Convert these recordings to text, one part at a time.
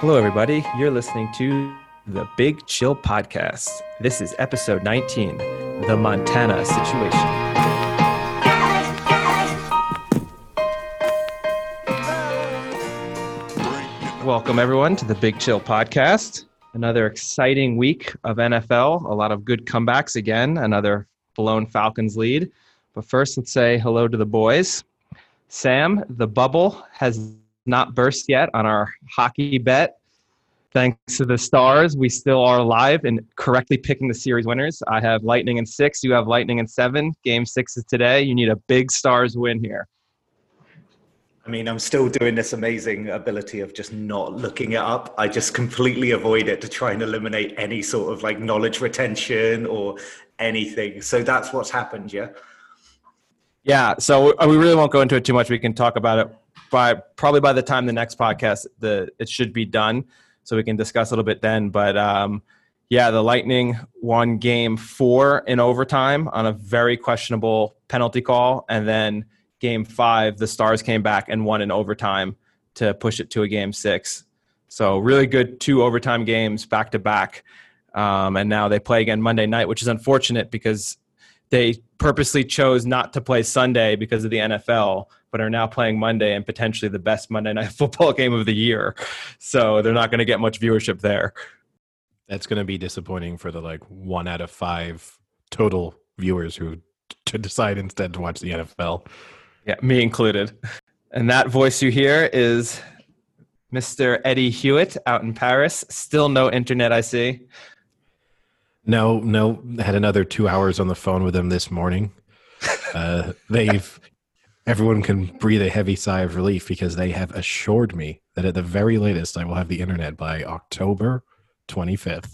Hello, everybody. You're listening to the Big Chill Podcast. This is episode 19 The Montana Situation. Welcome, everyone, to the Big Chill Podcast. Another exciting week of NFL. A lot of good comebacks again. Another blown Falcons lead. But first, let's say hello to the boys. Sam, the bubble has not burst yet on our hockey bet. Thanks to the stars, we still are alive and correctly picking the series winners. I have Lightning in six. You have Lightning in seven. Game six is today. You need a big stars win here. I mean, I'm still doing this amazing ability of just not looking it up. I just completely avoid it to try and eliminate any sort of like knowledge retention or anything. So that's what's happened, yeah. Yeah. So we really won't go into it too much. We can talk about it by probably by the time the next podcast, the it should be done, so we can discuss a little bit then. But um, yeah, the Lightning won Game Four in overtime on a very questionable penalty call, and then Game Five, the Stars came back and won in overtime to push it to a Game Six. So really good two overtime games back to back. Um, and now they play again Monday night, which is unfortunate because they purposely chose not to play Sunday because of the NFL, but are now playing Monday and potentially the best Monday night football game of the year. So they're not going to get much viewership there. That's going to be disappointing for the like one out of five total viewers who to decide instead to watch the NFL. Yeah, me included. And that voice you hear is Mr. Eddie Hewitt out in Paris. Still no internet, I see. No, no. Had another two hours on the phone with them this morning. Uh, they've everyone can breathe a heavy sigh of relief because they have assured me that at the very latest I will have the internet by October 25th.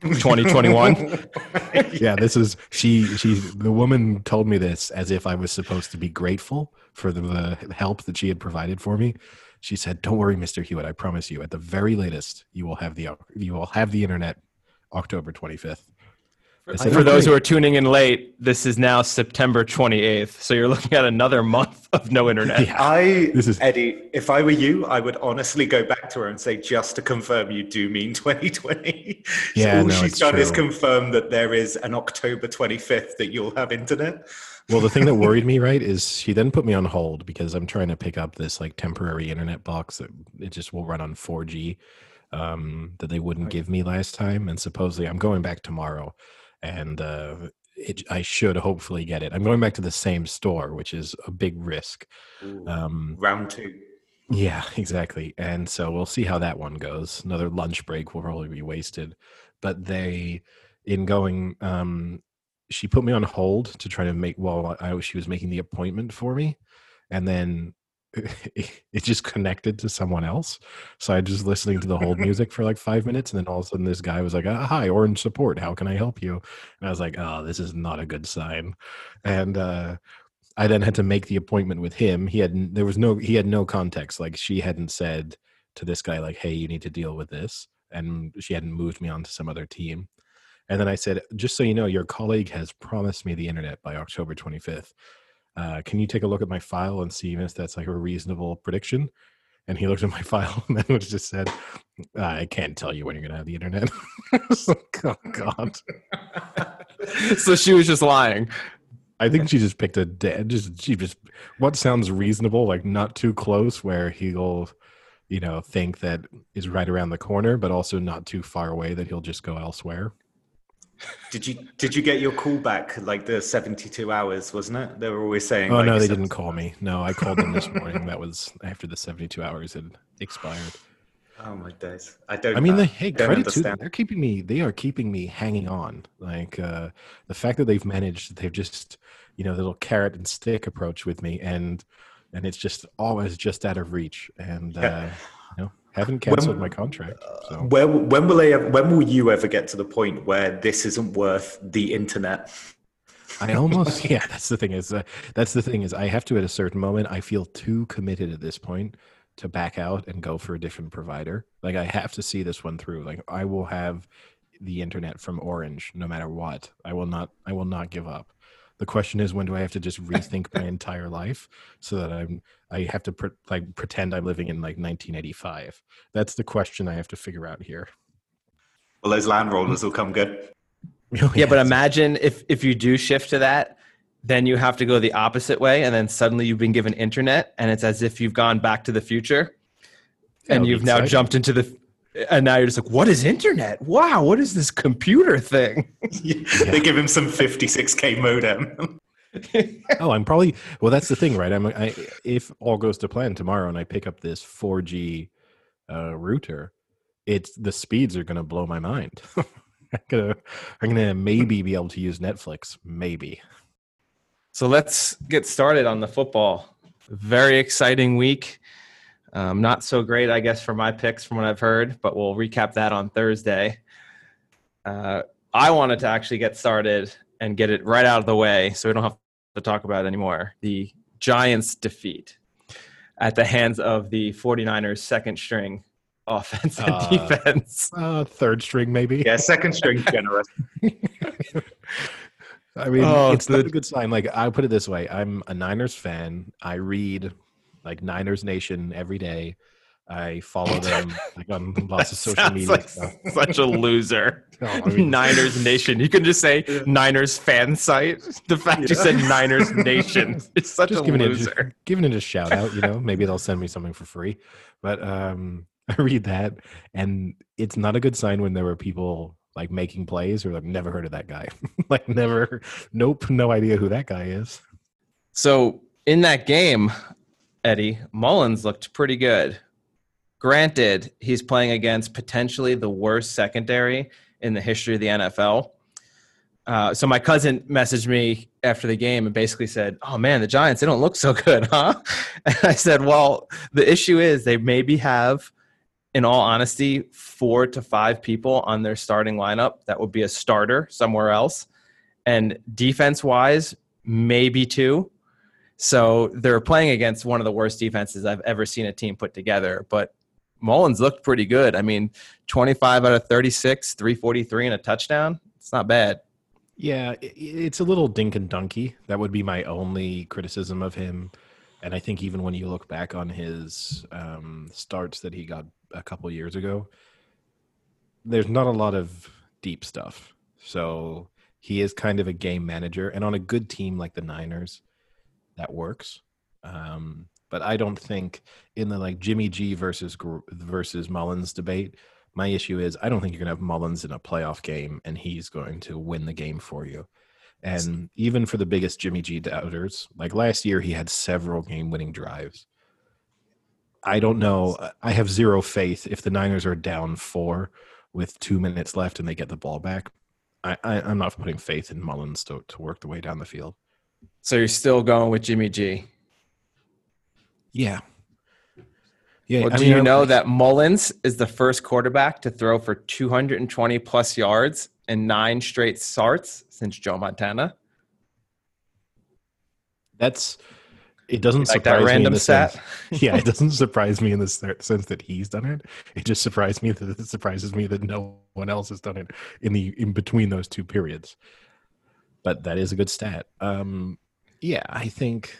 2021 yeah this is she she the woman told me this as if i was supposed to be grateful for the, the help that she had provided for me. She said don't worry mr hewitt i promise you at the very latest you will have the you will have the internet october 25th Said, For those who are tuning in late, this is now September 28th. So you're looking at another month of no internet. Yeah. I, this is... Eddie, if I were you, I would honestly go back to her and say, just to confirm, you do mean 2020. Yeah, so all no, she's done true. is confirm that there is an October 25th that you'll have internet. Well, the thing that worried me, right, is she then put me on hold because I'm trying to pick up this like temporary internet box that it just will run on 4G um, that they wouldn't give me last time. And supposedly I'm going back tomorrow and uh, it, I should hopefully get it. I'm going back to the same store, which is a big risk. Ooh, um, round two. Yeah, exactly. And so we'll see how that one goes. Another lunch break will probably be wasted. But they, in going, um, she put me on hold to try to make while I, she was making the appointment for me, and then it just connected to someone else. So I just listening to the whole music for like five minutes, and then all of a sudden this guy was like, ah, "Hi, Orange Support, how can I help you?" And I was like, "Oh, this is not a good sign." And uh, I then had to make the appointment with him. He had there was no he had no context. Like she hadn't said to this guy like, "Hey, you need to deal with this," and she hadn't moved me on to some other team. And then I said, "Just so you know, your colleague has promised me the internet by October 25th." Uh, can you take a look at my file and see if that's like a reasonable prediction? And he looked at my file and then just said, I can't tell you when you're going to have the internet. like, oh, God. so she was just lying. I think she just picked a dead, just, she just, what sounds reasonable, like not too close, where he'll, you know, think that is right around the corner, but also not too far away that he'll just go elsewhere. Did you did you get your call back like the seventy two hours? Wasn't it? They were always saying. Oh like, no, they didn't call me. No, I called them this morning. that was after the seventy two hours had expired. Oh my days! I don't. I mean, uh, they, hey, credit understand. to them. They're keeping me. They are keeping me hanging on. Like uh, the fact that they've managed. They've just you know the little carrot and stick approach with me, and and it's just always just out of reach. And uh, you know, haven't canceled when, my contract. So. When, when will they? When will you ever get to the point where this isn't worth the internet? I almost yeah. That's the thing is uh, that's the thing is I have to at a certain moment I feel too committed at this point to back out and go for a different provider. Like I have to see this one through. Like I will have the internet from Orange no matter what. I will not. I will not give up. The question is, when do I have to just rethink my entire life so that I'm I have to pre- like pretend I'm living in like 1985? That's the question I have to figure out here. Well, those land rollers will come good. Oh, yeah, but imagine if if you do shift to that, then you have to go the opposite way, and then suddenly you've been given internet, and it's as if you've gone back to the future, and That'll you've now exciting. jumped into the, and now you're just like, what is internet? Wow, what is this computer thing? they give him some 56k modem. oh, I'm probably well. That's the thing, right? I'm I, if all goes to plan tomorrow, and I pick up this 4G uh, router, it's the speeds are going to blow my mind. I'm gonna, I'm gonna maybe be able to use Netflix, maybe. So let's get started on the football. Very exciting week. Um, not so great, I guess, for my picks from what I've heard, but we'll recap that on Thursday. Uh, I wanted to actually get started and get it right out of the way so we don't have to talk about it anymore. The Giants' defeat at the hands of the 49ers' second string offense and Uh, defense. Uh, third string, maybe. Yeah, second string generous. I mean, Oh, it's not a good sign. Like I put it this way: I'm a Niners fan. I read like Niners Nation every day. I follow them like on lots of social media. like stuff. such a loser. No, I mean- Niners Nation. You can just say Niners fan site. The fact you said Niners Nation It's such just a giving it, loser. giving it a shout out. You know, maybe they'll send me something for free. But um, I read that, and it's not a good sign when there were people like making plays or like never heard of that guy. like never, nope, no idea who that guy is. So in that game, Eddie Mullens looked pretty good. Granted, he's playing against potentially the worst secondary in the history of the NFL. Uh, so my cousin messaged me after the game and basically said, "Oh man, the Giants they don't look so good, huh?" And I said, "Well, the issue is they maybe have, in all honesty, four to five people on their starting lineup that would be a starter somewhere else, and defense-wise, maybe two. So they're playing against one of the worst defenses I've ever seen a team put together. But Mullens looked pretty good. I mean, 25 out of 36, 343 and a touchdown. It's not bad. Yeah, it's a little dink and donkey. That would be my only criticism of him. And I think even when you look back on his um, starts that he got a couple years ago, there's not a lot of deep stuff. So he is kind of a game manager, and on a good team like the Niners, that works. Um, but I don't think in the like Jimmy G versus versus Mullens debate, my issue is I don't think you're gonna have Mullens in a playoff game and he's going to win the game for you. And even for the biggest Jimmy G doubters, like last year, he had several game-winning drives. I don't know. I have zero faith if the Niners are down four with two minutes left and they get the ball back. I, I, I'm not putting faith in Mullens to, to work the way down the field. So you're still going with Jimmy G. Yeah. Yeah. Well, I do mean, you know that Mullens is the first quarterback to throw for 220 plus yards in nine straight starts since Joe Montana? that's it doesn't Like surprise that me random the stat? sense yeah it doesn't surprise me in the sense that he's done it it just surprised me that it surprises me that no one else has done it in the in between those two periods but that is a good stat um yeah i think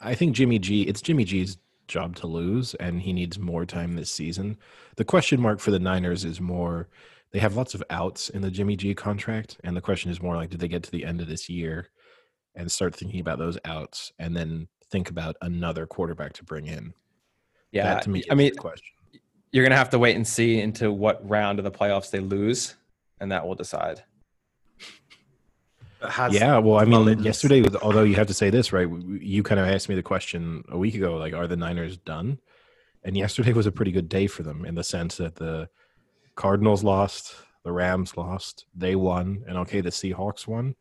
i think jimmy g it's jimmy g's job to lose and he needs more time this season the question mark for the niners is more they have lots of outs in the jimmy g contract and the question is more like did they get to the end of this year and start thinking about those outs and then think about another quarterback to bring in. Yeah. that to me, I mean, the question. you're going to have to wait and see into what round of the playoffs they lose, and that will decide. Has Yeah, well, I mean, yesterday, was- although you have to say this, right? You kind of asked me the question a week ago, like, are the Niners done? And yesterday was a pretty good day for them in the sense that the Cardinals lost, the Rams lost, they won, and okay, the Seahawks won,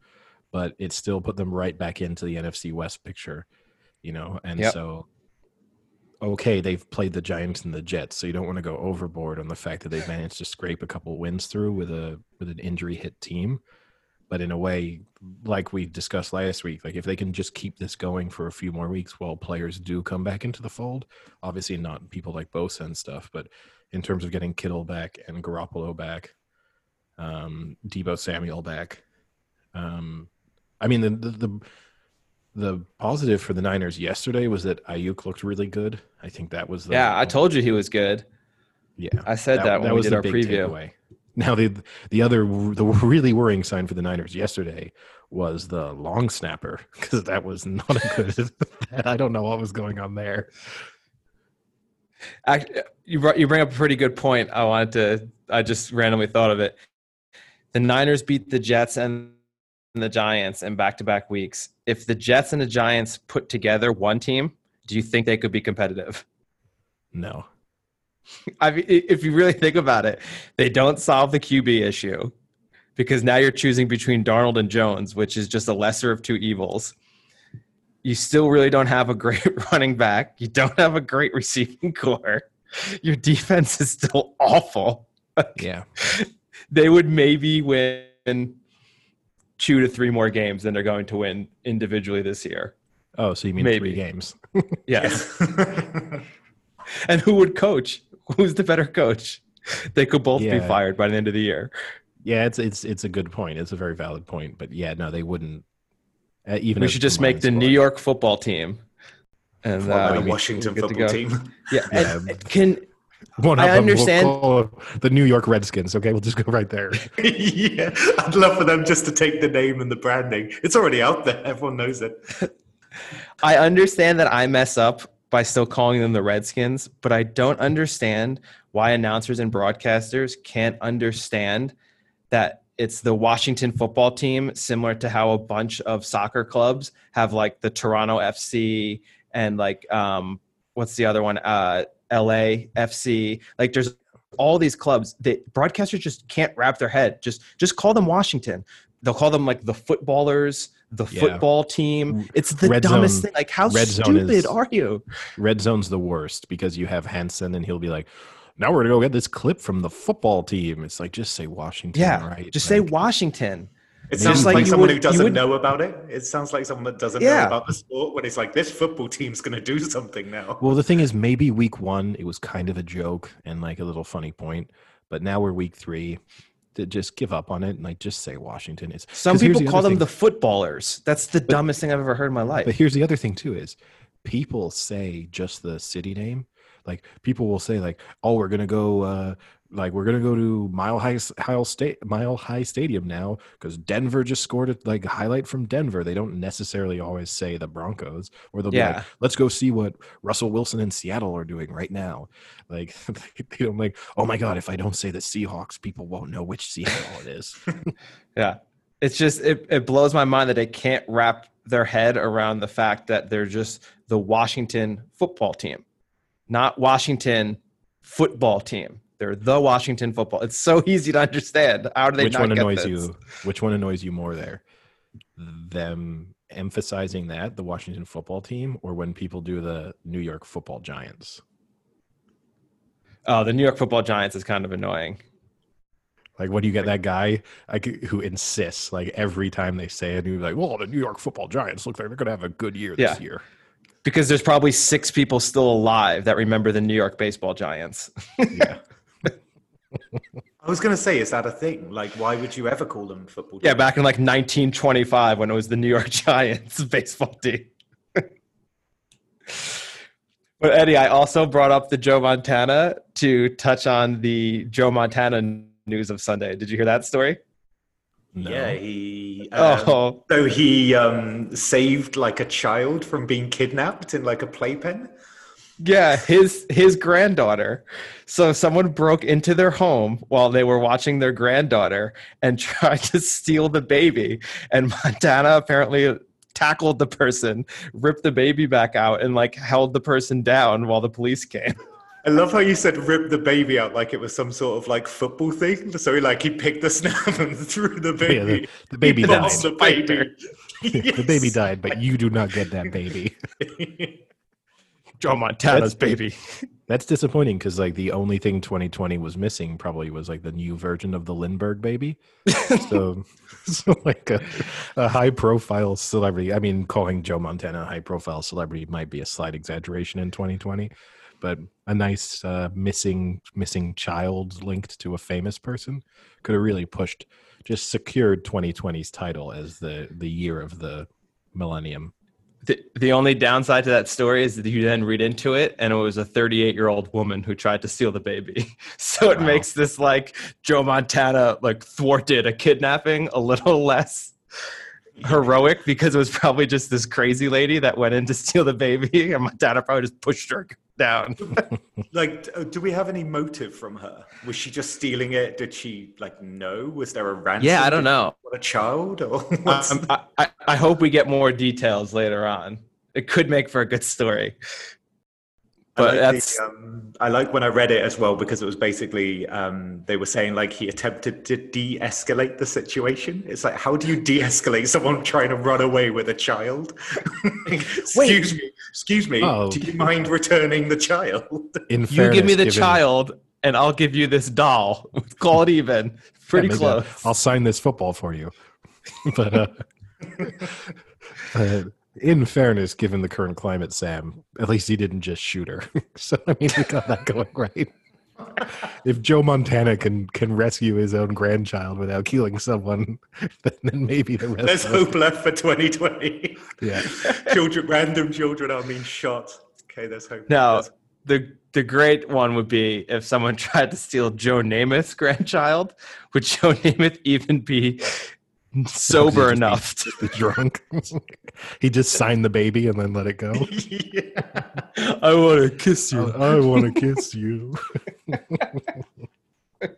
but it still put them right back into the NFC West picture, you know? And Yep. so, okay, they've played the Giants and the Jets, so you don't want to go overboard on the fact that they've managed to scrape a couple wins through with a with an injury hit team. But in a way, like we discussed last week, like if they can just keep this going for a few more weeks while players do come back into the fold, obviously not people like Bosa and stuff, but in terms of getting Kittle back and Garoppolo back, um, Deebo Samuel back, um, I mean, the, the the the positive for the Niners yesterday was that Aiyuk looked really good. I think that was the Yeah, I told you he was good. yeah. I said that, when we did our preview. takeaway. Now the the other the really worrying sign for the Niners yesterday was the long snapper because that was not a good. I don't know what was going on there. Act- you brought, you bring up a pretty good point. I wanted to. I just randomly thought of it. The Niners beat the Jets and the Giants in back-to-back weeks. If the Jets and the Giants put together one team, do you think they could be competitive? No, I mean, if you really think about it, they don't solve the QB issue because now you're choosing between Darnold and Jones, which is just a lesser of two evils. You still really don't have a great running back. You don't have a great receiving corps. Your defense is still awful. yeah, They would maybe win two to three more games than they're going to win individually this year. oh, so you mean Maybe. three games? Yes. and who would coach? Who's the better coach? They could both be fired by the end of the year. Yeah, it's it's it's a good point. It's a very valid point. But yeah, no, they wouldn't. Uh, even we should just make the combined New. York football team. And uh, the Washington we're good to football team. Yeah. Yeah. and can One I of them we'll understand- call the New York Redskins. Okay, we'll just go right there. yeah, I'd love for them just to take the name and the branding. It's already out there. Everyone knows it. I understand that I mess up by still calling them the Redskins, but I don't understand why announcers and broadcasters can't understand that it's the Washington football team, similar to how a bunch of soccer clubs have like the Toronto FC and like um, what's the other one? Uh, LA FC. Like there's all these clubs that broadcasters just can't wrap their head. Just just call them Washington. They'll call them like the footballers, the Yeah. football team. It's the Red dumbest zone- thing. Like how red stupid is- are you? Red zone's the worst because you have Hanson and he'll be like, "Now we're gonna go get this clip from the football team." It's like just say Washington, Yeah, right? just say Washington. It sounds like, like someone would- who doesn't would- know about it. It sounds like someone that doesn't Yeah. know about the sport when it's like this football team's going to do something now. Well, the thing is, maybe week one it was kind of a joke and like a little funny point, but now we're week three. To just give up on it and like just say Washington. It's some people the call them thing. the footballers. That's the dumbest thing I've ever heard in my life. But here's the other thing too: is people say just the city name. Like people will say like, "Oh, we're gonna go, uh, like we're gonna go to Mile High High State Mile High Stadium now because Denver just scored a like highlight from Denver." They don't necessarily always say the Broncos, or they'll be like, "Let's go see what Russell Wilson and Seattle are doing right now." Like they don't like, "Oh my god, if I don't say the Seahawks, people won't know which Seattle it is." Yeah. It's just it, it blows my mind that they can't wrap their head around the fact that they're just the Washington football team, not Washington football team. They're the Washington football. It's so easy to understand. How do they which one annoys you which one annoys you more there them emphasizing that the washington football team or when people do the new york football giants Oh, the New York Football Giants is kind of annoying. like when you get that guy like who insists like every time they say it and you're like well the new york football giants look like they're gonna have a good year this Yeah. year Because there's probably six people still alive that remember the New York baseball giants. yeah I was going to say, is that a thing? Like, why would you ever call them football? Yeah, back in like 1925 when it was the New York Giants baseball team. but Eddie, I also brought up the Joe Montana to touch on the Joe Montana news of Sunday. Did you hear that story? no. Yeah, he. Um, Oh, So he um, saved like a child from being kidnapped in like a playpen. Yeah, his his granddaughter. So someone broke into their home while they were watching their granddaughter and tried to steal the baby. And Montana apparently tackled the person, ripped the baby back out, and like held the person down while the police came. I love how you said rip the baby out like it was some sort of like football thing. So he like he picked the snap and threw the Yeah, baby. the, the baby died The baby. the baby died but you do not get that baby Joe Montana's That's- baby. That's disappointing because like the only thing 2020 was missing probably was like the new version of the Lindbergh baby. so, so like a, a high profile celebrity. I mean, calling Joe Montana a high profile celebrity might be a slight exaggeration in 2020, but a nice uh, missing missing child linked to a famous person could have really pushed, just secured 2020's title as the the year of the millennium. The, the only downside to that story is that you then read into it and it was a 38 year old woman who tried to steal the baby. So it Wow. makes this like Joe Montana like thwarted a kidnapping a little less heroic because it was probably just this crazy lady that went in to steal the baby and Montana probably just pushed her down. Like, uh, do we have any motive from her? Was she just stealing it? Did she like know? Was there a ransom? yeah, I don't Did- know. What a child? Or Um, I, I, I hope we get more details later on. It could make for a good story. I But like that's the, um, I like when I read it as well because it was basically um, they were saying like he attempted to de-escalate the situation. It's like how do you de-escalate someone trying to run away with a child? excuse me, excuse me. Oh. Do you mind returning the child? In you give me the given- child and I'll give you this doll. Call it even. Pretty Yeah, close. I'll sign this football for you. but uh, uh, in fairness, given the current climate, Sam, at least he didn't just shoot her. so I mean, we got that going right. If Joe Montana can can rescue his own grandchild without killing someone, then, then maybe the rest. There's of us- hope left for 2020. Yeah. children, random children are being shot. Okay, there's hope. Now, There's- the the great one would be if someone tried to steal Joe Namath's grandchild. Would Joe Namath even be sober enough? To, Be drunk. he just signed the baby and then let it go. yeah. I want to kiss you. I, you. want to kiss you. the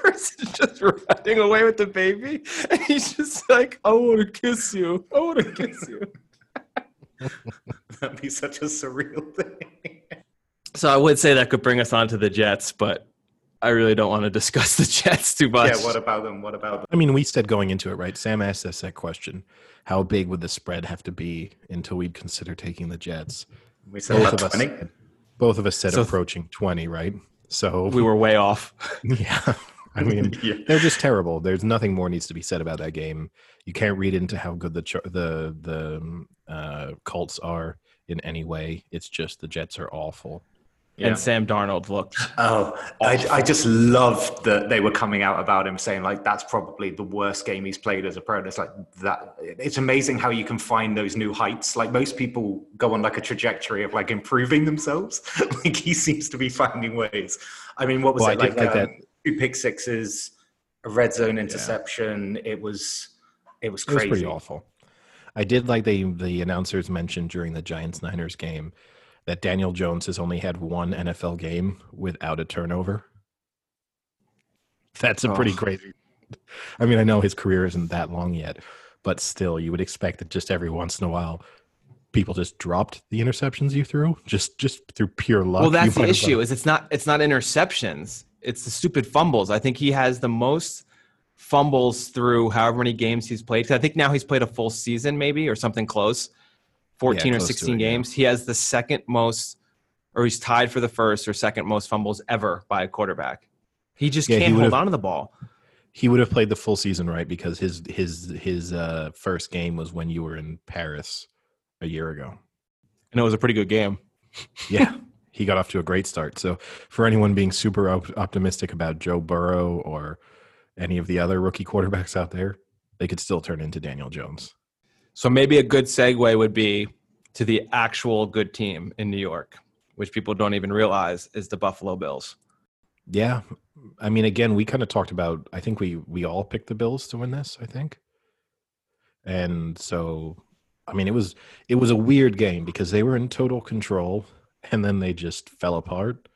person's just running away with the baby, and he's just like, "I want to kiss you. I want to kiss you." That'd be such a surreal thing. So I would say that could bring us on to the Jets, but I really don't want to discuss the Jets too much. Yeah, what about them? What about them? I mean, we said going into it, right? Sam asked us that question: How big would the spread have to be until we'd consider taking the Jets? We said Both about of us, 20. said, both of us said So- approaching twenty, right? So we were way off. yeah. I mean, Yeah. they're just terrible. There's nothing more needs to be said about that game. You can't read into how good the Char- the the um, uh, Colts are in any way. It's just the Jets are awful. Yeah. And Sam Darnold looked. Oh, I, I just loved that they were coming out about him saying like that's probably the worst game he's played as a pro. And it's like that. It's amazing how you can find those new heights. Like most people go on like a trajectory of like improving themselves. like he seems to be finding ways. I mean, what was Well, it did like? like um, Two pick sixes, a red zone interception. It was, it was It was pretty awful. I did like the the announcers mentioned during the Giants Niners game that Daniel Jones has only had one NFL game without a turnover. That's a oh. pretty Oh. crazy. I mean, I know his career isn't that long yet, but still, you would expect that just every once in a while, people just dropped the interceptions you threw, just just through pure luck. Well, that's the issue. Is it's not it's not interceptions. It's the stupid fumbles. I think he has the most fumbles through however many games he's played. I think now he's played a full season, maybe or something close, fourteen or sixteen it, yeah. games. He has the second most, or he's tied for the first or second most fumbles ever by a quarterback. He just Yeah, can't hold on to the ball. he would have played the full season, right? Because his his his uh, first game was when you were in Paris a year ago. And it was a pretty good game. Yeah, he got off to a great start. So for anyone being super op- optimistic about Joe Burrow or any of the other rookie quarterbacks out there, they could still turn into Daniel Jones. So maybe a good segue would be to the actual good team in New York, which people don't even realize is the Buffalo Bills. Yeah, I mean, again, we kind of talked about. I think we we all picked the Bills to win this. I think, and so I mean, it was it was a weird game because they were in total control, and then they just fell apart.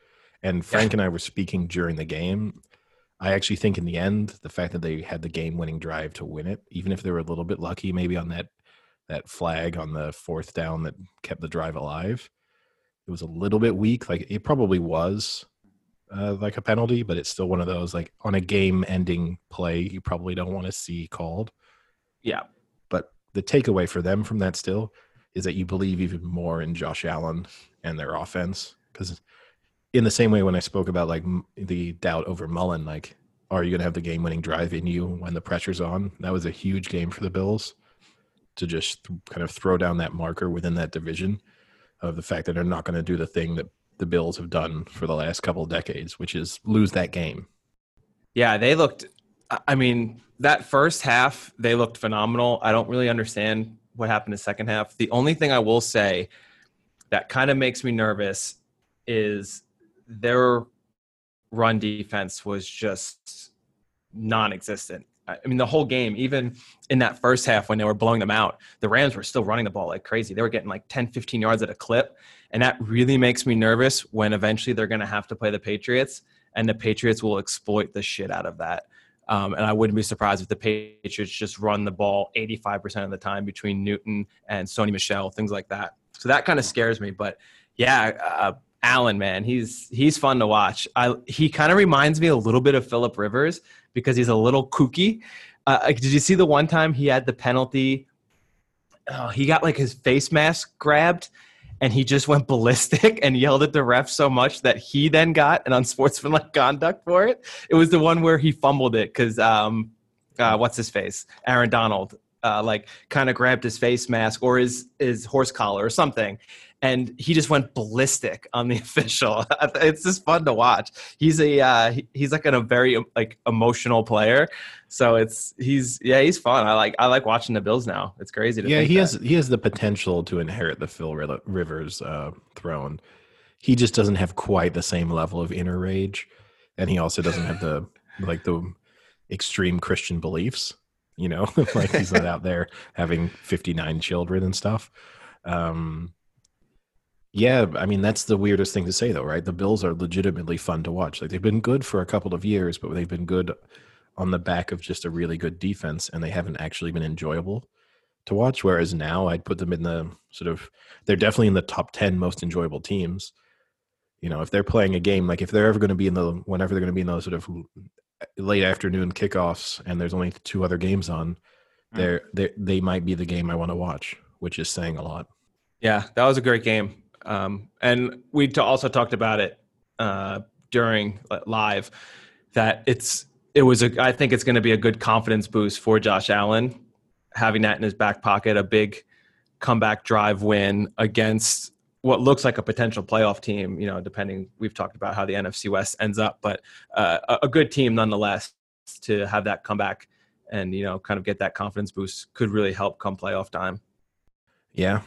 And Frank and I were speaking during the game. I actually think in the end, the fact that they had the game-winning drive to win it, even if they were a little bit lucky, maybe on that that flag on the fourth down that kept the drive alive, it was a little bit weak. Like it probably was uh, like a penalty, but it's still one of those like on a game-ending play you probably don't want to see called. Yeah. But the takeaway for them from that still is that you believe even more in Josh Allen and their offense because in the same way when I spoke about like the doubt over Mullen, like are you going to have the game-winning drive in you when the pressure's on? That was a huge game for the Bills to just th- kind of throw down that marker within that division. of the fact that they're not going to do the thing that the Bills have done for the last couple of decades, which is lose that game. Yeah, they looked. I mean, that first half they looked phenomenal. I don't really understand what happened in the second half. The only thing I will say that kind of makes me nervous is their run defense was just non-existent. I mean, the whole game, even in that first half when they were blowing them out, the Rams were still running the ball like crazy. They were getting like 10, 15 yards at a clip. And that really makes me nervous when eventually they're going to have to play the Patriots, and the Patriots will exploit the shit out of that. Um, and I wouldn't be surprised if the Patriots just run the ball 85% of the time between Newton and Sony Michel, things like that. So that kind of scares me. But yeah, uh, Allen, man, he's he's fun to watch. I, he kind of reminds me a little bit of Philip Rivers because he's a little kooky. Uh, did you see the one time he had the penalty? Oh, he got like his face mask grabbed and he just went ballistic and yelled at the ref so much that he then got an unsportsmanlike conduct for it. It was the one where he fumbled it because um, uh, what's his face, Aaron Donald, uh, like kind of grabbed his face mask or his his horse collar or something, and he just went ballistic on the official. it's just fun to watch. He's a uh, he's like a very like emotional player, so it's he's yeah he's fun. I like I like watching the Bills now. It's crazy. yeah, he that. has he has the potential to inherit the Phil Rivers uh, throne. He just doesn't have quite the same level of inner rage, and he also doesn't have the like the extreme Christian beliefs. You know, like he's not out there having fifty nine children and stuff. Um, yeah, I mean that's the weirdest thing to say though, right? The Bills are legitimately fun to watch. Like they've been good for a couple of years, but they've been good on the back of just a really good defense and they haven't actually been enjoyable to watch whereas now I'd put them in the sort of they're definitely in the top 10 most enjoyable teams. You know, if they're playing a game like if they're ever going to be in the whenever they're going to be in those sort of late afternoon kickoffs and there's only two other games on, mm. they're, they they might be the game I want to watch, which is saying a lot. Yeah, that was a great game. Um, and we also talked about it uh, during live that it's it was a I think it's going to be a good confidence boost for Josh Allen having that in his back pocket, a big comeback drive win against what looks like a potential playoff team. You know, depending we've talked about how the NFC West ends up, but uh, a good team nonetheless to have that comeback and you know kind of get that confidence boost could really help come playoff time. Yeah,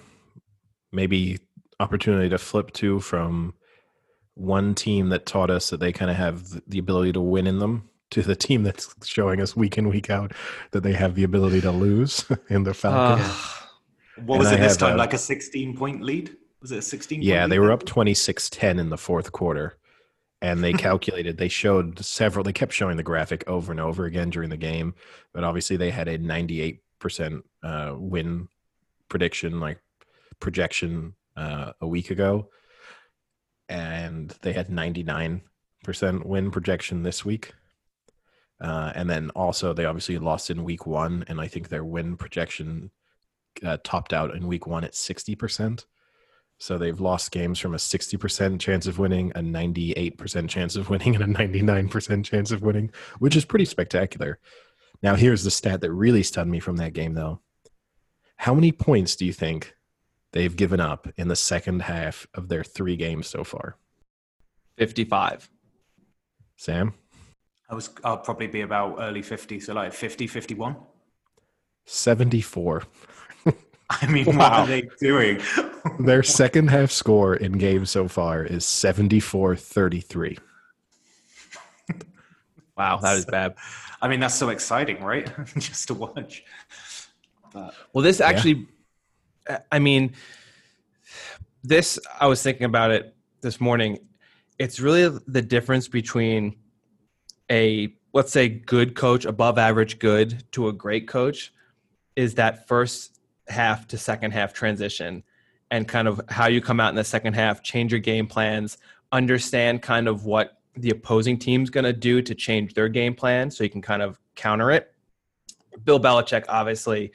maybe opportunity to flip to from one team that taught us that they kind of have the ability to win in them to the team that's showing us week in week out that they have the ability to lose in the Falcons. Uh, what was and it I this time? A, like a 16 point lead? Was it a 16? Yeah, they were up 26-10 in the fourth quarter. And they calculated, they showed several, they kept showing the graphic over and over again during the game. But obviously they had a 98% uh, win prediction, like projection uh, a week ago, and they had 99% win projection this week. Uh, and then also, they obviously lost in week one, and I think their win projection uh, topped out in week one at 60%. So they've lost games from a 60% chance of winning, a 98% chance of winning, and a 99% chance of winning, which is pretty spectacular. Now, here's the stat that really stunned me from that game, though. How many points do you think they've given up in the second half of their three games so far? 55. Sam? I was I'll probably be about early 50, so like 50, 51. 74. I mean, wow. what are they doing? Their second half score in games so far is 74 33. Wow, that is bad. I mean, that's so exciting, right? Just to watch. But, well, this actually I mean, this, I was thinking about it this morning. It's really the difference between a, let's say, good coach, above average good, to a great coach is that first half to second half transition and kind of how you come out in the second half, change your game plans, understand kind of what the opposing team's going to do to change their game plan so you can kind of counter it. Bill Belichick, obviously,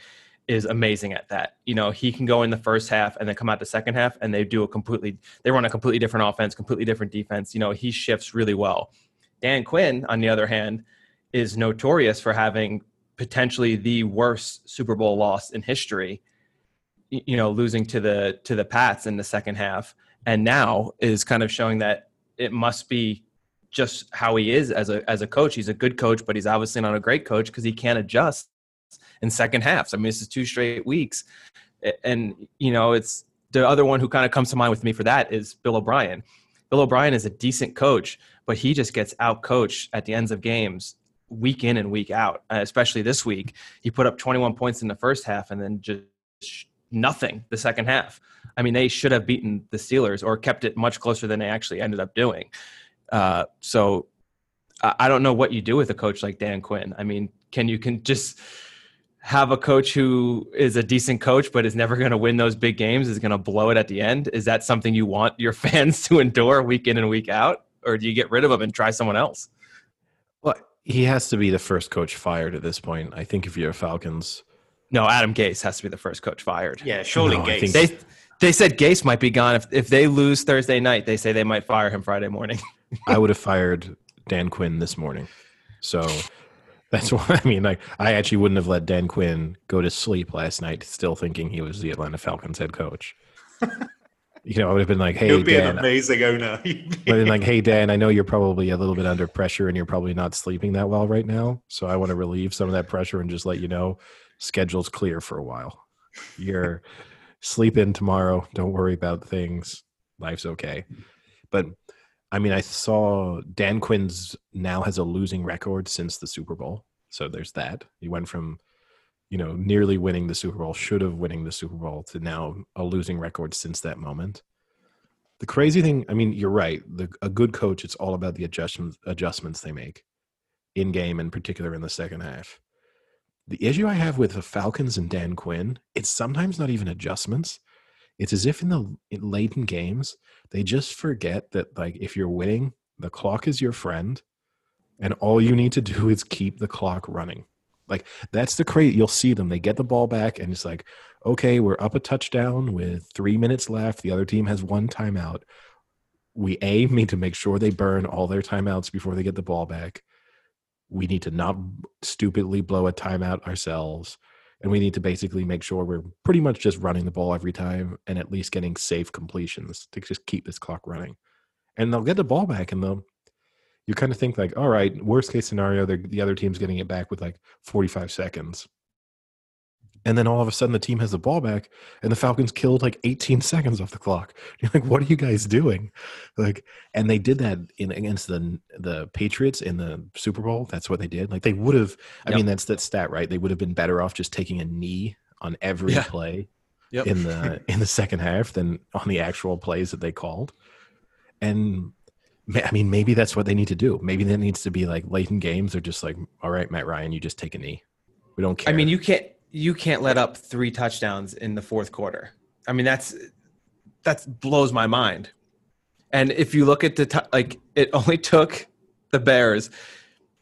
is amazing at that. You know, he can go in the first half and then come out the second half and they do a completely they run a completely different offense, completely different defense. You know, he shifts really well. Dan Quinn, on the other hand, is notorious for having potentially the worst Super Bowl loss in history. you know, losing to the to the Pats in the second half, and now is kind of showing that it must be just how he is as a as a coach. He's a good coach, but he's obviously not a great coach because he can't adjust in second halves. I mean, this is two straight weeks, and you know, it's the other one who kind of comes to mind with me for that is Bill O'Brien. Bill O'Brien is a decent coach, but he just gets out coached at the ends of games week in and week out. Uh, especially this week, he put up 21 points in the first half and then just nothing the second half. I mean, they should have beaten the Steelers or kept it much closer than they actually ended up doing. Uh, so I don't know what you do with a coach like Dan Quinn. I mean, can you can just have a coach who is a decent coach but is never going to win those big games is going to blow it at the end is that something you want your fans to endure week in and week out? Or do you get rid of him and try someone else? Well he has to be the first coach fired at this point i think if you're falcons. No adam gase has to be the first coach fired. Yeah surely no, gase. they, they said gase might be gone. If, if they lose thursday night they say they might fire him friday morning. I would have fired dan quinn this morning. So that's why I mean. Like, I actually wouldn't have let Dan Quinn go to sleep last night, still thinking he was the Atlanta Falcons head coach. you know, I would have been like, "Hey, You'd be Dan, an amazing owner." I'd been like, "Hey, Dan, I know you're probably a little bit under pressure, and you're probably not sleeping that well right now. So I want to relieve some of that pressure and just let you know, schedule's clear for a while. You're sleep in tomorrow. Don't worry about things. Life's okay." But I mean, I saw Dan Quinn's now has a losing record since the Super Bowl. So there's that. He went from, you know, nearly winning the Super Bowl, should have winning the Super Bowl, to now a losing record since that moment. The crazy thing, I mean, you're right. The, a good coach, it's all about the adjustments adjustments they make in game, in particular in the second half. The issue I have with the Falcons and Dan Quinn, it's sometimes not even adjustments. It's as if in the late in games, they just forget that like if you're winning, the clock is your friend, and all you need to do is keep the clock running. Like that's the crate. You'll see them. They get the ball back, and it's like, okay, we're up a touchdown with three minutes left. The other team has one timeout. We a need to make sure they burn all their timeouts before they get the ball back. We need to not stupidly blow a timeout ourselves and we need to basically make sure we're pretty much just running the ball every time and at least getting safe completions to just keep this clock running. And they'll get the ball back and they'll you kind of think like, all right, worst case scenario, the other team's getting it back with like 45 seconds and then all of a sudden the team has the ball back and the falcons killed like 18 seconds off the clock you're like what are you guys doing like and they did that in against the the patriots in the super bowl that's what they did like they would have i yep. mean that's that stat right they would have been better off just taking a knee on every yeah. play yep. in the in the second half than on the actual plays that they called and I mean, maybe that's what they need to do. Maybe that needs to be like late in games. They're just like, all right, Matt Ryan, you just take a knee. We don't care. I mean, you can't you can't let up three touchdowns in the fourth quarter. I mean, that's that blows my mind. And if you look at the t- like, it only took the Bears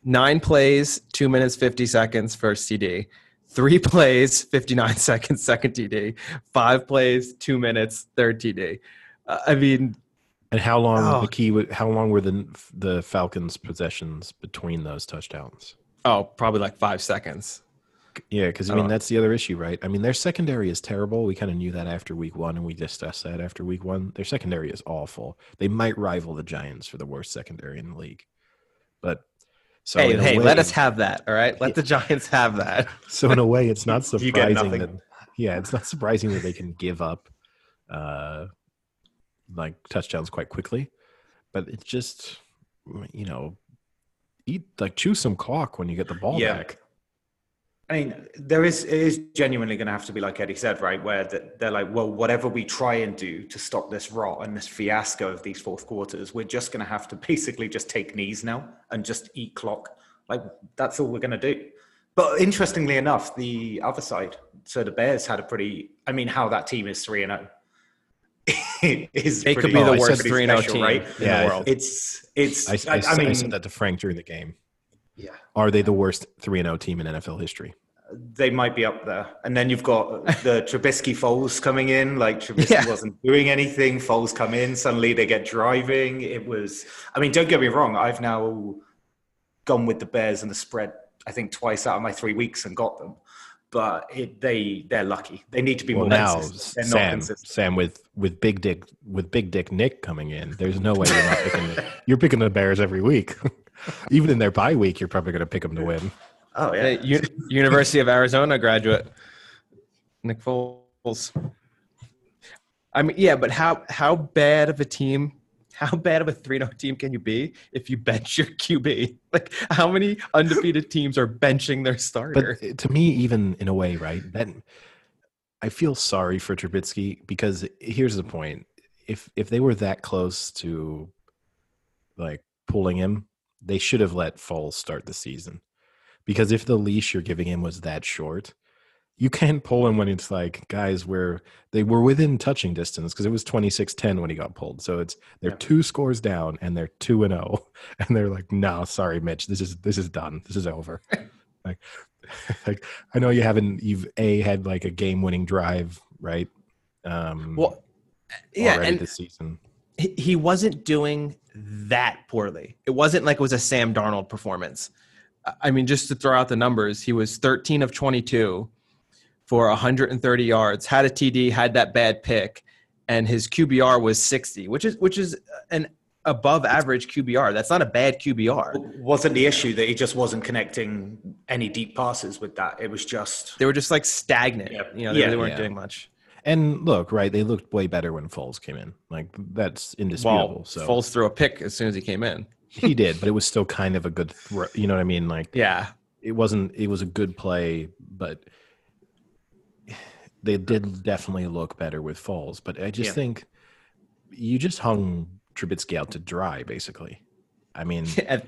nine plays, two minutes fifty seconds first TD, three plays, fifty nine seconds second TD, five plays, two minutes third TD. Uh, I mean, and how long oh. the key? How long were the the Falcons' possessions between those touchdowns? Oh, probably like five seconds. Yeah, because I mean that's the other issue, right? I mean their secondary is terrible. We kind of knew that after week one, and we discussed that after week one. Their secondary is awful. They might rival the Giants for the worst secondary in the league. But so hey, hey, way, let us have that. All right, let yeah. the Giants have that. so in a way, it's not surprising that yeah, it's not surprising that they can give up uh like touchdowns quite quickly. But it's just you know eat like chew some clock when you get the ball yeah. back. I mean, there is it is genuinely going to have to be like Eddie said, right? Where they're like, well, whatever we try and do to stop this rot and this fiasco of these fourth quarters, we're just going to have to basically just take knees now and just eat clock. Like that's all we're going to do. But interestingly enough, the other side, so the Bears had a pretty. I mean, how that team is three and zero. Oh, is they could be the worst three and zero oh team right? in the world. It's it's. I, I, I, mean, I said that to Frank during the game. Yeah. Are they the worst three and zero team in NFL history? they might be up there. And then you've got the Trubisky Foles coming in. Like Trubisky yeah. wasn't doing anything. Foles come in. Suddenly they get driving. It was. I mean, don't get me wrong. I've now gone with the Bears and the spread. I think twice out of my three weeks and got them. but it, they they're lucky. They need to be Well, more now consistent. They're not Sam, consistent. Sam with with big dick with big dick Nick coming in, there's no way you're not picking. The, you're picking the Bears every week, even in their bye week. You're probably going to pick them to win. Oh yeah. U- University of Arizona graduate, Nick Foles. I mean, yeah, but how how bad of a team? How bad of a 3 0 team can you be if you bench your QB? Like, how many undefeated teams are benching their starter? But eh, to me, even in a way, right? That I feel sorry for Trubisky because here's the point: if if they were that close to like pulling him, they should have let Foles start the season. Because if the leash you're giving him was that short, you can't pull him when it's like guys where they were within touching distance because it was 26-10 when he got pulled. So it's they're Yeah. two scores down and they're 2 and 0 and they're like, "No, sorry Mitch, this is this is done. This is over." like like I know you haven't you've a had like a game-winning drive, right? Um well, yeah, and this season. He he wasn't doing that poorly. It wasn't like it was a Sam Darnold performance. I- I mean, just to throw out the numbers, he was 13 of 22 for 130 yards, had a TD, had that bad pick, and his QBR was 60, which is which is an above average QBR. That's not a bad QBR. Wasn't the issue that he just wasn't connecting any deep passes with that? It was just They were just like stagnant. Yeah. You know, they Yeah. really weren't Yeah. doing much. And look, right, they looked way better when Foles came in. Like that's indisputable. Well, so Foles threw a pick as soon as he came in. he did, but it was still kind of a good throw, you know what I mean? Like Yeah. it wasn't it was a good play, but they did definitely look better with Foles. But I just Yeah. think you just hung Trubisky out to dry, basically. I mean, and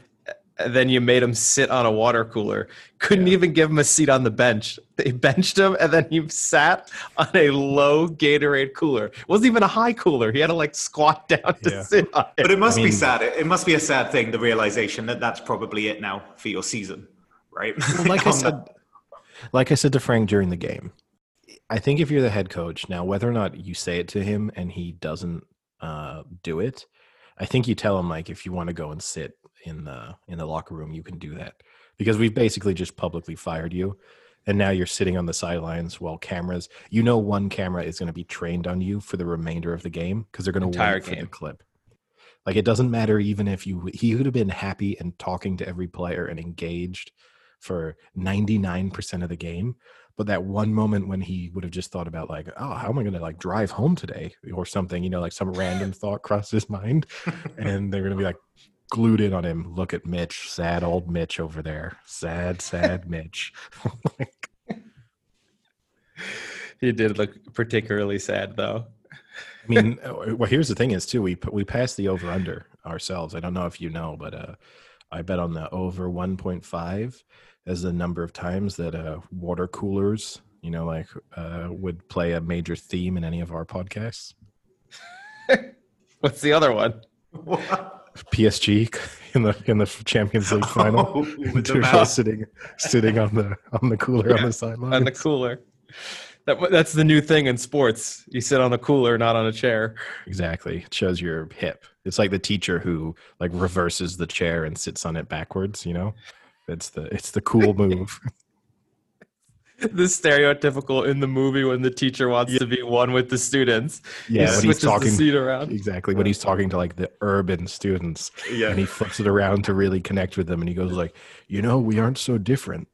then you made him sit on a water cooler. Couldn't Yeah. even give him a seat on the bench. They benched him, and then he sat on a low Gatorade cooler. It wasn't even a high cooler. He had to like squat down to Yeah. sit on it. But it. it must I be sad. It, it must be a sad thing, the realization that that's probably it now for your season, right? Well, like I said, that- like I said to Frank during the game, I think if you're the head coach now, whether or not you say it to him and he doesn't uh, do it, I think you tell him like if you want to go and sit in the in the locker room, you can do that because we've basically just publicly fired you, and now you're sitting on the sidelines while cameras. You know, one camera is going to be trained on you for the remainder of the game because they're going to wait for the clip. Like it doesn't matter even if you he would have been happy and talking to every player and engaged for 99% of the game but that one moment when he would have just thought about like oh how am i going to like drive home today or something you know like some random thought crossed his mind and they're going to be like glued in on him. Look at mitch sad old mitch over there. Sad sad mitch. He did look particularly sad, though. i mean uh, well here's the thing is too we we passed the over under ourselves. I don't know if you know but uh i bet on the over 1.5 as the number of times that uh water coolers you know like uh would play a major theme in any of our podcasts. What's the other one? PSG in the in the Champions League oh, final. Oh, with the sitting sitting on the on the cooler on the sideline. On the cooler. That, that's the new thing in sports. You sit on a cooler, not on a chair. exactly. It shows your hip. It's like the teacher who like reverses the chair and sits on it backwards, you know? It's the it's the cool move. The stereotypical in the movie when the teacher wants to be one with the students. Yeah, he when he's talking the seat around. exactly when he's talking to like the urban students Yeah. and he flips it around to really connect with them and he goes like, "You know, we aren't so different."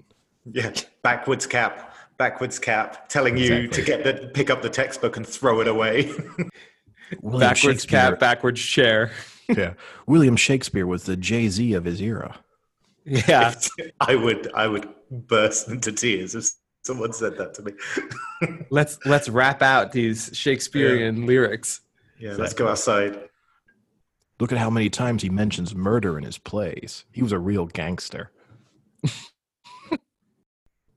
Yeah, backwards cap, backwards cap, telling you to get the pick up the textbook and throw it away. Backwards cap, backwards chair. Yeah. William Shakespeare was the Jay-Z of his era. Yeah. I would, I would burst into tears if someone said that to me. let's let's rap out these Shakespearean lyrics. yeah, let's go outside. Look at how many times he mentions murder in his plays. He was a real gangster.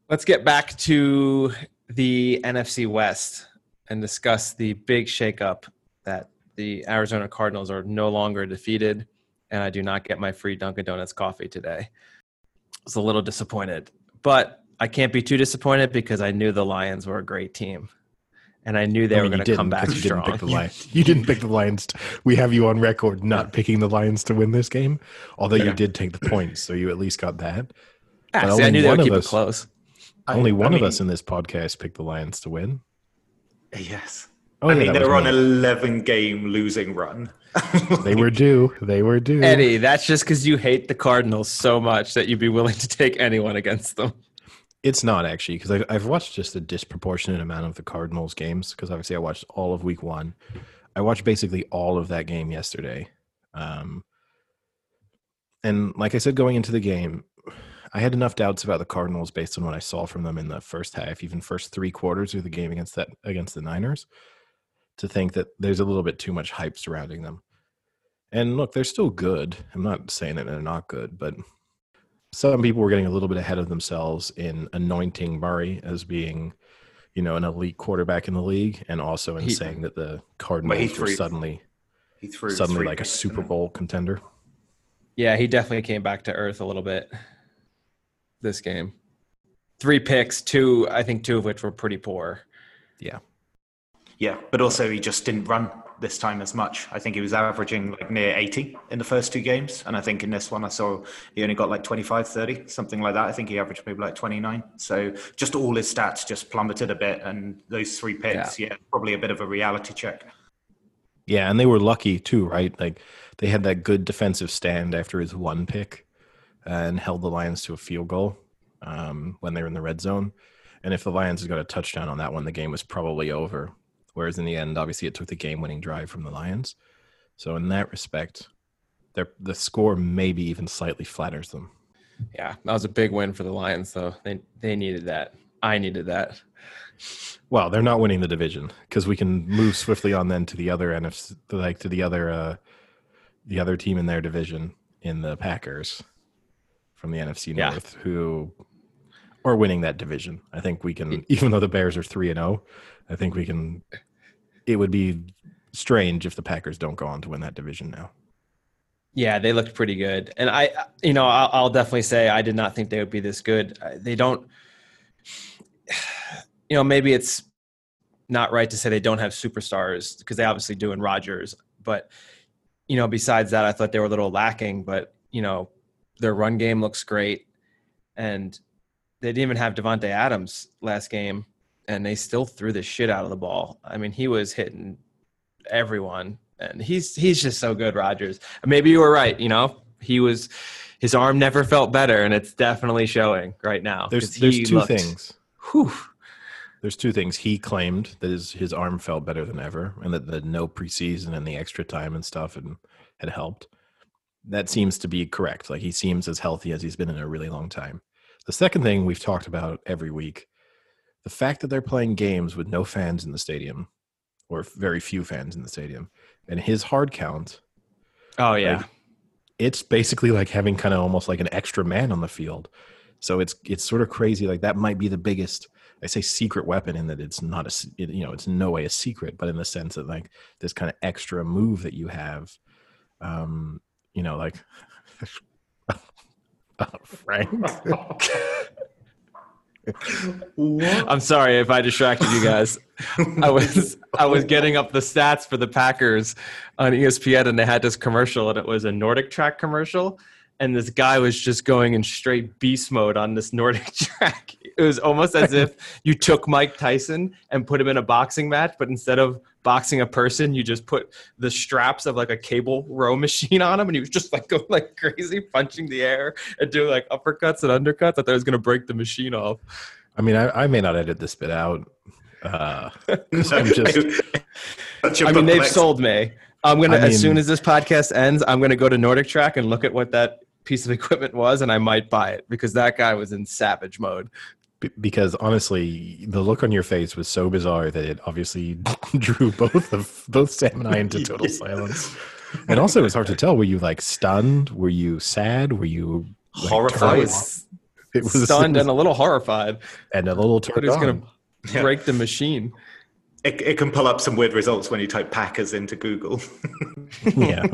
Let's get back to the NFC West and discuss the big shakeup that the Arizona Cardinals are no longer defeated, and I do not get my free Dunkin' Donuts coffee today. I was a little disappointed, but I can't be too disappointed because I knew the Lions were a great team, and I knew they I were mean, you going to come didn't, you strong. Didn't pick the Lions. You didn't pick the Lions. We have you on record not picking the Lions to win this game, although Yeah. you did take the points, so you at least got that. Yeah, see, I only knew they one would of keep it us- close. Only I one mean, of us in this podcast picked the Lions to win. Yes. Oh, I yeah, mean, they was were on an 11 game losing run. They were due. They were due. Eddie, that's just because you hate the Cardinals so much that you'd be willing to take anyone against them. It's not actually because I've, I've watched just a disproportionate amount of the Cardinals games because obviously I watched all of Week One. I watched basically all of that game yesterday, um, and like I said, going into the game, I had enough doubts about the Cardinals based on what I saw from them in the first half, even first three quarters of the game against that against the Niners, to think that there's a little bit too much hype surrounding them. And look, they're still good. I'm not saying that they're not good, but some people were getting a little bit ahead of themselves in anointing Murray as being, you know, an elite quarterback in the league, and also in He- saying that the Cardinals were threw- suddenly he threw suddenly like a Super? Bowl contender. Yeah, he definitely came back to earth a little bit this game. Three picks, two, I think two of which were pretty poor. Yeah. Yeah, but also he just didn't run this time as much. I think he was averaging like near 80 in the first two games. And I think in this one, I saw he only got like 25, 30, something like that. I think he averaged maybe like 29. So just all his stats just plummeted a bit. And those three picks, yeah, probably a bit of a reality check. Yeah, and they were lucky too, right? Like they had that good defensive stand after his one pick and held the Lions to a field goal um, when they were in the red zone. And if the Lions had got a touchdown on that one, the game was probably over. Whereas in the end, obviously, it took the game-winning drive from the Lions. So in that respect, their the score maybe even slightly flatters them. Yeah, that was a big win for the Lions, though. They they needed that. I needed that. Well, they're not winning the division because we can move swiftly on then to the other NFC, like to the other, uh, the other team in their division in the Packers from the NFC Yeah. North, who are winning that division. I think we can, even though the Bears are three and zero, I think we can. It would be strange if the Packers don't go on to win that division now. Yeah, they looked pretty good, and I, you know, I'll, I'll definitely say I did not think they would be this good. They don't, you know, maybe it's not right to say they don't have superstars because they obviously do in Rodgers, but you know, besides that, I thought they were a little lacking. But you know, their run game looks great, and they didn't even have Davante Adams last game, and they still threw the shit out of the ball. I mean, he was hitting everyone, and he's he's just so good, Rodgers. Maybe you were right. You know, he was his arm never felt better, and it's definitely showing right now. There's there's two looked- things. Whew. There's two things. He claimed that his, his arm felt better than ever, and that the no preseason and the extra time and stuff and had helped. That seems to be correct. Like he seems as healthy as he's been in a really long time. The second thing we've talked about every week, the fact that they're playing games with no fans in the stadium, or very few fans in the stadium, and his hard count, Oh yeah, Like, it's basically like having kind of almost like an extra man on the field. So it's it's sort of crazy. Like that might be the biggest. I say secret weapon in that it's not a it- you know it's in no way a secret, but in the sense that like this kind of extra move that you have, um, you know, like Frank. I'm sorry if I distracted you guys. I was I was getting up the stats for the Packers on ESPN, and they had this commercial, and it was a NordicTrack commercial, and this guy was just going in straight beast mode on this Nordic track. It was almost as if you took Mike Tyson and put him in a boxing match, but instead of boxing a person, you just put the straps of like a cable row machine on him, and he was just like going like crazy, punching the air and doing like uppercuts and undercuts. I thought he was gonna break the machine off. I mean, I, I may not edit this bit out. Uh, I'm just I mean, they've sold me. I'm gonna I as soon as this podcast ends, I'm gonna go to NordicTrack and look at what that piece of equipment was, and I might buy it because that guy was in savage mode. B- because honestly, the look on your face was so bizarre that it obviously drew both of both Sam and I into total silence. And also, it was hard to tell. Were you like stunned? Were you sad? Were you like, Horrified. was It was stunned and a little horrified. and a little turned he was on. gonna Yeah. break the machine. It, it can pull up some weird results when you type Packers into Google. yeah.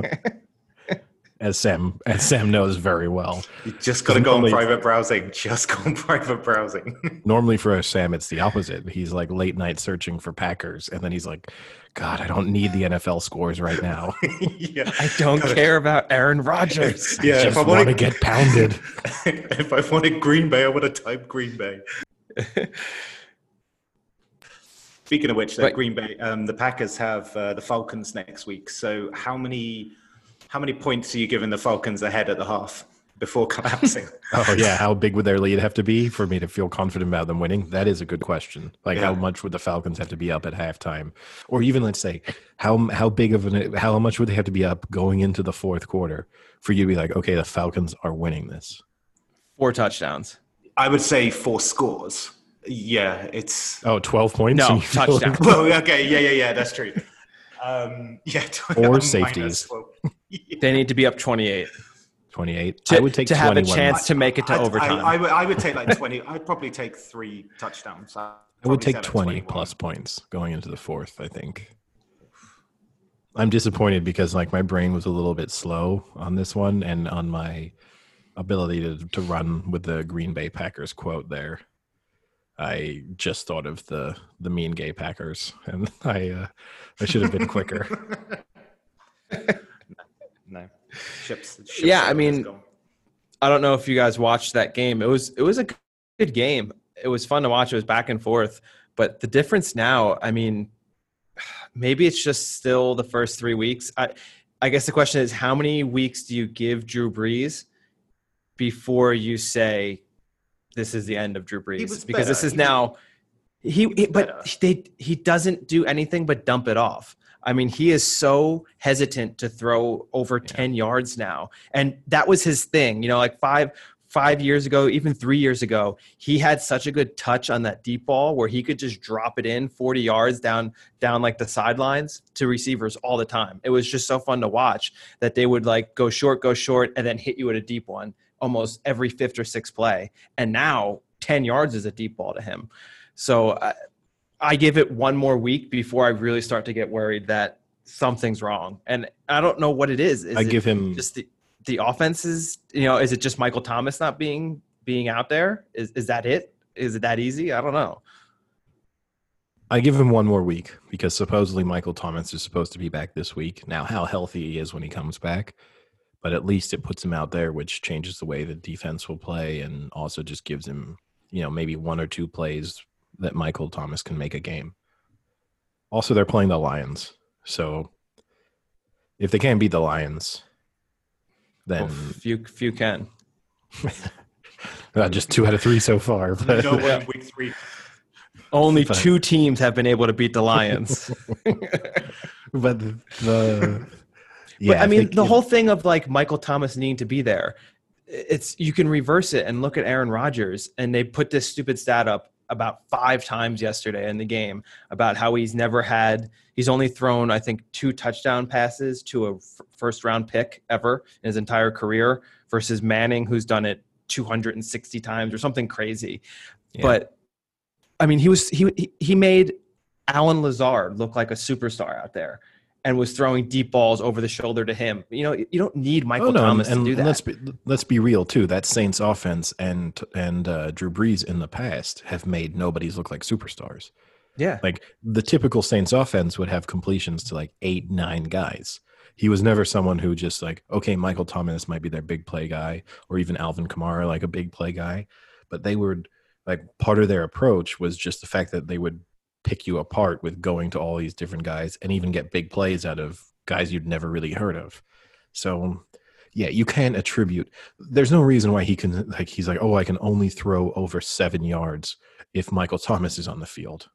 As Sam, as Sam knows very well. you just got to go on private browsing. Just go on private browsing. Normally for Sam, it's the opposite. He's like late night searching for Packers, and then he's like, "God, I don't need the NFL scores right now. yeah. I don't Gotta- care about Aaron Rodgers. Yeah, I if just I want to get pounded." if I wanted Green Bay, I would have typed Green Bay. Speaking of which, the But- Green Bay, um, the Packers have uh, the Falcons next week. So how many how many points are you giving the Falcons ahead at the half before collapsing? Oh yeah, how big would their lead have to be for me to feel confident about them winning? That is a good question. Like how much would the Falcons have to be up at halftime, or even let's say how how big of an how much would they have to be up going into the fourth quarter for you to be like, okay, the Falcons are winning this. Four touchdowns. I would say four scores. Yeah, it's Oh, 12 points. No, And you feel touchdown. like- well, okay, yeah, yeah, yeah, that's true. Um, yeah, Or safeties. 12. They need to be up 28 28. to, I would take to have a chance to make it to I'd- overtime. I, I, would, I would take like 20. I'd probably take three touchdowns. I'd I would take 20 plus points going into the fourth, I think. I'm disappointed because like my brain was a little bit slow on this one and on my ability to, to run with the Green Bay Packers quote there. I just thought of the the mean gay Packers and I uh, I should have been quicker. No. Ships, ships Yeah, I mean- I don't know if you guys watched that game. It was it was a good game. It was fun to watch. It was back and forth. But the difference now, I mean, maybe it's just still the first three weeks. I I guess the question is how many weeks do you give Drew Brees before you say this is the end of Drew Brees? Because this is He now he, he but better. they he doesn't do anything but dump it off. I mean, he is so hesitant to throw over 10 yards now. And that was his thing. You know, like five five years ago, even three years ago, he had such a good touch on that deep ball where he could just drop it in 40 yards down down like the sidelines to receivers all the time. It was just so fun to watch that they would like go short, go short, and then hit you at a deep one almost every fifth or sixth play. And now 10 yards is a deep ball to him. So I, I give it one more week before I really start to get worried that something's wrong. And I don't know what it is. Is I it give him just the the offense is you know is it just Michael Thomas not being being out there? Is is that it? Is it that easy? I don't know. I give him one more week because supposedly Michael Thomas is supposed to be back this week. Now, how healthy he is when he comes back, but at least it puts him out there, which changes the way the defense will play and also just gives him, you know, maybe one or two plays that Michael Thomas can make a game. Also, they're playing the Lions. So if they can't beat the Lions, then Well, few few can. just two out of three so far. But No one week three. Only But- two teams have been able to beat the Lions. but the but I mean, think, the whole thing of like Michael Thomas needing to be there, it's you can reverse it and look at Aaron Rodgers, and they put this stupid stat up about five times yesterday in the game about how he's never had, he's only thrown I think two touchdown passes to a f- first round pick ever in his entire career versus Manning, who's done it 260 times or something crazy. Yeah. But I mean, he was he- he made Allen Lazard look like a superstar out there and was throwing deep balls over the shoulder to him. You know, you don't need Michael Oh, no, Thomas and, to do and that. let's be let's be real too. That Saints offense and and uh, Drew Brees in the past have made nobodies look like superstars. yeah. Like the typical Saints offense would have completions to like eight nine guys. He was never someone who just like okay, Michael Thomas might be their big play guy, or even Alvin Kamara like a big play guy, but they would like part of their approach was just the fact that they would pick you apart with going to all these different guys and even get big plays out of guys you'd never really heard of. So yeah, you can attribute. There's no reason why he can like he's like, oh, I can only throw over seven yards if Michael Thomas is on the field.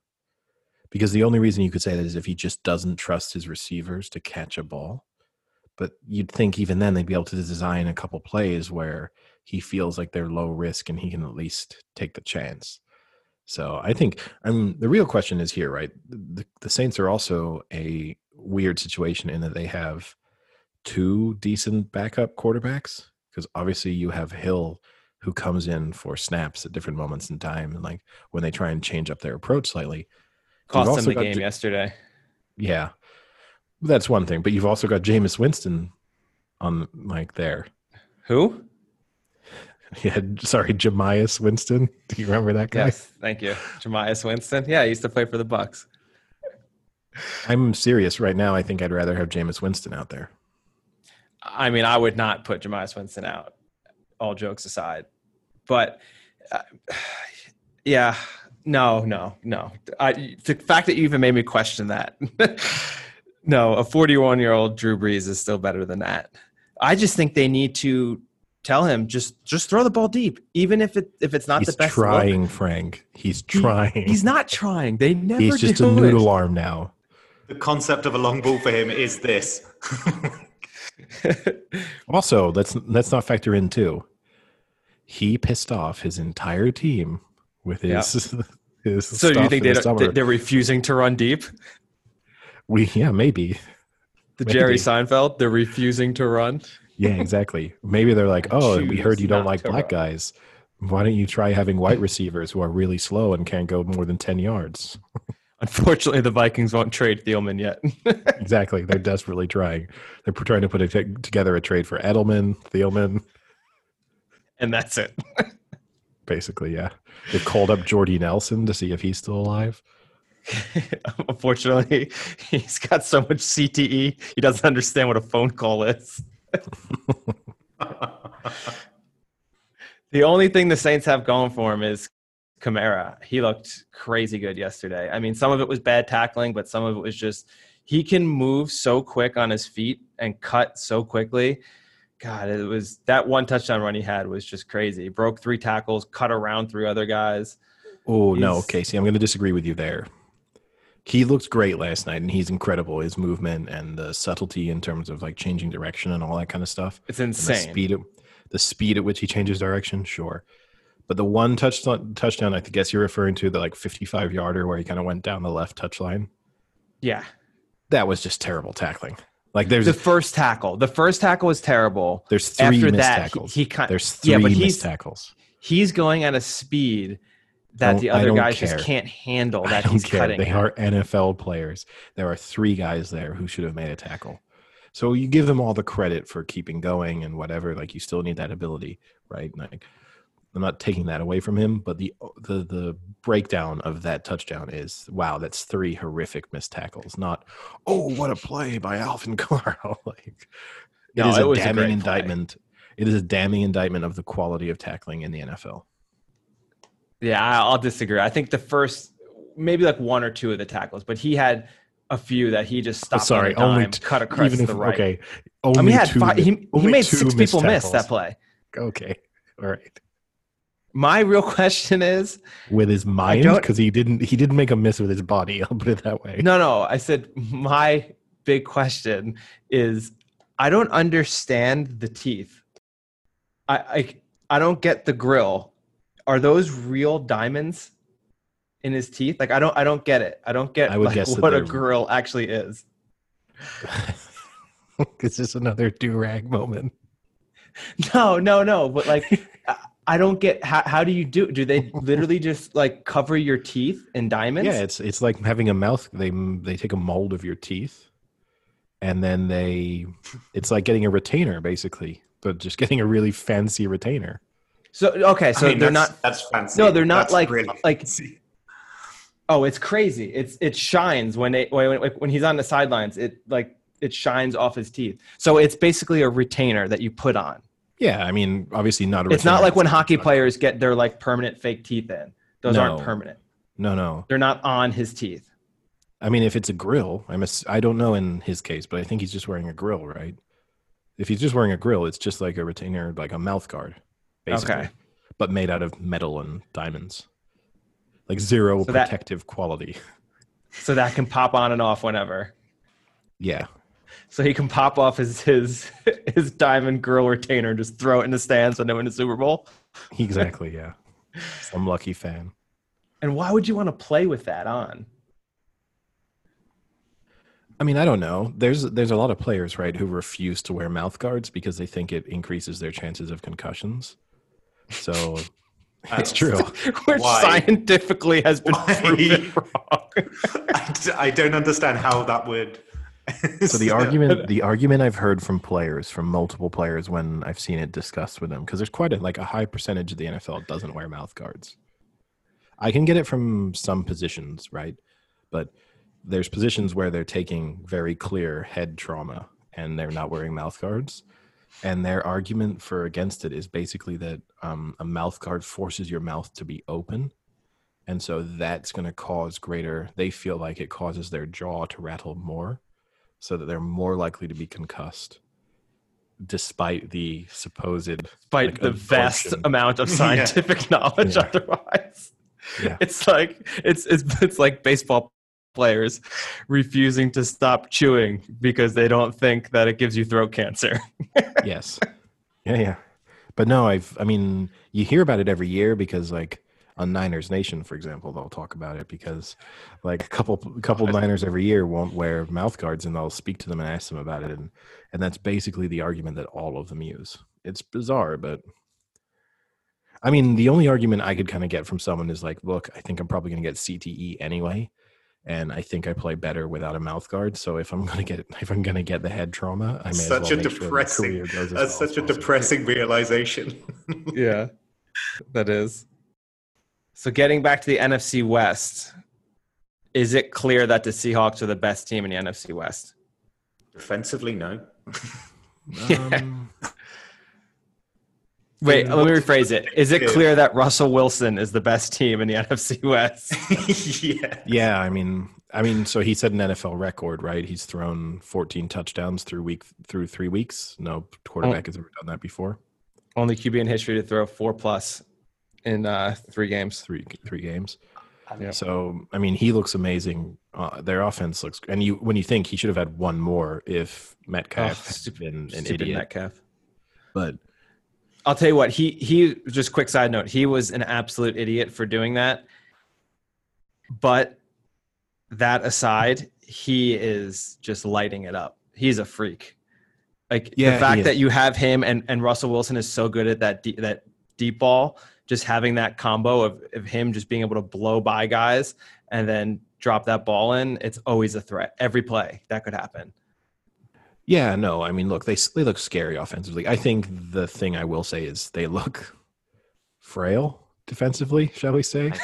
Because the only reason you could say that is if he just doesn't trust his receivers to catch a ball. But you'd think even then they'd be able to design a couple plays where he feels like they're low risk and he can at least take the chance. So I think I mean the real question is here, right? The, the Saints are also a weird situation in that they have two decent backup quarterbacks because obviously you have Hill who comes in for snaps at different moments in time and like when they try and change up their approach slightly. Cost him the game J- yesterday. Yeah. That's one thing, but you've also got Jameis Winston on like there. Who? Yeah, sorry, Jameis Winston. Do you remember that guy? Yes, thank you. Jameis Winston. Yeah, he used to play for the Bucks. I'm serious right now. I think I'd rather have Jameis Winston out there. I mean, I would not put Jameis Winston out, all jokes aside. But uh, Yeah. No, no, no. I, the fact that you even made me question that. no, a 41 year old Drew Brees is still better than that. I just think they need to tell him just just throw the ball deep, even if it if it's not He's the best. He's trying, look. Frank. He's He- trying. he's not trying. They never. He's just do a it. noodle arm now. The concept of a long ball for him is this. Also, let's let's not factor in too. He pissed off his entire team with his his. so do you think they the they're refusing to run deep? we yeah maybe The Jerry Seinfeld, they're refusing to run. Yeah exactly maybe they're like oh we heard you don't like black run." guys why don't you try having white receivers who are really slow and can't go more than ten yards? Unfortunately, the Vikings won't trade Thielman yet. exactly, they're desperately trying. They're trying to put a t- together a trade for Edelman, Thielman. and that's it. Basically, yeah. They called up Jordy Nelson to see if he's still alive. Unfortunately, he's got so much CTE, he doesn't understand what a phone call is. The only thing the Saints have going for him is Kamara. He looked crazy good yesterday. I mean, some of it was bad tackling, but some of it was just he can move so quick on his feet and cut so quickly. God, it was that one touchdown run he had was just crazy. Broke three tackles, cut around three other guys. Oh no, Casey, I'm going to disagree with you there. He looked great last night, and he's incredible. His movement and the subtlety in terms of like changing direction and all that kind of stuff. It's And the insane. speed, at, the speed at which he changes direction, sure. But the one touchdown, touchdown, I guess you're referring to the like 55 yarder where he kind of went down the left touch line. Yeah. That was just terrible tackling. Like there's The first tackle. The first tackle was terrible. there's three After missed that, he- tackles. he kind- there's three yeah, but missed he's- tackles. He's going at a speed that Don't- the other guys care. just can't handle that he's care. cutting. They are NFL players. There are three guys there who should have made a tackle. So you give them all the credit for keeping going and whatever. Like you still need that ability, right? Like I'm not taking that away from him, but the the the breakdown of that touchdown is wow, that's three horrific missed tackles. Not oh, what a play by Alvin Carl. like it No, is it a damning great play. indictment. It is a damning indictment of the quality of tackling in the NFL. Yeah, I- I'll disagree. I think the first, maybe like one or two of the tackles, but he had a few that he just Oh, stopped sorry, on dime, only t- cut across Even if the right. okay, I only mean, he had two five, he, he made six people miss that play. Okay, all right. My real question is, with his mind because he didn't he didn't make a miss with his body i'll put it that way no, no, I said my big question is, I don't understand the teeth. I, I, I don't get the grill. Are those real diamonds in his teeth? Like I don't, I don't get it. I don't get I would like, guess what a grill actually is. it's just another do-rag moment No, no, no. But like, I- I don't get how. How do you do? Do they literally just like cover your teeth in diamonds? yeah it's it's like having a mouth they they take a mold of your teeth and then they it's like getting a retainer basically but just getting a really fancy retainer So okay, so I mean, they're not. That's fancy. No, they're not That's like- really like- fancy. Oh, it's crazy. It's it shines when they when when, he's on the sidelines. It like it shines off his teeth. So it's basically a retainer that you put on. yeah i mean obviously not a It's not like when hockey players get their like permanent fake teeth in. Those aren't permanent. no no They're not on his teeth. i mean if it's a grill i'm a, i don't know in his case but i think he's just wearing a grill right if he's just wearing a grill it's just like a retainer like a mouth guard basically Okay. but made out of metal and diamonds. Like zero So that- protective quality. So that can pop on and off whenever. Yeah. So he can pop off his his his diamond grill retainer and just throw it in the stands when they win the Super Bowl. Exactly. Yeah. Some lucky fan. And why would you want to play with that on? I mean, I don't know. There's there's a lot of players, right, who refuse to wear mouth guards because they think it increases their chances of concussions. So it's true. Which Why? scientifically has been Why? proven wrong. I, d- I don't understand how that would. So the argument the argument I've heard from players, from multiple players when I've seen it discussed with them, because there's quite a like a high percentage of the NFL doesn't wear mouth guards. I can get it from some positions, right? But there's positions where they're taking very clear head trauma and they're not wearing mouth guards. And their argument for against it is basically that um, a mouth guard forces your mouth to be open. and so that's going to cause greater. They feel like it causes their jaw to rattle more, so that they're more likely to be concussed, despite the supposed despite like, the vast amount of scientific knowledge Yeah. otherwise. Yeah. It's like it's it's it's like baseball players refusing to stop chewing because they don't think that it gives you throat cancer. yes. Yeah yeah. But no i've i mean you hear about it every year because like on niners nation for example they'll talk about it because like a couple couple niners every year won't wear mouth guards and they'll speak to them and ask them about it. And and that's basically the argument that all of them use. It's bizarre but i mean the only argument i could kind of get from someone is like look i think i'm probably going to get cte anyway and I think I play better without a mouth guard. So if I'm gonna get if I'm gonna get the head trauma, I may as Such well a make sure depressing- career goes as That's well as such a depressing realization. yeah. That is. So getting back to the NFC West, is it clear that the Seahawks are the best team in the NFC West? Defensively, no. Um, Wait, let me rephrase it. Is it clear that Russell Wilson is the best team in the NFC West? yeah. yeah, I mean, I mean, so he set an NFL record, right? He's thrown 14 touchdowns through week through three weeks. No quarterback has ever done that before. Only QB in history to throw four plus in uh, three games. Three three games. Yeah. So I mean, he looks amazing. Uh, their offense looks, and you when you think he should have had one more if Metcalf Oh, had stupid- been an Stupid idiot. Metcalf. But I'll tell you what, he he just quick side note, he was an absolute idiot for doing that. But that aside, he is just lighting it up. He's a freak. Like Yeah, the fact that you have him and, and Russell Wilson is so good at that deep, that deep ball, just having that combo of, of him just being able to blow by guys and then drop that ball in, it's always a threat. Every play that could happen. Yeah, no, I mean, look, they they look scary offensively. I think the thing I will say is they look frail defensively, shall we say?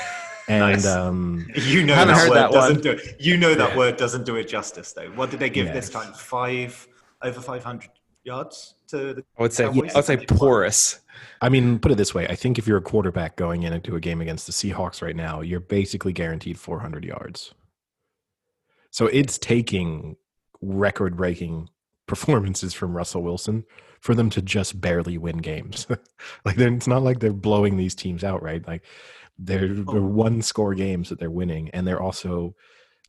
And Nice. um, You know that word that doesn't one. do it. You know that Yeah. word doesn't do it justice, though. What did they give Yeah. this time? Five over five hundred yards to the. I would say Cowboys? I would say porous. I mean, put it this way: I think if you're a quarterback going into a game against the Seahawks right now, you're basically guaranteed 400 yards. So it's taking record-breaking performances from Russell Wilson for them to just barely win games. like it's not like they're blowing these teams out, right? Like they're, they're one-score games that they're winning, and they're also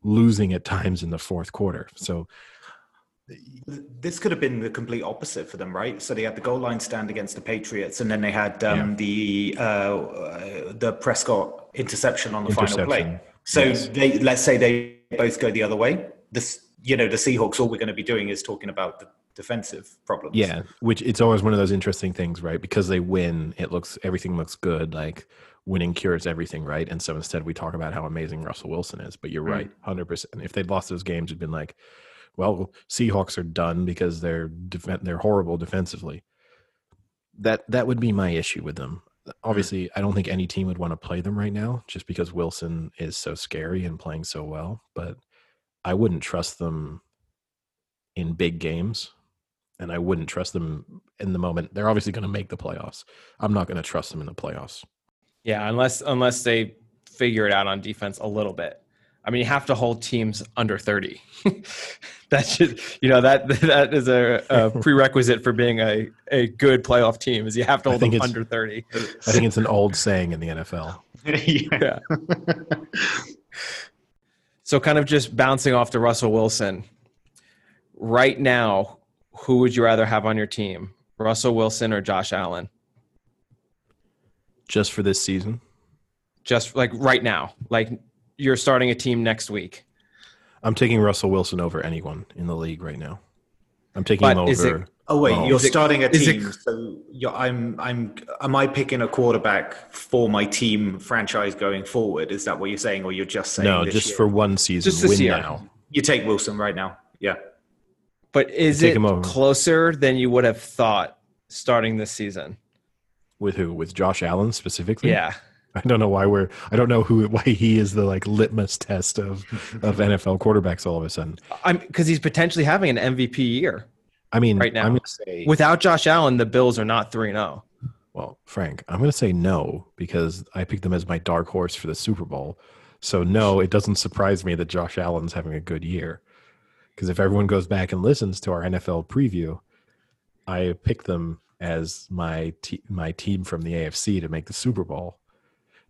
losing at times in the fourth quarter. So This could have been the complete opposite for them, right? So they had the goal line stand against the Patriots, and then they had um, the uh, uh, the Prescott interception on the final play. So yes. they let's say they both go the other way. This, you know, the Seahawks. All we're going to be doing is talking about the defensive problems. Yeah, which it's always one of those interesting things, right? Because they win, it looks everything looks good. Like winning cures everything, right? And so instead, we talk about how amazing Russell Wilson is. But you're Mm. right, hundred percent. If they'd lost those games, it'd been like, well, Seahawks are done because they're defen they're horrible defensively. That that would be my issue with them. Obviously, I don't think any team would want to play them right now, just because Wilson is so scary and playing so well. But I wouldn't trust them in big games and I wouldn't trust them in the moment. They're obviously going to make the playoffs. I'm not going to trust them in the playoffs. Yeah, unless unless they figure it out on defense a little bit. I mean, you have to hold teams under thirty. that should, you know, that that is a, a prerequisite for being a, a good playoff team. Is you have to hold them under thirty. I think it's an old saying in the NFL. yeah. So, kind of just bouncing off to Russell Wilson. Right now, who would you rather have on your team, Russell Wilson or Josh Allen? Just for this season, Just like right now, like you're starting a team next week. I'm taking Russell Wilson over anyone in the league right now. I'm taking him But is it- over. Oh wait, Oh. you're Is it- starting a is it- team. so you're, I'm, I'm, am I picking a quarterback for my team franchise going forward? Is that what you're saying, or you're just saying? no, this just year? for one season. Just this win year. now. you take Wilson right now. Yeah. But is it closer than you would have thought starting this season? With who? With Josh Allen specifically? Yeah. I don't know why we're. I don't know who. Why he is the like litmus test of of NFL quarterbacks all of a sudden. I'm because he's potentially having an MVP year. I mean, Right now. I'm going to say Without Josh Allen, the Bills are not 3 0. Well, Frank, I'm going to say no because I picked them as my dark horse for the Super Bowl. So no, it doesn't surprise me that Josh Allen's having a good year. Because if everyone goes back and listens to our NFL preview, I picked them as my te- my team from the AFC to make the Super Bowl.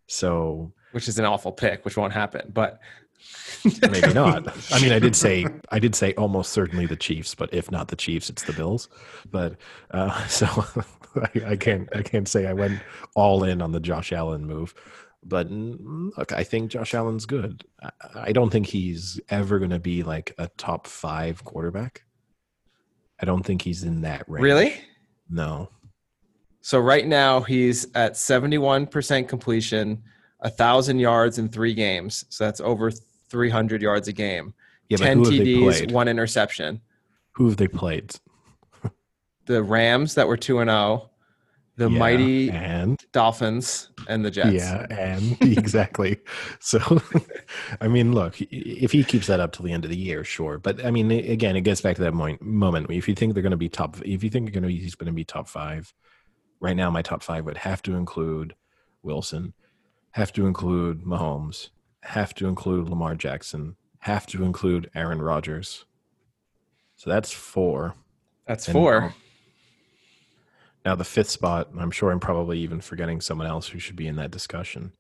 So which is an awful pick, which won't happen, but maybe not. I mean, I did say I did say almost certainly the Chiefs, but if not the Chiefs, it's the Bills. But uh, so I, I can't I can't say I went all in on the Josh Allen move. But look, I think Josh Allen's good. I, I don't think he's ever going to be like a top five quarterback. I don't think he's in that range. Really? No. So right now he's at 71% completion, a thousand yards in three games. So that's over 300 yards a game. Yeah, 10 TDs, one interception. Who have they played? the Rams that were 2 and 0, the Yeah, mighty and Dolphins and the Jets. yeah, and exactly. So, I mean, look, if he keeps that up till the end of the year, sure. But I mean, again, it gets back to that point, moment. If you think they're going to be top, if you think you're going to be, he's going to be top five. Right now, my top five would have to include Wilson, have to include Mahomes, have to include Lamar Jackson, have to include Aaron Rodgers. So that's four. That's And four. Now the fifth spot, I'm sure I'm probably even forgetting someone else who should be in that discussion.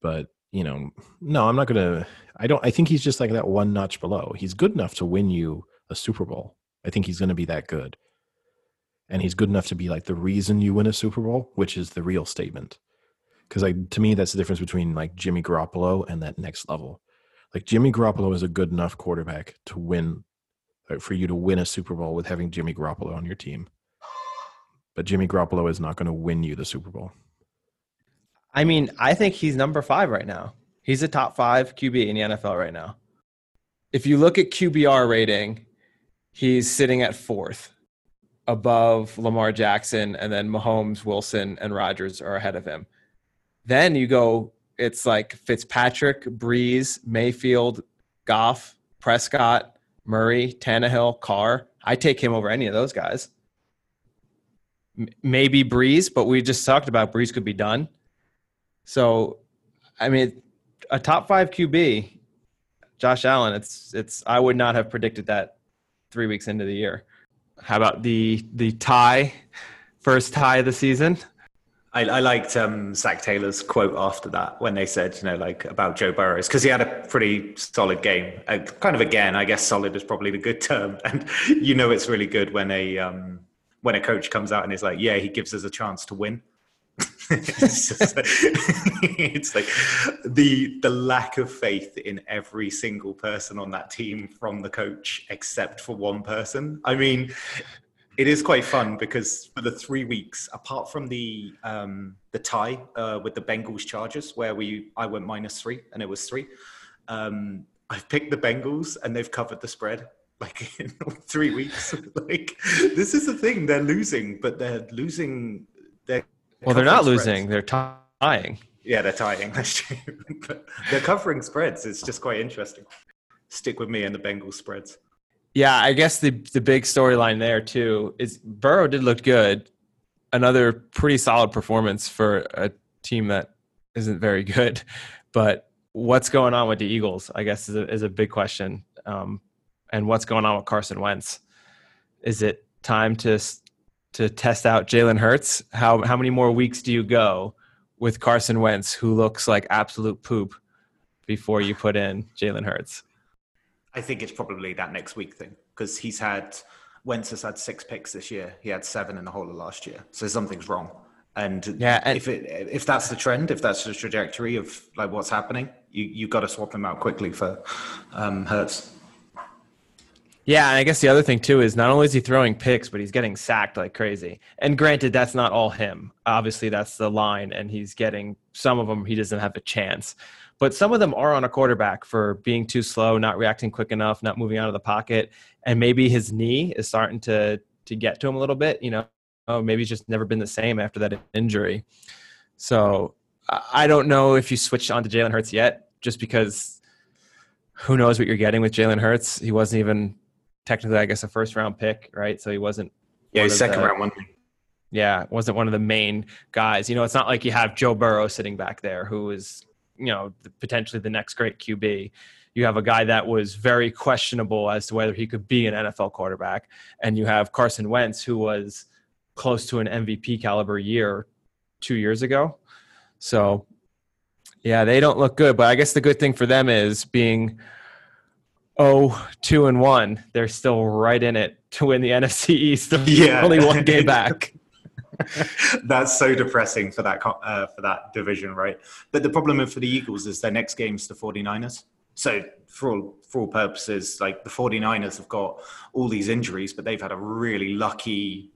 But, you know, no, I'm not gonna I don't I think he's just like that one notch below. He's good enough to win you a Super Bowl. I think he's gonna be that good. And he's good enough to be like the reason you win a Super Bowl, which is the real statement. Because like to me, that's the difference between like Jimmy Garoppolo and that next level. Like Jimmy Garoppolo is a good enough quarterback to win for you to win a Super Bowl with having Jimmy Garoppolo on your team but Jimmy Garoppolo is not going to win you the Super Bowl. I mean, I think he's number five right now. He's a top five QB in the NFL right now. If you look at QBR rating, he's sitting at fourth above Lamar Jackson, and then Mahomes, Wilson, and Rodgers are ahead of him. Then you go, it's like Fitzpatrick, Brees, Mayfield, Goff, Prescott, Murray, Tannehill, Carr. I take him over any of those guys. M- Maybe Brees, but we just talked about Brees could be done. So, I mean, a top five QB, Josh Allen. It's it's. I would not have predicted that three weeks into the year. How about the the tie, first tie of the season? I, I liked um, Zac Taylor's quote after that when they said, you know, like about Joe Burrows, because he had a pretty solid game. Uh, kind of again, I guess solid is probably the good term. And you know, it's really good when a um, when a coach comes out and is like, yeah, he gives us a chance to win. it's, just it's like the the lack of faith in every single person on that team from the coach except for one person. I mean, it is quite fun because for the three weeks, apart from the um, the tie uh, with the Bengals Chargers, where we I went minus three and it was three, um, I've picked the Bengals and they've covered the spread like in three weeks. like this is the thing, they're losing, but they're losing. Their Well, they're not spreads. losing; they're tying. Yeah, they're tying. That's true. but they're covering spreads. It's just quite interesting. Stick with me and the Bengals spreads. Yeah, I guess the the big storyline there too is Burrow did look good. Another pretty solid performance for a team that isn't very good. But what's going on with the Eagles? I guess is a, is a big question. Um, and what's going on with Carson Wentz? Is it time to to test out Jalen Hurts? How how many more weeks do you go with Carson Wentz, who looks like absolute poop, before you put in Jalen Hurts? I think it's probably that next week thing because he's had Wentz has had six picks this year. He had seven in the whole of last year, so something's wrong. And Yeah, and- if it if that's the trend, if that's the trajectory of like what's happening, you you got to swap him out quickly for um, Hurts. Yeah, and I guess the other thing too is not only is he throwing picks, but he's getting sacked like crazy. And granted, that's not all him. Obviously, that's the line, and he's getting some of them. He doesn't have a chance, but some of them are on a quarterback for being too slow, not reacting quick enough, not moving out of the pocket, and maybe his knee is starting to to get to him a little bit. You know, oh, maybe he's just never been the same after that injury. So I don't know if you switched on to Jalen Hurts yet, just because who knows what you're getting with Jalen Hurts. He wasn't even technically, I guess, a first round pick, right? So he wasn't. Yeah, second the- round one. Yeah, wasn't one of the main guys. You know, it's not like you have Joe Burrow sitting back there who is, you know, potentially the next great QB. You have a guy that was very questionable as to whether he could be an NFL quarterback, and you have Carson Wentz who was close to an MVP caliber year two years ago. So, yeah, they don't look good. But I guess the good thing for them is being oh two and one, they're still right in it to win the NFC East. Yeah. only one game back. That's so depressing for that uh, for that division, right? But the problem for the Eagles is their next game's the 49ers. So for all for all purposes, like the 49ers have got all these injuries, but they've had a really lucky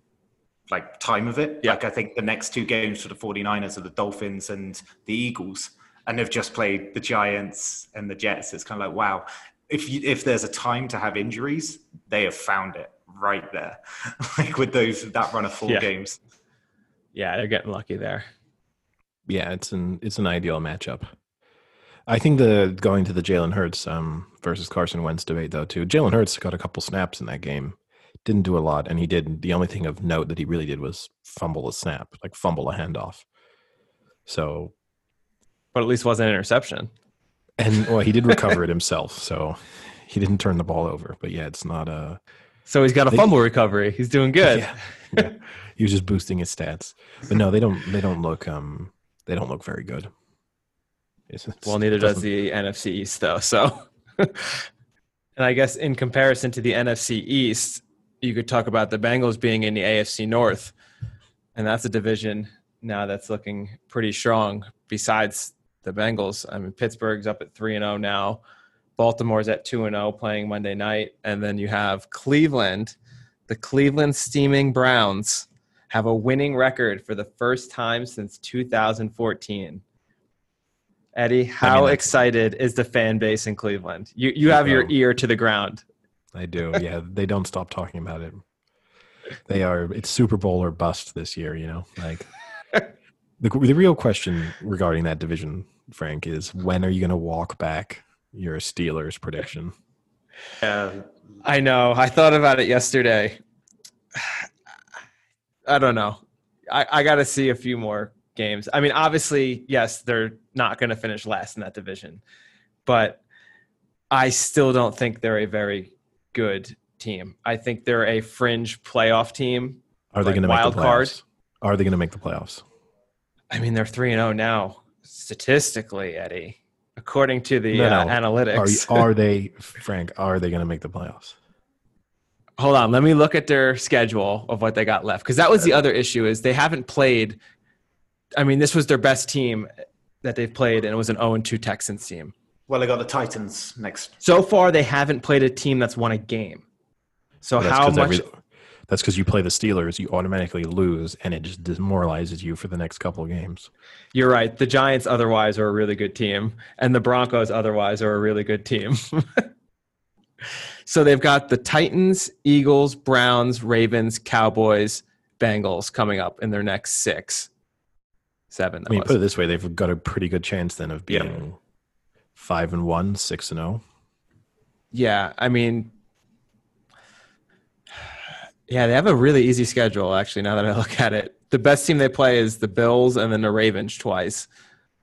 like time of it. Yeah. Like I think the next two games for the 49ers are the Dolphins and the Eagles, and they've just played the Giants and the Jets. It's kind of like wow. If you, if there's a time to have injuries, they have found it right there. like with those that run of four Yeah. games. Yeah, they're getting lucky there. Yeah, it's an it's an ideal matchup. I think the going to the Jalen Hurts um, versus Carson Wentz debate though too. Jalen Hurts got a couple snaps in that game, didn't do a lot, and he did. The only thing of note that he really did was fumble a snap, like fumble a handoff. So, But at least wasn't an interception. and well, he did recover it himself, so he didn't turn the ball over. But yeah, it's not a So he's got a They- fumble recovery. He's doing good. Yeah, yeah. he was just boosting his stats. But no, they don't. They don't look. Um, they don't look very good. It's- it's- Well, neither does the NFC East, though. So, and I guess in comparison to the NFC East, you could talk about the Bengals being in the AFC North, and that's a division now that's looking pretty strong. Besides the Bengals, I mean, Pittsburgh's up at three and zero now. Baltimore's at two and zero playing Monday night, and then you have Cleveland. The Cleveland Steaming Browns have a winning record for the first time since 2014. Eddie, how that's- excited is the fan base in Cleveland? You you have your ear to the ground. I do. Yeah, they don't stop talking about it. They are. It's Super Bowl or bust this year. You know, like the the real question regarding that division, Frank, is when are you going to walk back your Steelers prediction? Yeah, I know. I thought about it yesterday. I don't know. I, I got to see a few more games. I mean, obviously, yes, they're not going to finish last in that division, but I still don't think they're a very good team. I think they're a fringe playoff team. Are they Like going to make the card? playoffs? Are they going to make the playoffs? I mean, they're three and zero now statistically, Eddie, according to the No, uh, no. Are, analytics. you- are they, Frank? Are they going to make the playoffs? Hold on, let me look at their schedule of what they got left because that was the other issue is they haven't played. I mean, this was their best team that they've played, and it was an 0 2 Texans team. Well, they got the Titans next. So far, they haven't played a team that's won a game. So Well, how 'cause much? every- that's because you play the Steelers, you automatically lose, and it just demoralizes you for the next couple of games. You're right. The Giants otherwise are a really good team, and the Broncos otherwise are a really good team. so they've got the Titans, Eagles, Browns, Ravens, Cowboys, Bengals coming up in their next six, seven. I mean, that put it this way: they've got a pretty good chance then of being five and one, six and oh. zero. Yeah, I mean, yeah, they have a really easy schedule. Actually, now that I look at it, the best team they play is the Bills and then the Ravens twice.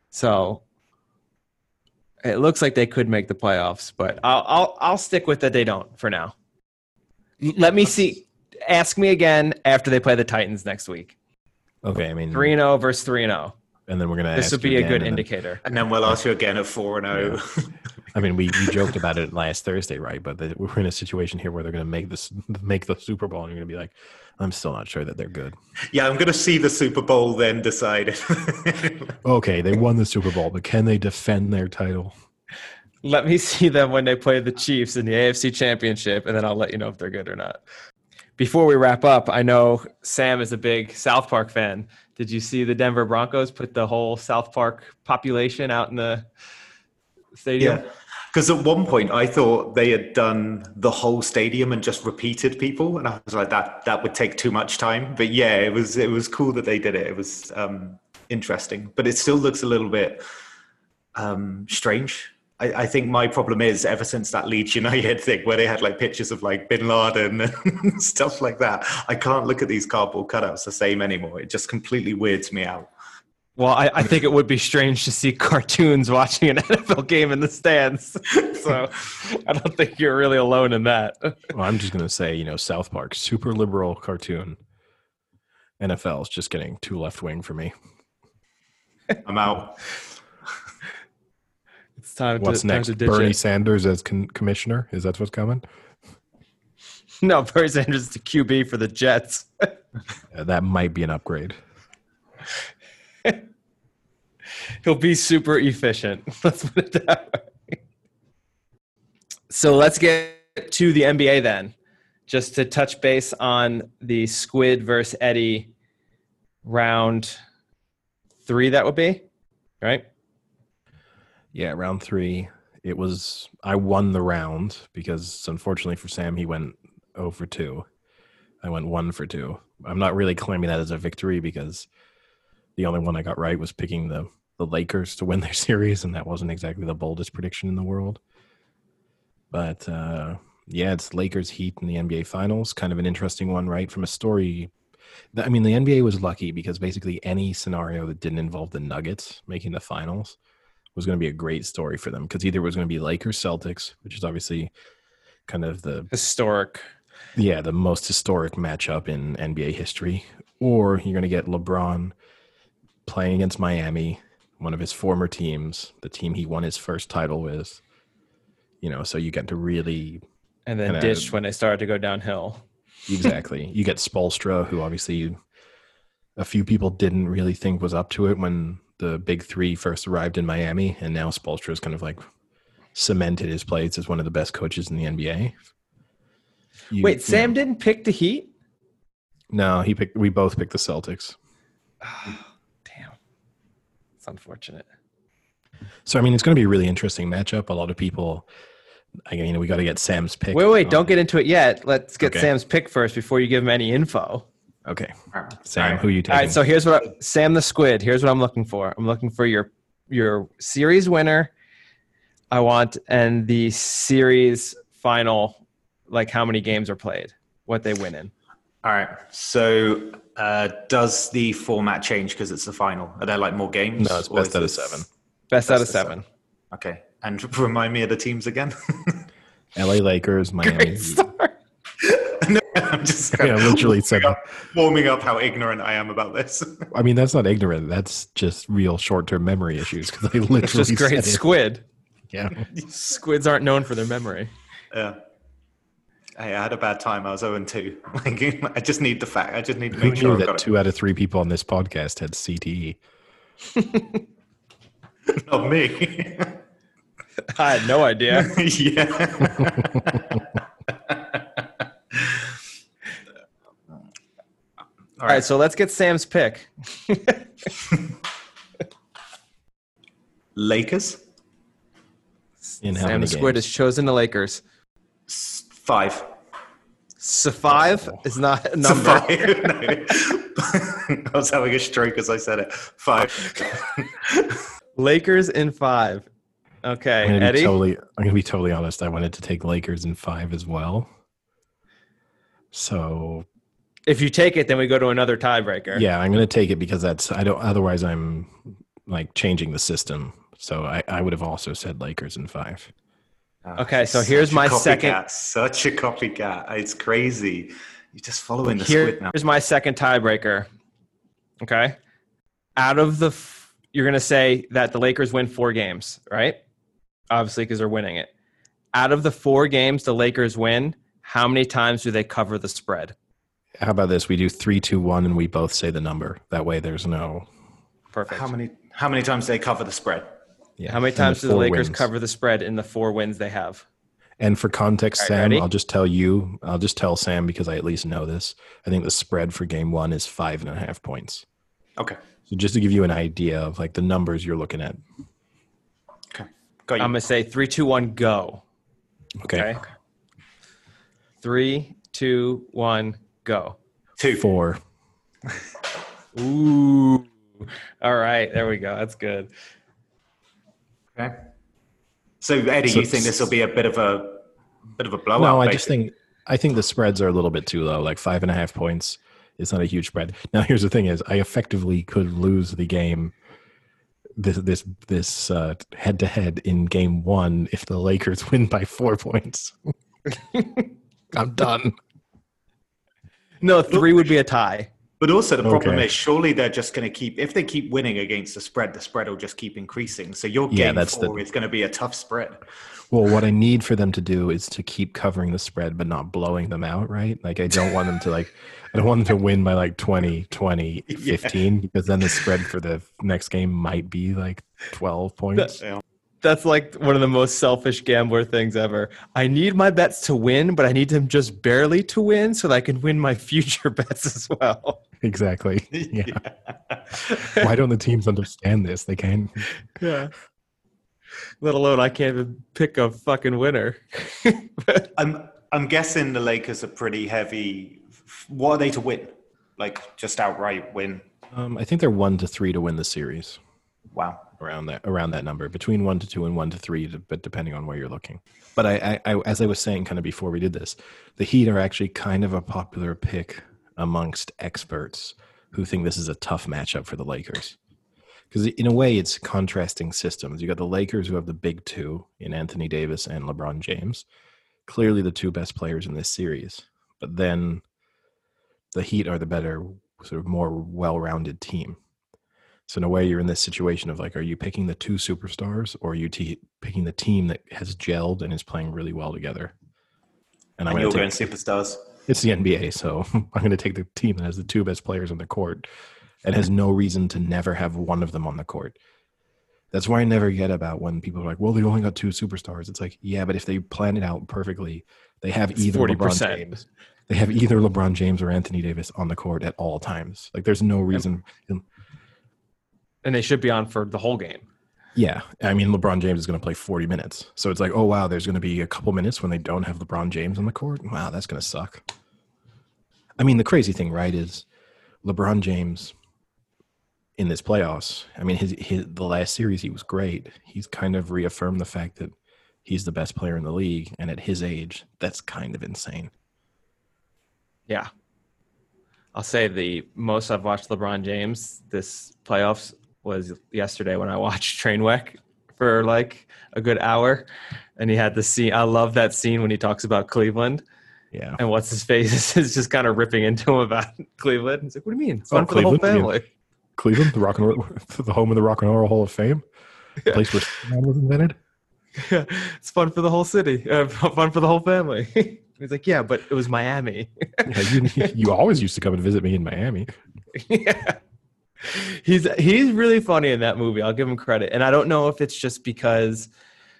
So it looks like they could make the playoffs, but I'll I'll I'll stick with that they don't for now. Let me see. Ask me again after they play the Titans next week. Okay, I mean, Three and zero versus three and zero. and then we're gonna. This ask would you be a good and then- indicator. And then we'll ask you again at four and oh. zero. I mean, we, we joked about it last Thursday, right? But the, we're in a situation here where they're gonna make this make the Super Bowl, and you're gonna be like, I'm still not sure that they're good. yeah, I'm going to see the Super Bowl then decide. Okay, they won the Super Bowl, but can they defend their title? Let me see them when they play the Chiefs in the AFC Championship, and then I'll let you know if they're good or not. Before we wrap up, I know Sam is a big South Park fan. Did you see the Denver Broncos put the whole South Park population out in the stadium? yeah. Because at one point I thought they had done the whole stadium and just repeated people, and I was like, that that would take too much time. But yeah, it was it was cool that they did it. It was um, interesting, but it still looks a little bit um, strange I, I think my problem is ever since that Leeds United thing where they had like pictures of like Bin Laden and stuff like that, I can't look at these cardboard cutouts the same anymore. It just completely weirds me out. Well, I, I think it would be strange to see cartoons watching an NFL game in the stands. So I don't think you're really alone in that. Well, I'm just gonna say, you know, South Park, super liberal cartoon. NFL is just getting too left wing for me. I'm out. It's time What's to, time next? to Bernie it. Sanders as con- commissioner? Is that what's coming? No, Bernie Sanders is the QB for the Jets. Uh, that might be an upgrade. He'll be super efficient. Let's put it that way. So let's get to the NBA then. Just to touch base on the Squid versus Eddie round three, that would be, right? Yeah, round three. It was I won the round because unfortunately for Sam, he went 0 for two. I went one for two. I'm not really claiming that as a victory because the only one I got right was picking the the Lakers to win their series, and that wasn't exactly the boldest prediction in the world. But uh, yeah, it's Lakers Heat in the NBA Finals. Kind of an interesting one, right? From a story. I mean, the NBA was lucky because basically any scenario that didn't involve the Nuggets making the finals was going to be a great story for them because either it was going to be Lakers Celtics, which is obviously kind of the Historic. yeah the most historic matchup in NBA history, or you're going to get LeBron playing against Miami, one of his former teams, the team he won his first title with. You know, so you get to really And then And, uh, ditched when they started to go downhill. exactly. you get Spoelstra, who obviously a few people didn't really think was up to it when the big three first arrived in Miami, and now Spoelstra is kind of like cemented his place as one of the best coaches in the NBA. You- Wait, you Sam know- didn't pick the Heat? No, he picked. We both picked the Celtics. Damn. It's unfortunate. So I mean, it's going to be a really interesting matchup. A lot of people, I you know, we got to get Sam's pick. Wait, wait, on- don't get into it yet. Let's get Okay. Sam's pick first before you give him any info. Okay, All Sam, right. who you All taking? right, so here's what I, Sam the Squid. Here's what I'm looking for. I'm looking for your your series winner. I want and the series final, like how many games are played, what they win in. All right. So, uh, does the format change because it's the final? Are there like more games? no, it's best out of seven. Best out of Best of seven. Okay. And remind me of the teams again. L.A. Lakers, Miami. Great start. no, I'm just Yeah, literally said warming up, warming up how ignorant I am about this. I mean, that's not ignorant. That's just real short-term memory issues because I literally It's just great said it. squid. Yeah, Squids aren't known for their memory. yeah. Hey, I had a bad time. I was 0 and 2. Like, I just need the fact. I just need to who make sure knew that got two out of three people on this podcast had CTE? it. Not me. I had no idea. yeah. All right, so let's get Sam's pick. Lakers In Sam the Squid has chosen the Lakers. S- five. So five is not a It's a number. five. I was having a stroke as I said it. Five. Lakers in five. Okay, I'm gonna be Eddie. totally. I'm gonna be totally honest. I wanted to take Lakers in five as well. So if you take it, then we go to another tiebreaker. yeah, I'm gonna take it because that's. I don't. Otherwise, I'm like changing the system. So I, I would have also said Lakers in five. Ah, okay, so here's my copycat, second- Such a copycat. It's crazy. You're just following the Here- squid now. here's my second tiebreaker. Okay, out of the, f- you're gonna say that the Lakers win four games, right? Obviously, because they're winning it. Out of the four games the Lakers win, how many times do they cover the spread? How about this? We do three, two, one, and we both say the number. That way, there's no. Perfect. How many? How many times do they cover the spread? Yeah. How many and the times do the Lakers wins. cover the spread in the four wins they have? And for context, All right, Sam, ready? I'll just tell you. I'll just tell Sam because I at least know this. I think the spread for game one is five and a half points. Okay. So just to give you an idea of like the numbers you're looking at. Okay. Got you. I'm gonna say three, two, one, go. Okay. Okay. Three, two, one, go. Two. Four. Ooh. All right, there we go. That's good. Okay. So Eddie, So- you think this will be a bit of a bit of a blowout? no, I just think I think the spreads are a little bit too low. Like five and a half points is not a huge spread. Now, here's the thing: is I effectively could lose the game this this this head to head in game one if the Lakers win by four points. I'm done. No, three would be a tie. But also the problem Okay. is, surely they're just going to keep. If they keep winning against the spread, the spread will just keep increasing. So your Yeah, game that's the- four is going to be a tough spread. Well, what I need for them to do is to keep covering the spread, but not blowing them out, right? Like, I don't want them to, like, I don't want them to win by like 20, 20, Yeah. 15, because then the spread for the next game might be like 12 points. That's like one of the most selfish gambler things ever. I need my bets to win, but I need them just barely to win so that I can win my future bets as well. Exactly. Yeah. Why don't the teams understand this? They can't. Yeah. Let alone I can't even pick a fucking winner. I'm I'm guessing the Lakers are pretty heavy. What are they to win? Like just outright win? Um, I think they're one to three to win the series. Wow. Around that around that number between one to two and one to three but depending on where you're looking. But I, I, I as i was saying kind of before we did this the heat are actually kind of a popular pick amongst experts who think this is a tough matchup for the lakers. Because in a way it's contrasting systems. You got the lakers who have the big two in anthony davis and lebron james clearly the two best players in this series. But then the heat are the better sort of more well-rounded team so in a way, you're in this situation of like, are you picking the two superstars or are you te- picking the team that has gelled and is playing really well together? And I'm going to take superstars. it's the NBA, so I'm going to take the team that has the two best players on the court and has no reason to never have one of them on the court. That's why I never get about when people are like, "Well, they only got two superstars." It's like, yeah, but if they plan it out perfectly, they have It's either LeBron 40%. James, they have either LeBron James or Anthony Davis on the court at all times. Like, there's no reason. and they should be on for the whole game. Yeah, I mean LeBron James is going to play 40 minutes. So it's like, oh wow, there's going to be a couple minutes when they don't have LeBron James on the court. Wow, that's going to suck. I mean, the crazy thing, right, is LeBron James in this playoffs. I mean, his, his the last series he was great. He's kind of reaffirmed the fact that he's the best player in the league, and at his age, that's kind of insane. Yeah. I'll say the most I've watched LeBron James this playoffs was yesterday when I watched Trainwreck for like a good hour. And he had the scene. I love that scene when he talks about Cleveland Yeah, and what's his face is just kind of ripping into him about Cleveland. He's like, what do you mean? It's Oh, fun for the whole Cleveland? You mean- family. Cleveland, the rock and roll, the home of the Rock and Roll Hall of Fame, the place where Superman was invented. Yeah, it's fun for the whole city, uh, fun for the whole family. He's like, yeah, but it was Miami. Yeah, you, you always used to come and visit me in Miami. yeah. He's he's really funny in that movie. I'll give him credit. And I don't know if it's just because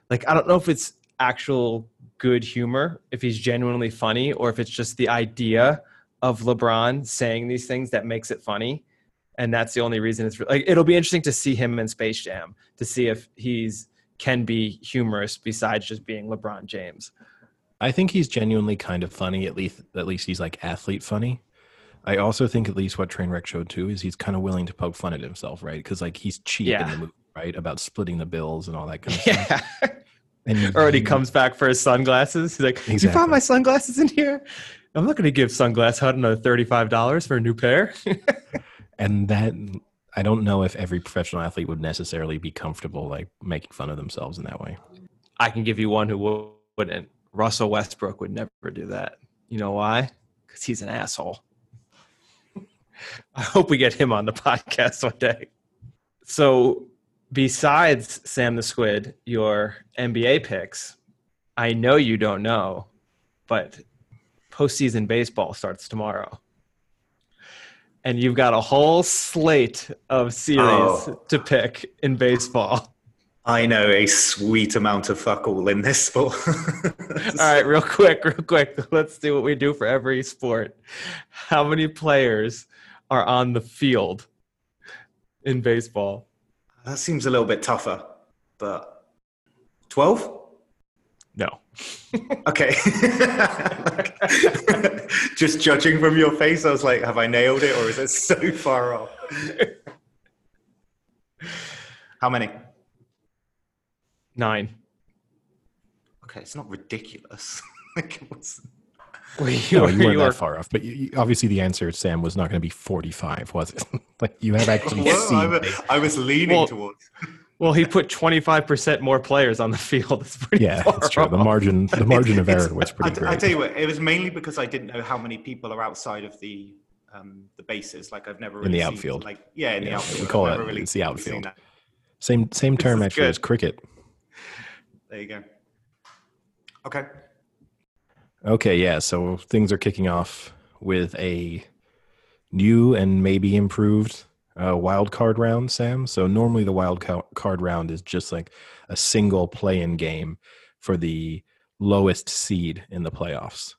like I don't know if it's actual good humor, if he's genuinely funny or if it's just the idea of LeBron saying these things that makes it funny. And that's the only reason it's like it'll be interesting to see him in Space Jam to see if he's can be humorous besides just being LeBron James. I think he's genuinely kind of funny. At least, at least he's like athlete funny. I also think at least what Trainwreck showed too is he's kind of willing to poke fun at himself, right? Because like he's cheap Yeah. in the movie, right? About splitting the bills and all that kind of stuff. Yeah. And he, or when he comes back for his sunglasses. He's like, "You found my sunglasses in here." I'm not going to give Sunglass Hut another thirty-five dollars for a new pair. and that I don't know if every professional athlete would necessarily be comfortable like making fun of themselves in that way. I can give you one who wouldn't. Russell Westbrook would never do that. You know why? Because he's an asshole. I hope we get him on the podcast one day. So, besides Sam the Squid, your NBA picks, I know you don't know, but postseason baseball starts tomorrow. And you've got a whole slate of series Oh. to pick in baseball. I know a sweet amount of fuck all in this sport. All right, real quick, real quick. Let's do what we do for every sport. How many players are on the field in baseball? That seems a little bit tougher, but 12? No. Okay. Just judging from your face, I was like, have I nailed it or is it so far off? How many? Nine. okay, it's not ridiculous. like, what's, Well, you, No, were- you weren't you were- that far off. But you, you- obviously, the answer, Sam, was not going to be 45, was it? like you have actually well, seen. I, was, I was leaning Well, towards. Well, he put 25% more players on the field. It's pretty Yeah, far it's true. The margin, the margin of error was pretty I, great. I tell you what, it was mainly because I didn't know how many people are outside of the um, the bases. Like I've never In the really seen, outfield. Like yeah, in the Yeah, outfield. we call never it- it's the outfield. Same same term is actually as cricket. There you go. Okay. Okay, yeah. So things are kicking off with a new and maybe improved uh, wild card round, Sam. So normally the wild card round is just like a single play-in game for the lowest seed in the playoffs.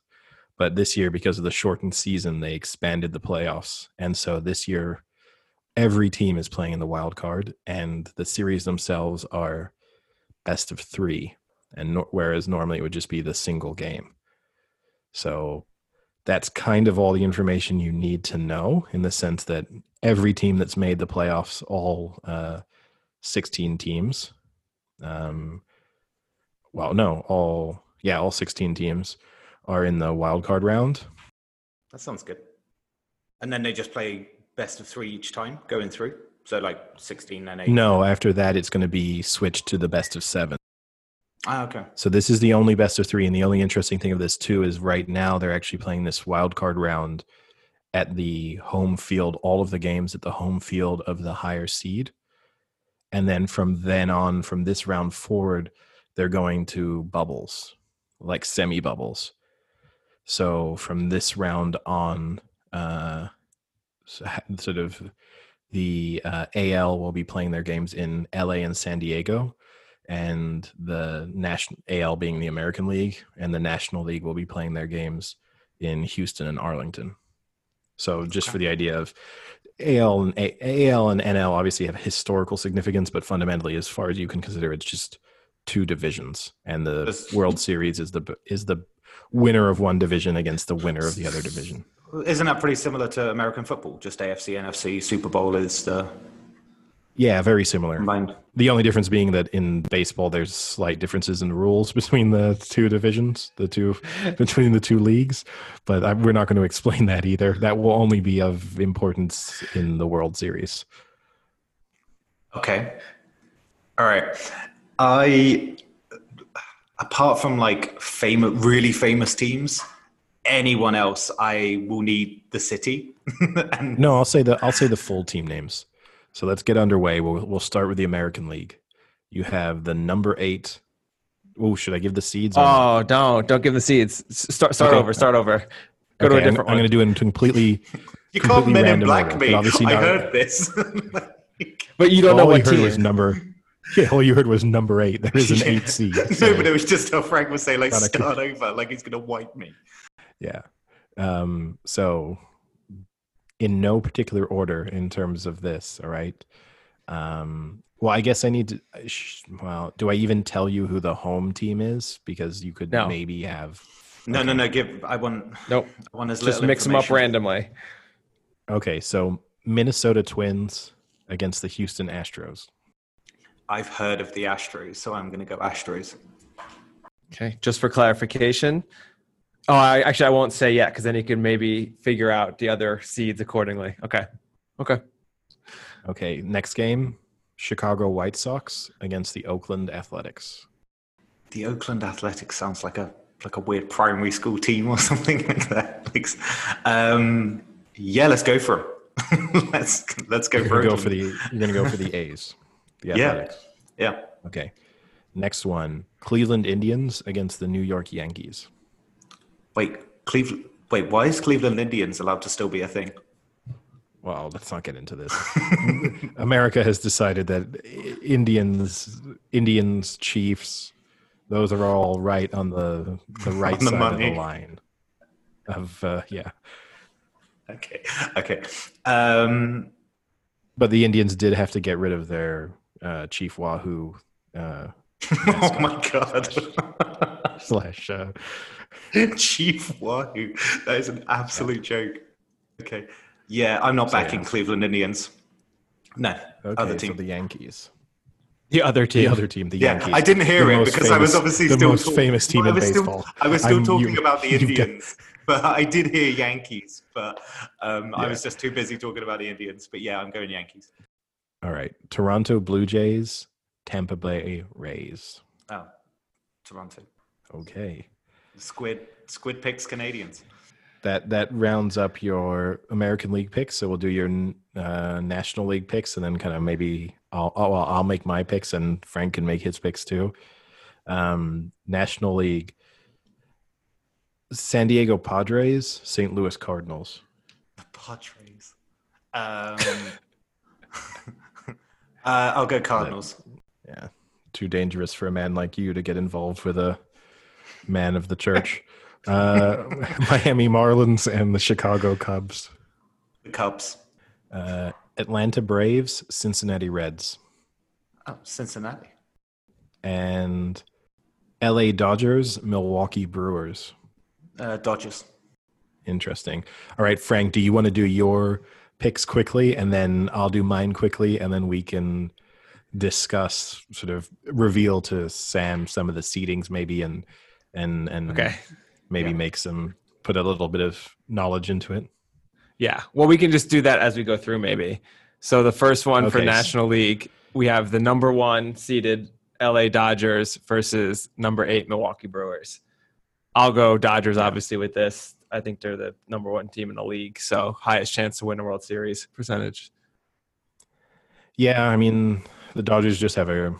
But this year, because of the shortened season, they expanded the playoffs, and so this year, every team is playing in the wild card, and the series themselves are best of three, and no- whereas normally it would just be the single game. So that's kind of all the information you need to know in the sense that every team that's made the playoffs, all uh, 16 teams, um, well, no, all, yeah, all 16 teams are in the wild card round. That sounds good. And then they just play best of three each time going through. So like 16 and 8. No, after that, it's going to be switched to the best of seven. Ah, okay. So this is the only best of three, and the only interesting thing of this too is right now they're actually playing this wild card round at the home field, all of the games at the home field of the higher seed, and then from then on, from this round forward, they're going to bubbles, like semi bubbles. So from this round on, uh, sort of the uh, AL will be playing their games in LA and San Diego and the national AL being the American League, and the National League will be playing their games in Houston and Arlington. So just for the idea of AL and A- AL and NL obviously have historical significance, but fundamentally, as far as you can consider, it's just two divisions, and the World Series is the is the winner of one division against the winner of the other division. Isn't that pretty similar to American football? Just AFC, NFC, Super Bowl is the Yeah, very similar. combined. The only difference being that in baseball, there's slight differences in the rules between the two divisions, the two between the two leagues. But I, we're not going to explain that either. That will only be of importance in the World Series. Okay. All right. I apart from like famous really famous teams, anyone else I will need the city. and No, I'll say the I'll say the full team names. So let's get underway. We'll we'll start with the American League. You have the number eight. Oh, should I give the seeds? or? Oh, don't don't give the seeds. Start start Okay. over. Start over. Go to Okay, a I'm, different I'm one. going to do it in completely. you can't completely men in random black order, me. I not- heard this. but you don't know all what you heard team. was number. Yeah, all you heard was number eight. There is an eight seed. no, but it was just how Frank was saying, like, Not a- start over, like he's gonna wipe me. Yeah. Um, so, in no particular order in terms of this, all right. Um, well, I guess I need to. Well, do I even tell you who the home team is? Because you could No. maybe have. No, no, no. Give. I want. Nope. I want as Just mix them up randomly. Okay, so Minnesota Twins against the Houston Astros. I've heard of the Astros, so I'm gonna go Astros. Okay. Just for clarification. Oh, I actually I won't say yet because then you can maybe figure out the other seeds accordingly. Okay. Okay. Okay, next game Chicago White Sox against the Oakland Athletics. The Oakland Athletics sounds like a like a weird primary school team or something like that. Like, um, yeah, let's go for them. let's let's go You're for gonna go for the you're gonna go for the A's. The Yeah. Athletics. yeah. Okay. Next one Cleveland Indians against the New York Yankees. Wait, Cleveland. Wait, why is Cleveland Indians allowed to still be a thing? Well, let's not get into this. America has decided that Indians, Indians, Chiefs, those are all right on the the right the side of the line. Of uh, yeah, Okay, okay. Um, but the Indians did have to get rid of their uh, Chief Wahoo uh, oh my god, slash. Uh, Chief Wahoo. That is an absolute joke. Okay, yeah, I'm not So, backing yeah. Cleveland Indians. No, okay, other so team. the Yankees. The other team. The other team, the Yeah, Yankees. I didn't hear The it most because I was obviously the still most talk- famous team I in was still- baseball. I was still I'm- talking you- about the you get- Indians, but I did hear Yankees. But um, I was just too busy talking about the Indians. But yeah, I'm going Yankees. All right, Toronto Blue Jays, Tampa Bay Rays. Oh, Toronto. Okay, Squid. Squid picks Canadians. that that rounds up your American League picks. So we'll do your uh, National League picks, and then kind of maybe I'll oh, well, I'll make my picks, and Frank can make his picks too. Um, National League: San Diego Padres, St. Louis Cardinals. The Padres. Um, uh, I'll go Cardinals. Yeah, too dangerous for a man like you to get involved with a man of the church. Uh, Miami Marlins and the Chicago Cubs. The Cubs. Uh, Atlanta Braves, Cincinnati Reds, Oh, Cincinnati. and LA Dodgers, Milwaukee Brewers. Uh, Dodgers. Interesting. All right, Frank, do you want to do your picks quickly and then I'll do mine quickly and then we can discuss sort of reveal to Sam some of the seedings maybe and and and Okay. maybe Yeah. make some put a little bit of knowledge into it. Yeah. Well, we can just do that as we go through, maybe. So the first one for National League, we have the number one seeded LA Dodgers versus number eight Milwaukee Brewers. I'll go Dodgers, obviously, with this. I think they're the number one team in the league, so highest chance to win a World Series percentage. Yeah, I mean, the Dodgers just have a,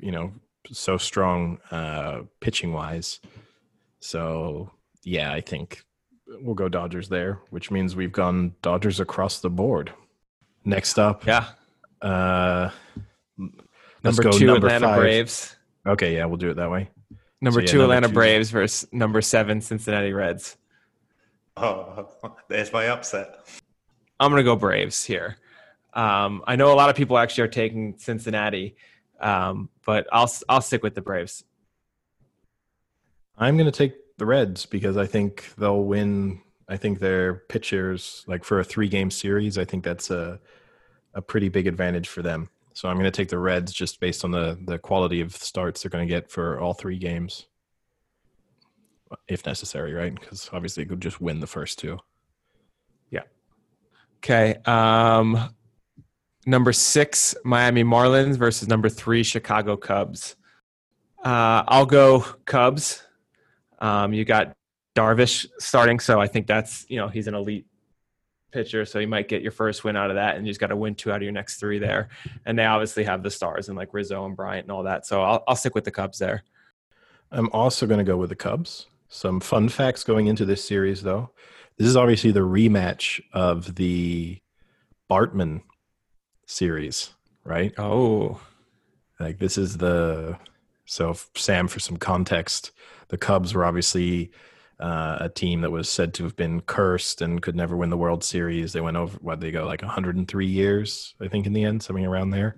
you know, so strong uh, pitching wise. So, yeah, I think we'll go Dodgers there, which means we've gone Dodgers across the board. Next up, Yeah. uh, Number two number Atlanta five. Braves. Okay, yeah, we'll do it that way. Number yeah, two number Atlanta two. Braves versus number seven Cincinnati Reds. Oh, there's my upset. I'm gonna go Braves here. Um, I know a lot of people actually are taking Cincinnati, um, but I'll I'll stick with the Braves. I'm going to take the Reds because I think they'll win. I think their pitchers, like for a three game series, I think that's a a pretty big advantage for them. So I'm going to take the Reds just based on the the quality of starts they're going to get for all three games, if necessary, right? Because obviously, they could just win the first two. Yeah. Okay. Um, number six Miami Marlins versus number three Chicago Cubs. Uh, I'll go Cubs. Um, you got Darvish starting, so I think that's you know he's an elite pitcher, so you might get your first win out of that, and you just got to win two out of your next three there. And they obviously have the stars and like Rizzo and Bryant and all that, so I'll I'll stick with the Cubs there. I'm also going to go with the Cubs. Some fun facts going into this series, though. This is obviously the rematch of the Bartman series, right? Oh, Like this is the so Sam for some context, the Cubs were obviously uh, a team that was said to have been cursed and could never win the World Series. They went over what they go like 103 years, I think, in the end, something around there,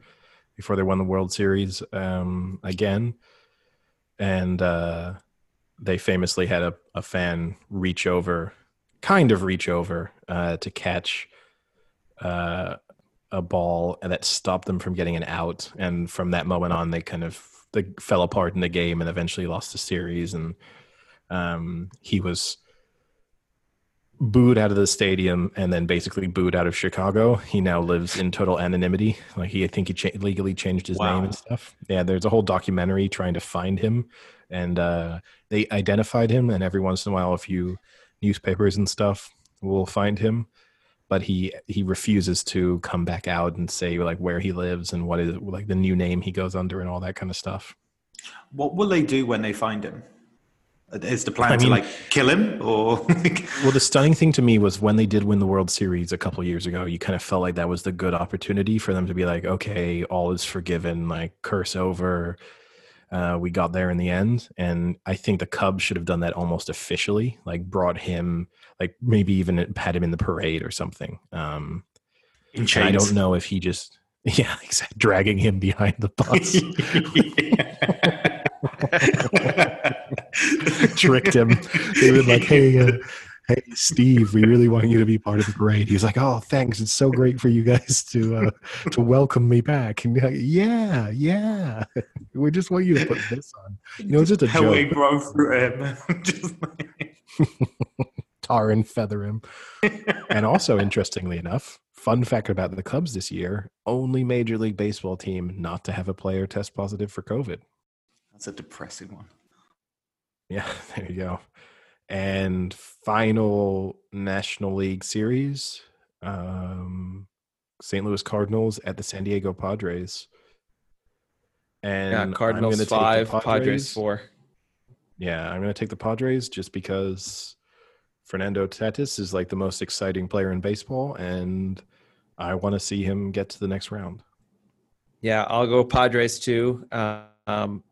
before they won the World Series um, again. And uh, they famously had a, a fan reach over, kind of reach over uh, to catch uh, a ball and that stopped them from getting an out. And from that moment on, they kind of they fell apart in the game and eventually lost the series. And um, he was booed out of the stadium and then basically booed out of Chicago. He now lives in total anonymity. Like he, I think he cha- legally changed his Wow. name and stuff. Yeah, there's a whole documentary trying to find him, and uh, they identified him. And every once in a while, a few newspapers and stuff will find him, but he he refuses to come back out and say like where he lives and what is like the new name he goes under and all that kind of stuff. What will they do when they find him? Is the plan I to like kill him or? Well, the stunning thing to me was when they did win the World Series a couple years ago, you kind of felt like that was the good opportunity for them to be like, okay, all is forgiven, like curse over. Uh, we got there in the end. And I think the Cubs should have done that almost officially, like brought him, like maybe even had him in the parade or something. Um, I don't know if he just, yeah, exactly, dragging him behind the bus, tricked him. They were like, hey, uh, hey Steve, we really want you to be part of the parade. He's like, oh, thanks. It's so great for you guys to uh, to welcome me back. And like, yeah, yeah, we just want you to put this on. You know, it's just a How we grow through him. Just Tar and feather him. and also, interestingly enough, fun fact about the Cubs this year: only Major League Baseball team not to have a player test positive for COVID. That's a depressing one. Yeah, there you go. And final National League Series, um, St. Louis Cardinals at the San Diego Padres. And Yeah, Cardinals gonna take the five, Padres Padres. four. Yeah, I'm going to take the Padres just because Fernando Tatis is like the most exciting player in baseball, and I want to see him get to the next round. Yeah, I'll go Padres too. Um,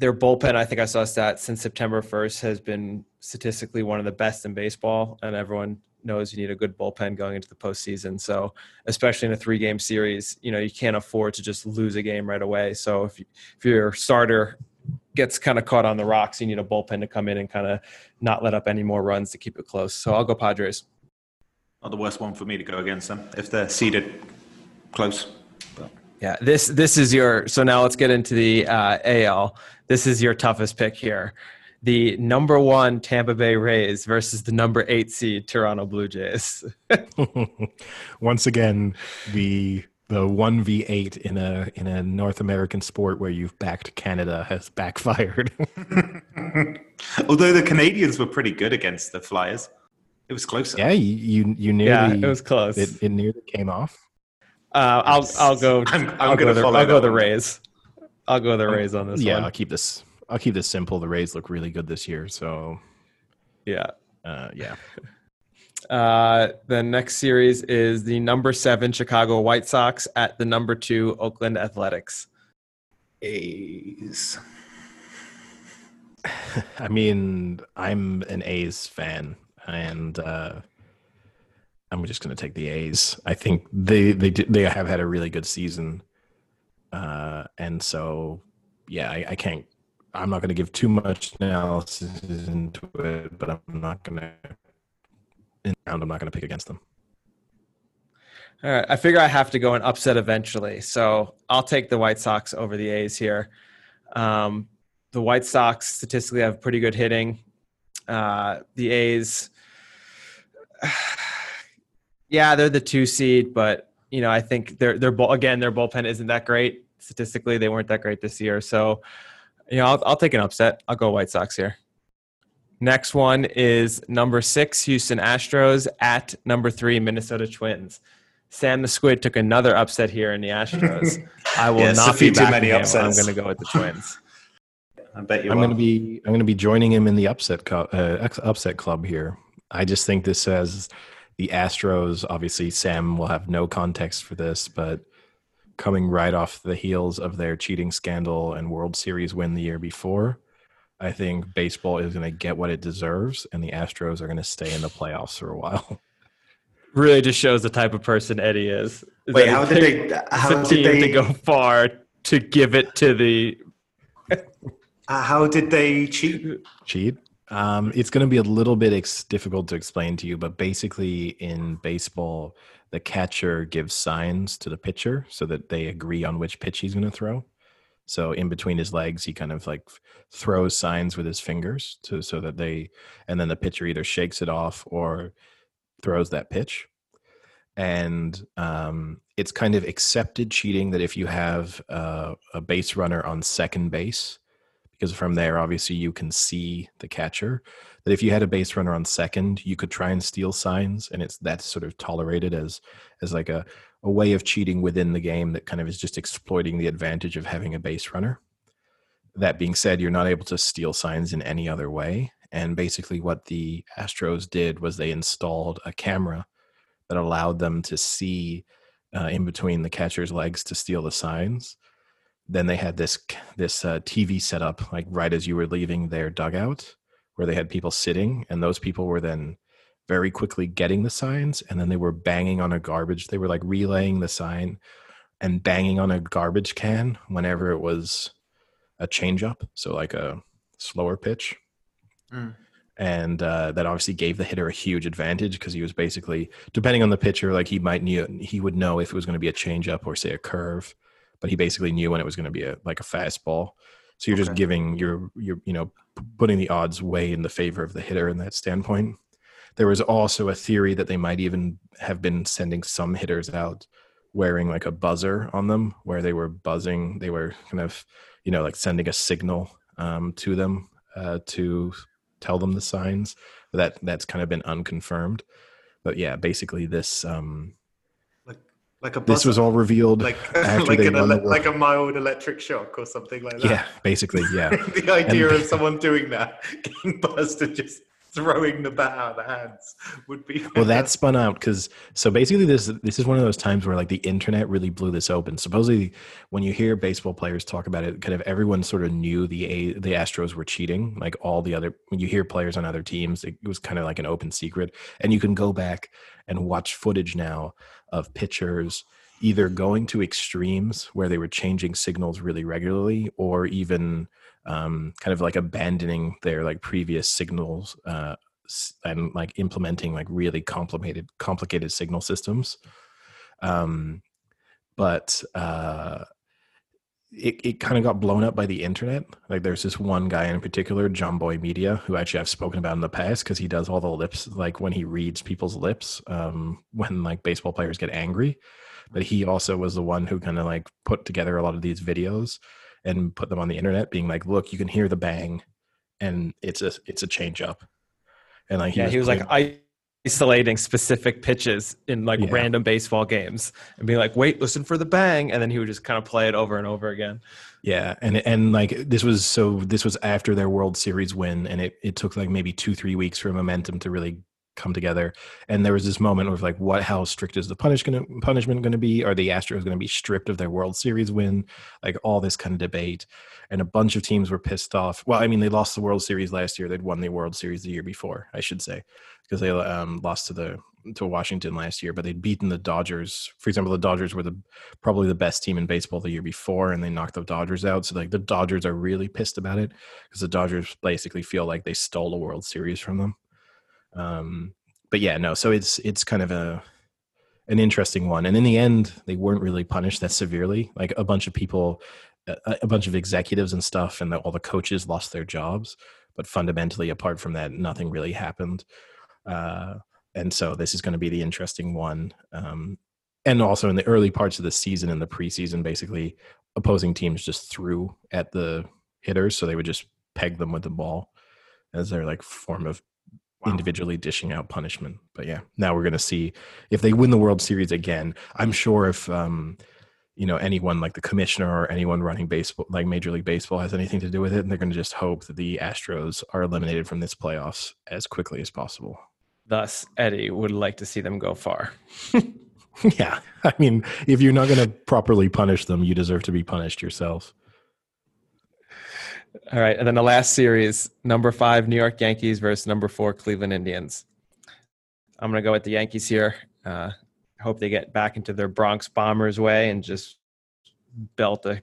their bullpen, I think I saw a stat since September 1st, has been statistically one of the best in baseball, and everyone knows you need a good bullpen going into the postseason. So, especially in a three-game series, you know you can't afford to just lose a game right away. So, if you, if your starter gets kind of caught on the rocks, you need a bullpen to come in and kind of not let up any more runs to keep it close. So, I'll go Padres. Not the worst one for me to go against them if they're seeded close. But Yeah, this this is your. So now let's get into the uh, AL. This is your toughest pick here. The number one Tampa Bay Rays versus the number eight seed Toronto Blue Jays. Once again, the the one v eight in a in a North American sport where you've backed Canada has backfired. Although the Canadians were pretty good against the Flyers, it was close. yeah, you you, you yeah, it was close. it, it nearly came off. Uh, I'll I'll go. I'm- I'm I'll gonna the, I'll go the. Rays. I'll go the Rays on this yeah, one. I'll keep this. I'll keep this simple. The Rays look really good this year, so Yeah. uh, yeah. Uh, the next series is the number seven Chicago White Sox at the number two Oakland Athletics. A's. I mean, I'm an A's fan, and uh, I'm just going to take the A's. I think they they they have had a really good season, uh, and so yeah, I, I can't. I'm not going to give too much analysis into it, but I'm not going to. In round, I'm not going to pick against them. All right. I figure I have to go and upset eventually. So I'll take the White Sox over the A's here. Um, the White Sox statistically have pretty good hitting. Uh, the A's, yeah, they're the two seed, but you know, I think their their bull again their bullpen isn't that great statistically. They weren't that great this year, so you know, I'll, I'll take an upset. I'll go White Sox here. Next one is number six Houston Astros at number three Minnesota Twins. Sam the Squid took another upset here in the Astros. I will Yeah, not few be too many him. I'm going to go with the Twins. I bet you I'm going to be I'm going to be joining him in the upset co- uh, ex- upset club here. I just think this says the Astros. Obviously, Sam will have no context for this, but coming right off the heels of their cheating scandal and World Series win the year before, I think baseball is going to get what it deserves, and the Astros are going to stay in the playoffs for a while. Really, just shows the type of person Eddie is. is Wait, how did they? How did team they? to go far to give it to the? uh, how did they cheat? cheat. Um, it's going to be a little bit ex- difficult to explain to you, but basically in baseball, the catcher gives signs to the pitcher so that they agree on which pitch he's going to throw. So in between his legs, he kind of like throws signs with his fingers to so that they, and then the pitcher either shakes it off or throws that pitch. And um, it's kind of accepted cheating that if you have uh, a base runner on second base, because from there obviously you can see the catcher. That if you had a base runner on second you could try and steal signs and it's that's sort of tolerated as as like a, a way of cheating within the game that kind of is just exploiting the advantage of having a base runner. That being said you're not able to steal signs in any other way and basically what the astros did was they installed a camera that allowed them to see uh, in between the catcher's legs to steal the signs then they had this this uh, TV set up like right as you were leaving their dugout, where they had people sitting, and those people were then very quickly getting the signs, and then they were banging on a garbage. They were like relaying the sign and banging on a garbage can whenever it was a change up, so like a slower pitch. Mm. and uh, that obviously gave the hitter a huge advantage because he was basically depending on the pitcher, like he might knew he would know if it was going to be a changeup or say a curve, but he basically knew when it was going to be a like a fastball. So you're just giving your your you know putting the odds way in the favor of the hitter in that standpoint. There was also a theory that they might even have been sending some hitters out wearing like a buzzer on them, where they were buzzing. They were kind of you know like sending a signal um, to them uh, to tell them the signs. That that's kind of been unconfirmed. But yeah, basically this um, like a this was all revealed like after like an won the ele- like a mild electric shock or something like that. yeah, basically yeah. the idea And- of someone doing that, getting buzzed and just throwing the bat out of the hands would be well that spun out because so basically this this is one of those times where like the internet really blew this open supposedly when you hear baseball players talk about it kind of everyone sort of knew the a the astros were cheating like all the other when you hear players on other teams it was kind of like an open secret and you can go back and watch footage now of pitchers either going to extremes where they were changing signals really regularly or even um, kind of like abandoning their like previous signals uh, and like implementing like really complicated complicated signal systems. Um but uh it, it kind of got blown up by the internet. Like there's this one guy in particular Jomboy Media who actually i've spoken about in the past because he does all the lips like when he reads people's lips um when like baseball players get angry. But he also was the one who kind of like put together a lot of these videos and put them on the internet being like look you can hear the bang and it's a it's a change up. And like yeah, he was putting- like isolating specific pitches in like Yeah. random baseball games and being like, wait, listen for the bang. And then he would just kind of play it over and over again. Yeah, and and like this was so this was after their World Series win, and it it took like maybe two three weeks for momentum to really come together. And there was this moment of like, what? How strict is the punish gonna, punishment going to be? Are the Astros going to be stripped of their World Series win? Like all this kind of debate, and a bunch of teams were pissed off. Well, I mean, they lost the World Series last year. They'd won the World Series the year before, I should say, because they um, lost to the to Washington last year, but they'd beaten the Dodgers. For example, the Dodgers were the probably the best team in baseball the year before, and they knocked the Dodgers out. So like the Dodgers are really pissed about it because the Dodgers basically feel like they stole a World Series from them. Um, but yeah, no. So it's it's kind of a an interesting one, and in the end, they weren't really punished that severely. Like a bunch of people, a, a bunch of executives and stuff, and the, all the coaches lost their jobs. But fundamentally, apart from that, nothing really happened. Uh, and so this is going to be the interesting one. Um, and also in the early parts of the season and the preseason, basically opposing teams just threw at the hitters, so they would just peg them with the ball as their like form of Wow. individually dishing out punishment. But yeah, now we're going to see if they win the World Series again. I'm sure if um, you know anyone like the commissioner or anyone running baseball, like Major League Baseball, has anything to do with it, and they're going to just hope that the Astros are eliminated from this playoffs as quickly as possible. Thus, Eddie would like to see them go far. yeah, I mean, if you're not going to properly punish them, you deserve to be punished yourself. All right. And then the last series, number five, New York Yankees versus number four, Cleveland Indians. I'm going to go with the Yankees here. Uh, hope they get back into their Bronx Bombers way and just belt a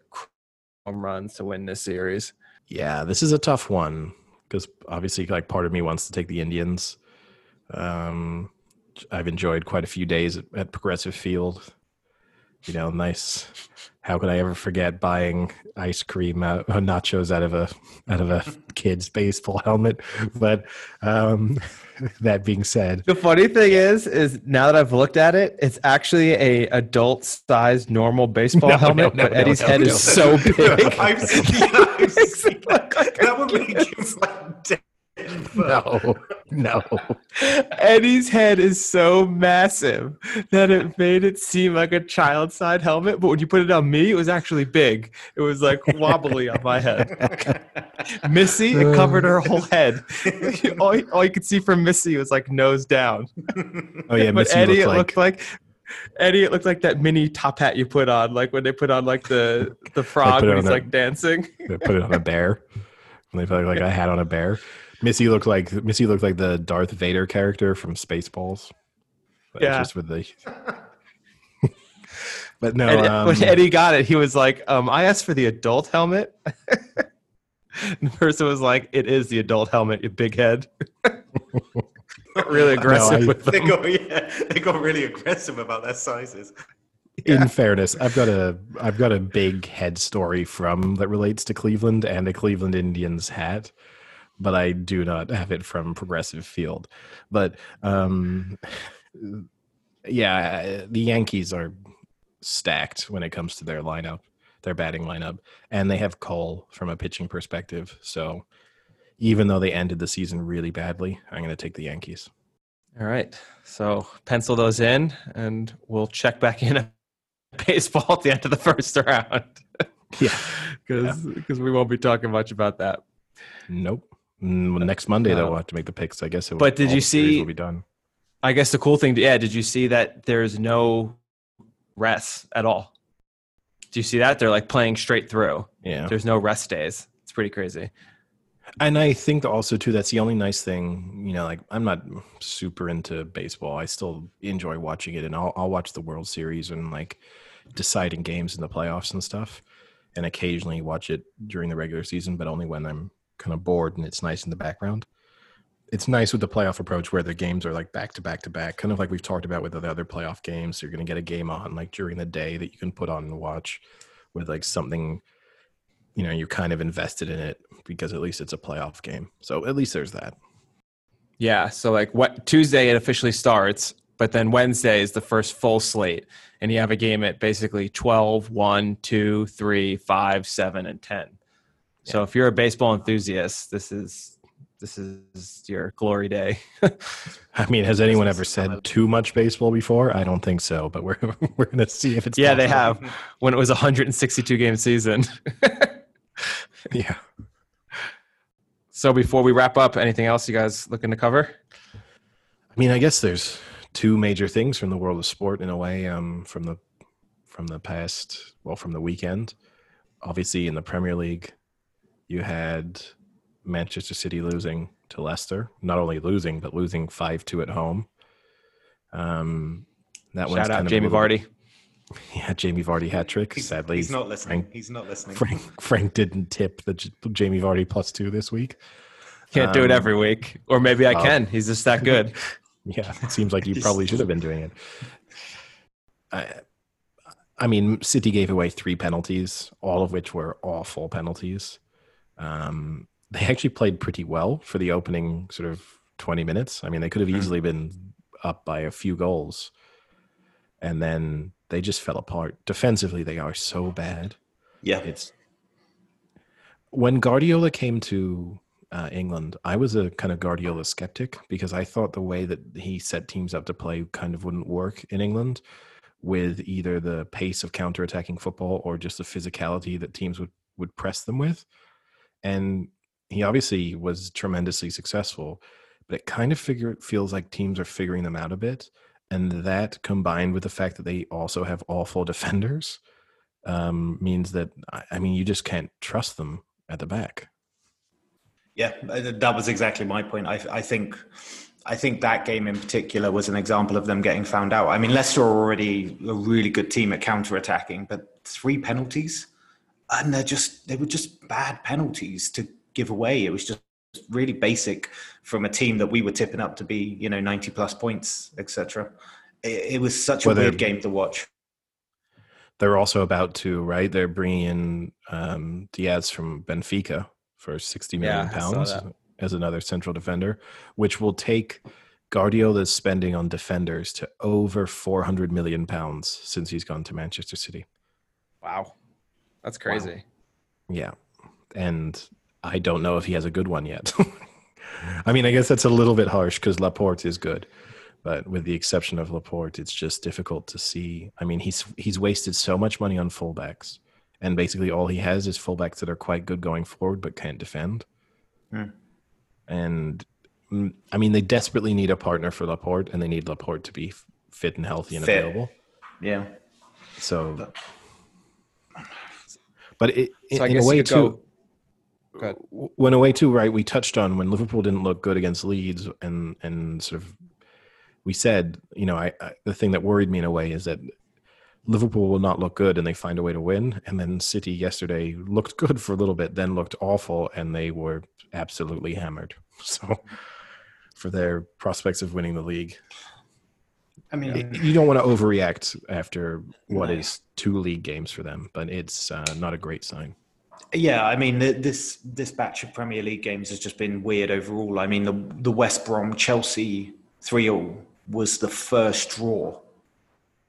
home runs to win this series. Yeah, this is a tough one because obviously, like, part of me wants to take the Indians. Um, I've enjoyed quite a few days at, at Progressive Field. You know, nice. How could I ever forget buying ice cream, out, uh, nachos out of a out of a kid's baseball helmet? But um, that being said, The funny thing is, is now that I've looked at it, it's actually a adult-sized normal baseball No, helmet, no, no, but Eddie's head is so big. I've seen, I've seen that. That would make him like dead. No, no. Eddie's head is so massive that it made it seem like a child side helmet, but when you put it on me, it was actually big. It was like wobbly on my head. Missy, it covered her whole head. all, you- all you could see from Missy was like nose down. Oh yeah, but Missy Eddie, looked it looked like like Eddie, it looked like that mini top hat you put on, like when they put on like the the frog when he's a- like dancing. they put it on a bear. When they put like a hat on a bear. Missy looked like Missy looked like the Darth Vader character from Spaceballs. But Yeah. just with the. but no, And um, when Eddie got it, he was like, um, "I asked for the adult helmet." And the person was like, "It is the adult helmet, you big head." really aggressive I- with They got yeah, they got really aggressive about their sizes. In fairness, I've got a I've got a big head story from that relates to Cleveland and a Cleveland Indians hat, but I do not have it from Progressive Field. But um, yeah, the Yankees are stacked when it comes to their lineup, their batting lineup, and they have Cole from a pitching perspective. So even though they ended the season really badly, I'm going to take the Yankees. All right, so pencil those in, and we'll check back in at baseball at the end of the first round. Yeah. because we won't be talking much about that. Nope. Mm, well, next Monday, though, Uh, we'll have to make the picks. I guess. It will, but did you see- Will be done. I guess the cool thing, yeah, did you see that there's no rest at all? Do you see that? They're like playing straight through. Yeah. There's no rest days. It's pretty crazy. And I think also too that's the only nice thing, you know, like I'm not super into baseball. I still enjoy watching it and I'll I'll watch the World Series and like deciding games in the playoffs and stuff and occasionally watch it during the regular season, but only when I'm kind of bored and it's nice in the background. It's nice with the playoff approach where the games are like back to back to back, kind of like we've talked about with the other playoff games. You're going to get a game on like during the day that you can put on and watch with like something you know you're kind of invested in it because at least it's a playoff game so at least there's that Yeah. So like what Tuesday it officially starts, but then Wednesday is the first full slate. And you have a game at basically 12, 1, 2, 3, 5, 7, and 10. So if you're a baseball enthusiast, this is this is your glory day. i mean has anyone ever said too much baseball before i don't think so but we're we're gonna see if it's yeah, they have when it was a 162 game season. yeah so before we wrap up, anything else you guys looking to cover? i mean i guess there's two major things from the world of sport in a way um from the from the past well from the weekend obviously in the premier league you had manchester city losing to leicester not only losing but losing 5-2 at home um that one's Shout kind out of Jamie little- Vardy. Yeah, Jamie Vardy hat trick. He's, Sadly, he's not listening. Frank- He's not listening. Frank Frank didn't tip the J- Jamie Vardy plus two this week. Can't do it Um, every week, or maybe I oh. can. He's just that good. Yeah, it seems like you probably should have been doing it. I, I mean, City gave away three penalties, all of which were awful penalties. Um, they actually played pretty well for the opening sort of 20 minutes. I mean, they could have Mm. easily been up by a few goals. And then they just fell apart. Defensively, they are so bad. Yeah. It's when Guardiola came to uh, England, I was a kind of Guardiola skeptic because I thought the way that he set teams up to play kind of wouldn't work in England with either the pace of counter-attacking football or just the physicality that teams would would press them with. And he obviously was tremendously successful, but it kind of figure feels like teams are figuring them out a bit. And that combined with the fact that they also have awful defenders um, means that I mean you just can't trust them at the back. Yeah, uh, that was exactly my point. I, I think, I think that game in particular was an example of them getting found out. I mean, Leicester are already a really good team at counter-attacking, but three penalties, and they're just they were just bad penalties to give away. It was just really basic from a team that we were tipping up to be, you know, ninety plus points, etc. It, it was such a Well, they're- weird game to watch. They're also about to right. They're bringing in um, Dias from Benfica for sixty million Yeah, pounds as another central defender, which will take Guardiola's spending on defenders to over four hundred million pounds since he's gone to Manchester City. Wow, that's crazy. Yeah. And I don't know if he has a good one yet. I mean, I guess that's a little bit harsh because Laporte is good. But with the exception of Laporte, it's just difficult to see. I mean, he's he's wasted so much money on fullbacks. And basically all he has is fullbacks that are quite good going forward but can't defend. Hmm. And mm, I mean, they desperately need a partner for Laporte and they need Laporte to be fit and healthy and Fit. available. Yeah, So but it, So I in a way too go. Go ahead. when away too, right? We touched on when Liverpool didn't look good against Leeds, and and sort of we said, you know, I, I the thing that worried me in a way is that Liverpool will not look good and they find a way to win. And then City yesterday looked good for a little bit, then looked awful, and they were absolutely hammered. So for their prospects of winning the league. I mean, you don't want to overreact after what is two league games for them, but it's uh, not a great sign. Yeah, I mean this this batch of Premier League games has just been weird overall. I mean the the West Brom Chelsea three all was the first draw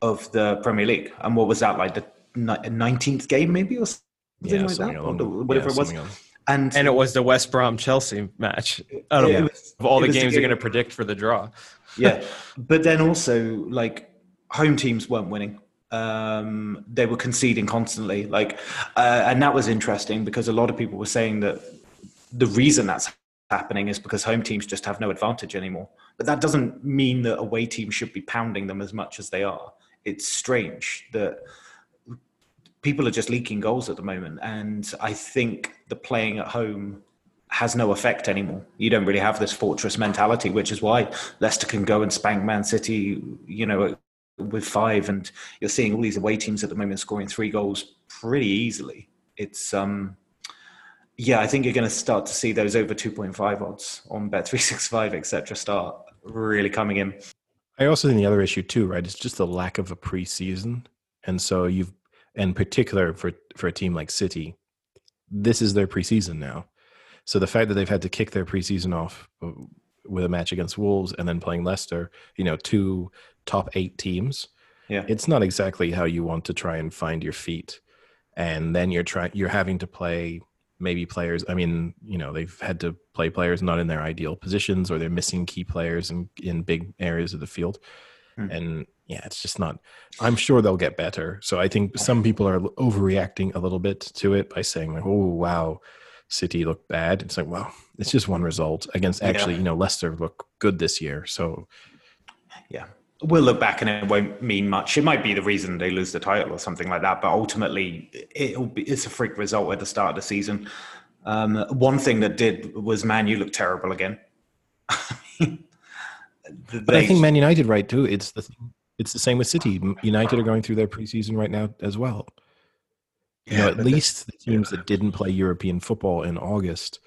of the Premier League, and what was that like the nineteenth game maybe or something Yeah, like something that, along- Or whatever yeah, it was. And And it was the West Brom Chelsea match. Out of, was- of all the games you're going to predict for the draw. yeah, but then also like home teams weren't winning. Um, they were conceding constantly, like, uh, and that was interesting because a lot of people were saying that the reason that's happening is because home teams just have no advantage anymore. But that doesn't mean that away teams should be pounding them as much as they are. It's strange that people are just leaking goals at the moment, and I think the playing at home has no effect anymore. You don't really have this fortress mentality, which is why Leicester can go and spank Man City, you know, with five, and you're seeing all these away teams at the moment scoring three goals pretty easily. It's um, yeah, I think you're going to start to see those over 2.5 odds on Bet 365, etc. start really coming in. I also think the other issue too, right, is just the lack of a preseason, and so you've, in particular for for a team like City, this is their preseason now. So the fact that they've had to kick their preseason off uh, with a match against Wolves and then playing Leicester, you know, two top eight teams, Yeah. it's not exactly how you want to try and find your feet. And then you're trying, you're having to play maybe players. I mean, you know, they've had to play players not in their ideal positions or they're missing key players in, in big areas of the field. Hmm. And yeah, it's just not, I'm sure they'll get better. So I think some people are overreacting a little bit to it by saying, like, oh, wow, City look bad. It's like, well, it's just one result against actually, Yeah. you know, Leicester look good this year. So Yeah. We'll look back and it won't mean much. It might be the reason they lose the title or something like that, but ultimately it'll be it's a freak result at the start of the season. Um, one thing that did was Man you look terrible again. But I think Man United, right, too. It's the it's the same with City. United are going through their preseason right now as well. You know, at least the teams that didn't play European football in August,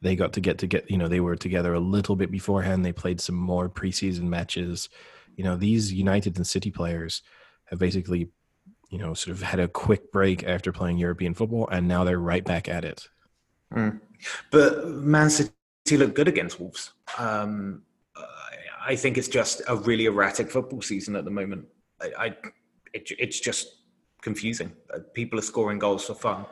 they got to get to get. You know, they were together a little bit beforehand. They played some more preseason matches. You know, these United and City players have basically, you know, sort of had a quick break after playing European football, and now they're right back at it. Mm. But Man City looked good against Wolves. Um, I- think it's just a really erratic football season at the moment. I, I it, it's just confusing. Uh, People are scoring goals for fun.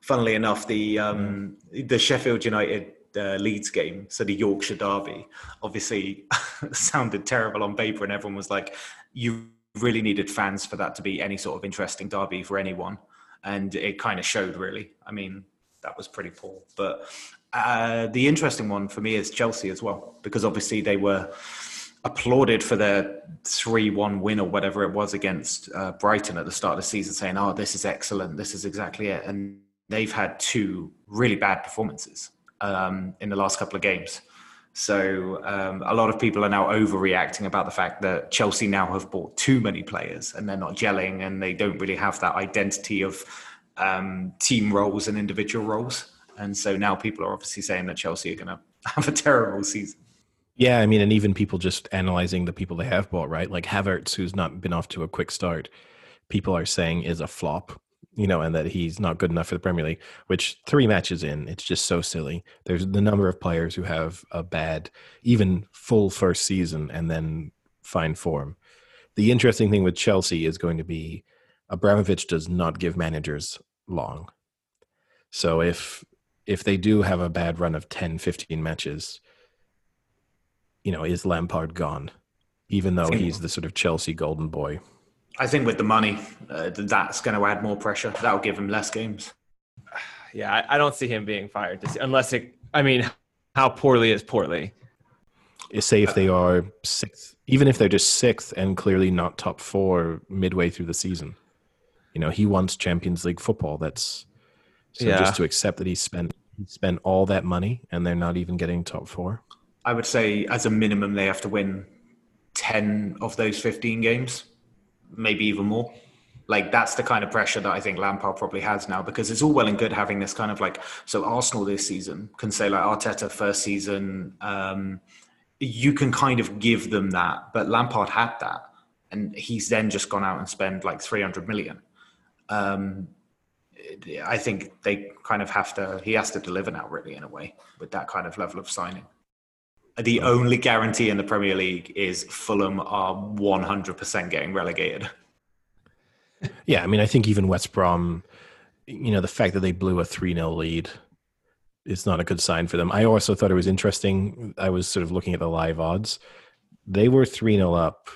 Funnily enough, the um, the Sheffield United uh, Leeds game, so the Yorkshire Derby, obviously sounded terrible on paper, and everyone was like, "You really needed fans for that to be any sort of interesting derby for anyone," and it kind of showed. Really, I mean, that was pretty poor. But uh, the interesting one for me is Chelsea as well, because obviously they were applauded for their 3 1 win or whatever it was against uh, Brighton at the start of the season, saying, Oh, this is excellent. This is exactly it. And they've had two really bad performances um, in the last couple of games. So um, a lot of people are now overreacting about the fact that Chelsea now have bought too many players and they're not gelling and they don't really have that identity of um, team roles and individual roles. And so now people are obviously saying that Chelsea are going to have a terrible season. Yeah, I mean, and even people just analyzing the people they have bought, right? Like Havertz, who's not been off to a quick start, people are saying is a flop, you know, and that he's not good enough for the Premier League, which three matches in, it's just so silly. There's the number of players who have a bad, even full first season and then fine form. The interesting thing with Chelsea is going to be Abramovich does not give managers long. So if if they do have a bad run of 10, 15 matches, you know, is Lampard gone? Even though think- he's the sort of Chelsea golden boy. I think with the money, uh, that's going to add more pressure. That'll give him less games. Yeah, I, I don't see him being fired this, unless it. I mean, how poorly is poorly? Say if they are sixth, even if they're just sixth and clearly not top four midway through the season. You know, he wants Champions League football. That's so Yeah. just to accept that he spent he spent all that money and they're not even getting top four. I would say, as a minimum, they have to win 10 of those 15 games, maybe even more. Like that's the kind of pressure that I think Lampard probably has now because it's all well and good having this kind of like so Arsenal this season can say like Arteta first season, um, you can kind of give them that, but Lampard had that, and he's then just gone out and spent like three hundred million. Um, I think they kind of have to. He has to deliver now, really, in a way, with that kind of level of signing. The only guarantee in the Premier League is Fulham are 100% getting relegated. Yeah, I mean, I think even West Brom, you know, the fact that they blew a 3 0 lead is not a good sign for them. I also thought it was interesting. I was sort of looking at the live odds. They were 3 0 up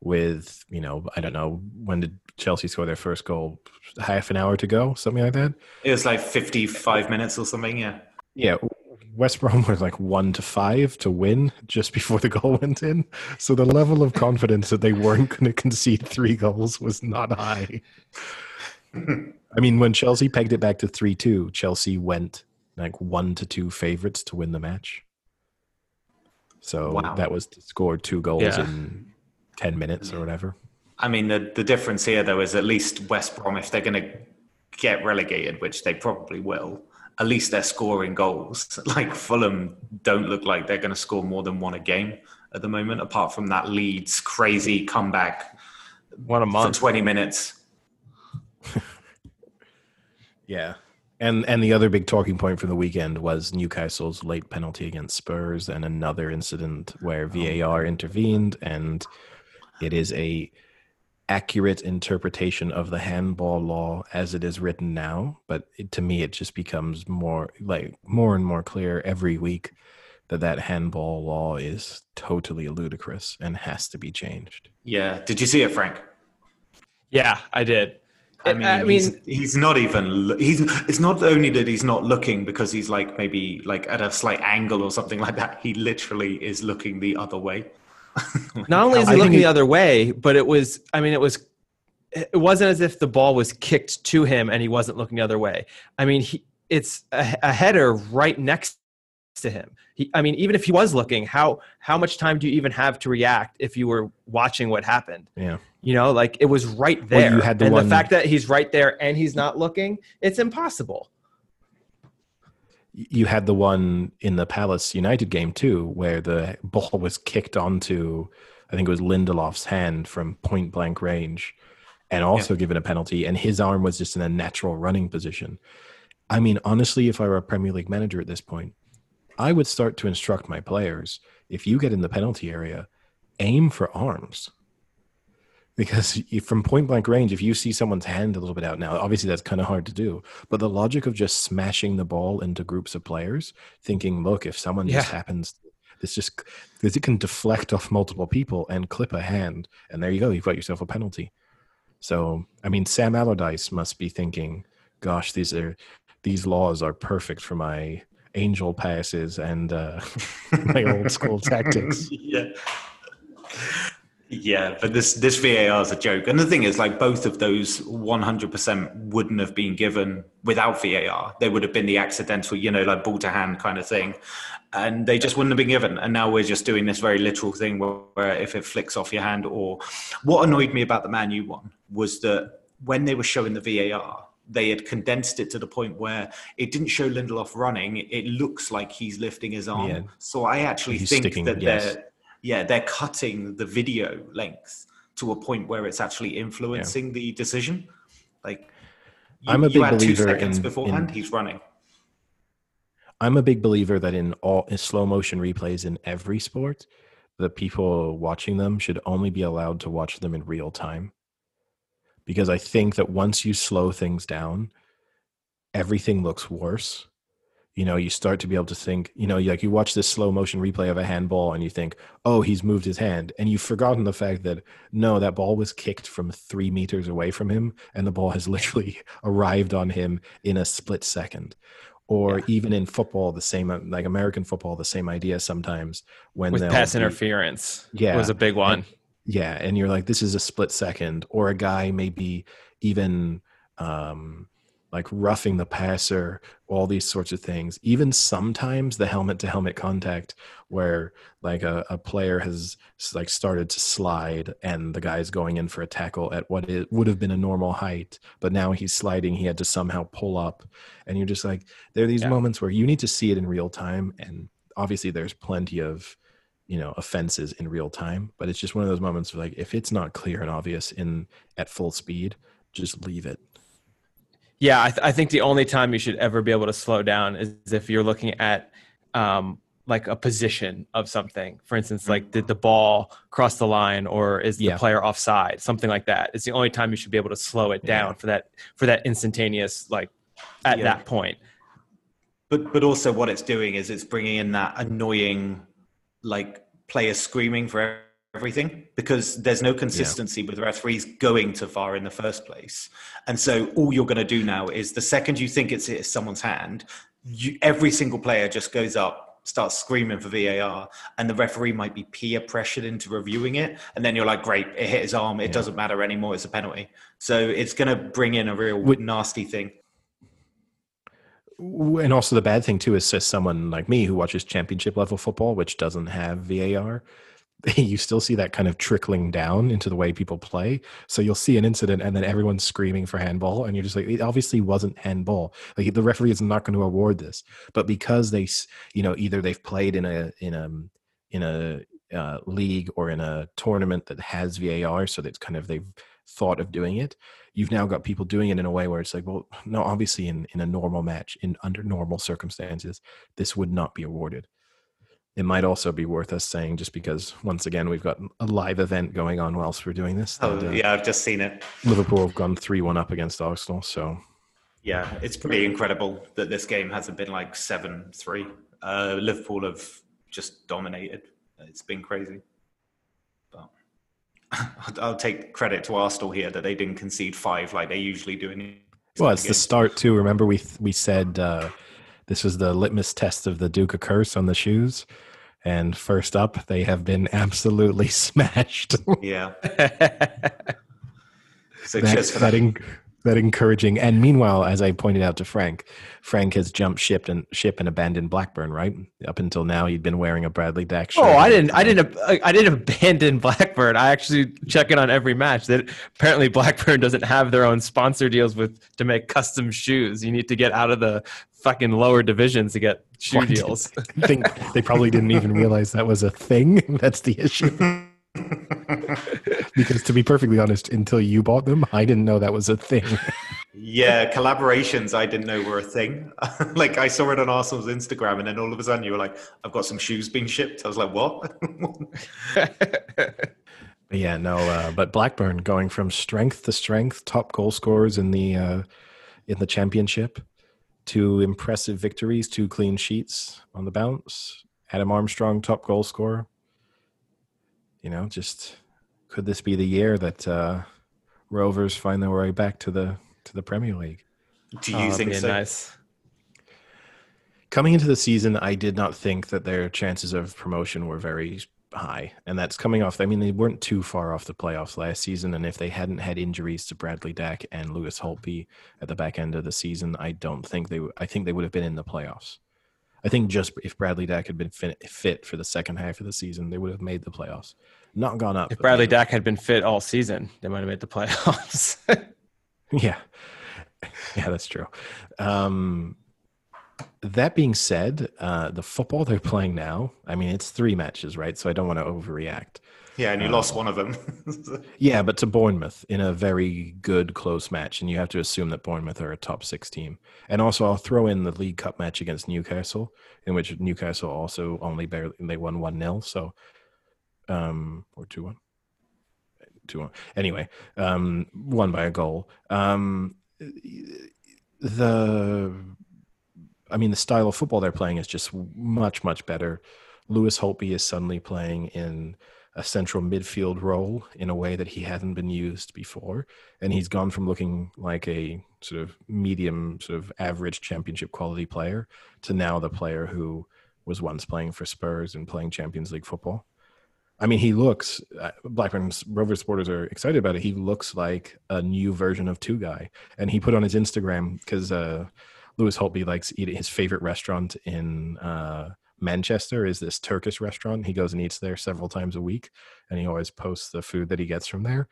with, you know, I don't know, when did Chelsea score their first goal? Half an hour to go, something like that? It was like 55 minutes or something, yeah. Yeah, West Brom were like one to five to win just before the goal went in. So the level of confidence that they weren't going to concede three goals was not high. I mean, when Chelsea pegged it back to 3 2, Chelsea went like one to two favorites to win the match. So wow. that was to score two goals yeah. in 10 minutes or whatever. I mean, the, the difference here, though, is at least West Brom, if they're going to get relegated, which they probably will, at least they're scoring goals. Like Fulham don't look like they're going to score more than one a game at the moment, apart from that Leeds crazy comeback. One a month. For 20 minutes. yeah. And and the other big talking point from the weekend was Newcastle's late penalty against Spurs and another incident where oh VAR intervened and it is a accurate interpretation of the handball law as it is written now but it, to me it just becomes more like more and more clear every week that that handball law is totally ludicrous and has to be changed. Yeah. Did you see it frank? Yeah i did. I mean, I mean he's, he's, not even he's it's not only that he's not looking because he's like maybe like at a slight angle or something like that. He literally is looking the other way Not only is he looking the other way, but it was, I mean, it was, it wasn't as if the ball was kicked to him and he wasn't looking the other way. I mean, he, it's a, a header right next to him. He, I mean, even if he was looking, how how much time do you even have to react if you were watching what happened? Yeah, you know, like it was right there. Well, you had the and one... the fact that he's right there and he's not looking, it's impossible you had the one in the Palace United game too, where the ball was kicked onto, I think it was Lindelof's hand from point blank range, and also yeah. given a penalty, and his arm was just in a natural running position. I mean, honestly, if I were a Premier League manager at this point, I would start to instruct my players: if you get in the penalty area, aim for arms because from point blank range if you see someone's hand a little bit out now obviously that's kind of hard to do but the logic of just smashing the ball into groups of players thinking look if someone yeah. just happens this just because it can deflect off multiple people and clip a hand and there you go you've got yourself a penalty. So i mean sam allardyce must be thinking gosh these are these laws are perfect for my angel passes and uh, my old school tactics. Yeah yeah, but this this VAR is a joke. And the thing is, like both of those 100% wouldn't have been given without VAR. They would have been the accidental, you know, like ball to hand kind of thing, and they just wouldn't have been given. And now we're just doing this very literal thing where, where if it flicks off your hand, or what annoyed me about the Man U one was that when they were showing the VAR, they had condensed it to the point where it didn't show Lindelof running. It looks like he's lifting his arm. Yeah. So I actually he's think sticking, that yes. they're yeah, they're cutting the video length to a point where it's actually influencing yeah. the decision. Like, you, I'm a big believer in beforehand. In, he's running. I'm a big believer that in all in slow motion replays in every sport, the people watching them should only be allowed to watch them in real time. Because I think that once you slow things down, everything looks worse you know you start to be able to think you know like you watch this slow motion replay of a handball and you think oh he's moved his hand and you've forgotten the fact that no that ball was kicked from three meters away from him and the ball has literally arrived on him in a split second. Or yeah. even in football the same like american football the same idea sometimes when with pass interference yeah. was a big one. and, yeah and you're like this is a split second or a guy maybe even um like roughing the passer, all these sorts of things. Even sometimes the helmet to helmet contact, where like a, a player has like started to slide and the guy's going in for a tackle at what it would have been a normal height, but now he's sliding, he had to somehow pull up. And you're just like, there are these yeah. moments where you need to see it in real time. And obviously, there's plenty of you know offenses in real time but it's just one of those moments where like if it's not clear and obvious in at full speed just leave it yeah, I, th- I, think the only time you should ever be able to slow down is if you're looking at um, like a position of something. For instance, like did the ball cross the line or is the yeah. player offside? Something like that. It's the only time you should be able to slow it down yeah. for that for that instantaneous like at yeah. that point. But but also what it's doing is it's bringing in that annoying like player screaming for everything because there's no consistency yeah. with referees going to VAR in the first place. And so all you're going to do now is the second you think it's, it's someone's hand, you, every single player just goes up, starts screaming for VAR, and the referee might be peer pressured into reviewing it. And then you're like, great, it hit his arm. It yeah. doesn't matter anymore. It's a penalty. So it's going to bring in a real nasty thing. And also the bad thing too is, as someone like me who watches championship level football, which doesn't have VAR, you still see that kind of trickling down into the way people play. So you'll see an incident and then everyone's screaming for handball, and you're just like, it obviously wasn't handball. Like the referee is not going to award this, but because they, you know, either they've played in a in a in a uh, league or in a tournament that has VAR, so that's kind of they've thought of doing it. You've now got people doing it in a way where it's like, well, no, obviously in in a normal match, in under normal circumstances, this would not be awarded it might also be worth us saying just because once again we've got a live event going on whilst we're doing this. Oh uh, yeah, I've just seen it. Liverpool have gone three one up against Arsenal, so yeah, it's pretty incredible that this game hasn't been like seven three. Uh, Liverpool have just dominated. It's been crazy. But I'll take credit to Arsenal here that they didn't concede five like they usually do in. Well, it's the start too. Remember we we said. Uh, this was the litmus test of the Duke of Curse on the shoes. And first up, they have been absolutely smashed. Yeah. so just that encouraging. And meanwhile, as I pointed out to Frank, Frank has jumped ship and ship and abandoned Blackburn. Right up until now, he'd been wearing a Bradley Dack oh, shirt. Oh, I didn't, I didn't, I didn't abandon Blackburn. I actually check in on every match. That apparently Blackburn doesn't have their own sponsor deals with to make custom shoes. You need to get out of the fucking lower divisions to get shoe deals. think they probably didn't even realize that was a thing. That's the issue. because to be perfectly honest, until you bought them, I didn't know that was a thing. yeah, collaborations I didn't know were a thing. like I saw it on Arsenal's Instagram, and then all of a sudden you were like, "I've got some shoes being shipped." I was like, "What?" yeah, no, uh, but Blackburn going from strength to strength, top goal scorers in the uh, in the championship two impressive victories, two clean sheets on the bounce. Adam Armstrong, top goal scorer. You know, just could this be the year that uh, Rovers find their way back to the to the Premier League? Do you oh, think so? Nice. Coming into the season, I did not think that their chances of promotion were very high, and that's coming off. I mean, they weren't too far off the playoffs last season, and if they hadn't had injuries to Bradley Dack and Lewis Holtby at the back end of the season, I don't think they. I think they would have been in the playoffs. I think just if Bradley Dack had been fit, fit for the second half of the season, they would have made the playoffs. Not gone up. If Bradley Dack had been fit all season, they might have made the playoffs. yeah, yeah, that's true. Um, that being said, uh, the football they're playing now, I mean, it's three matches, right? So I don't want to overreact. Yeah, and you uh, lost one of them. yeah, but to Bournemouth in a very good close match, and you have to assume that Bournemouth are a top six team. And also, I'll throw in the League Cup match against Newcastle, in which Newcastle also only barely they won one 0 so um or two one, two one. Anyway, um, won by a goal. Um, the I mean, the style of football they're playing is just much, much better. Lewis Holtby is suddenly playing in a central midfield role in a way that he hadn't been used before. And he's gone from looking like a sort of medium, sort of average championship quality player to now the player who was once playing for Spurs and playing Champions League football. I mean, he looks. Uh, Blackburn's Rover supporters are excited about it. He looks like a new version of Tugay, and he put on his Instagram because uh, Lewis Holtby likes eating his favorite restaurant in uh, Manchester is this Turkish restaurant. He goes and eats there several times a week, and he always posts the food that he gets from there.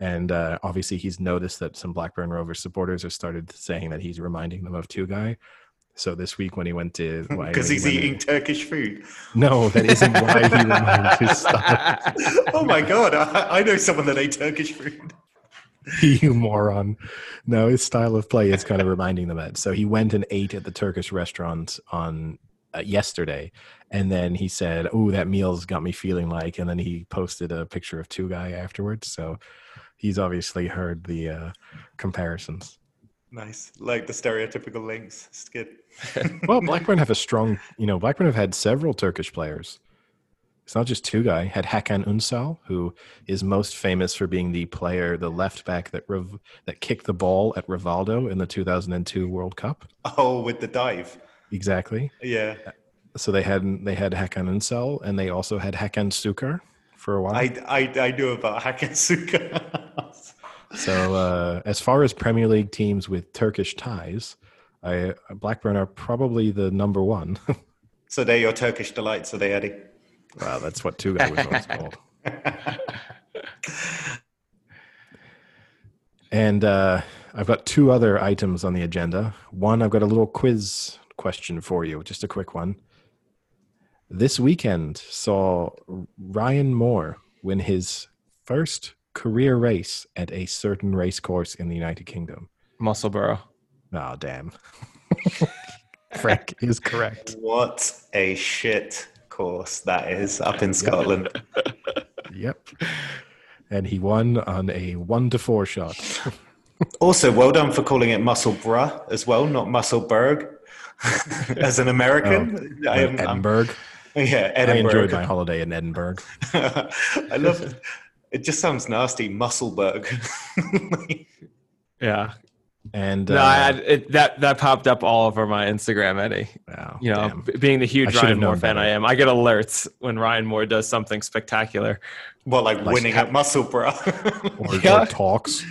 And uh, obviously, he's noticed that some Blackburn Rovers supporters have started saying that he's reminding them of Tugay. So this week when he went to because he's eating Turkish food. No, that isn't why he reminds his style. oh my god, I, I know someone that ate Turkish food. you moron. No, his style of play is kind of reminding them that. So he went and ate at the Turkish restaurant on uh, yesterday, and then he said, "Oh, that meal's got me feeling like," and then he posted a picture of Tugay afterwards. So he's obviously heard the uh, comparisons. Nice, like the stereotypical links. It's good. well, Blackburn have a strong, you know, Blackburn have had several Turkish players. It's not just Tugay. Had Hakan Unsal, who is most famous for being the player, the left back that rev- that kicked the ball at Rivaldo in the 2002 World Cup. Oh, with the dive. Exactly. Yeah. So they had they had Hakan Unsal, and they also had Hakan Sukur for a while. I I, I knew about Hakan Sukur. so uh, as far as Premier League teams with Turkish ties, I, Blackburn are probably the number one. so they're your Turkish delights, are they, Eddie? Wow, that's what Tugay's was always called. and uh, I've got two other items on the agenda. One, I've got a little quiz question for you, just a quick one. This weekend saw Ryan Moore win his first career race at a certain race course in the United Kingdom. Musselburgh. Oh, damn. Frank is correct. What a shit course that is up in Scotland. yep. And he won on a one to four shot. also, well done for calling it Musselburgh as well, not Musselburgh. as an American, oh, I am, Edinburgh. I'm, yeah, Edinburgh. I enjoyed my holiday in Edinburgh. I love it. It just sounds nasty, Musselburgh. yeah, and no, uh, I, it, that that popped up all over my Instagram, Eddie. Wow, you know, b- being the huge Ryan Moore fan I am, I get alerts when Ryan Moore does something spectacular. Well, like, like winning at Musselburgh or, yeah. or talks.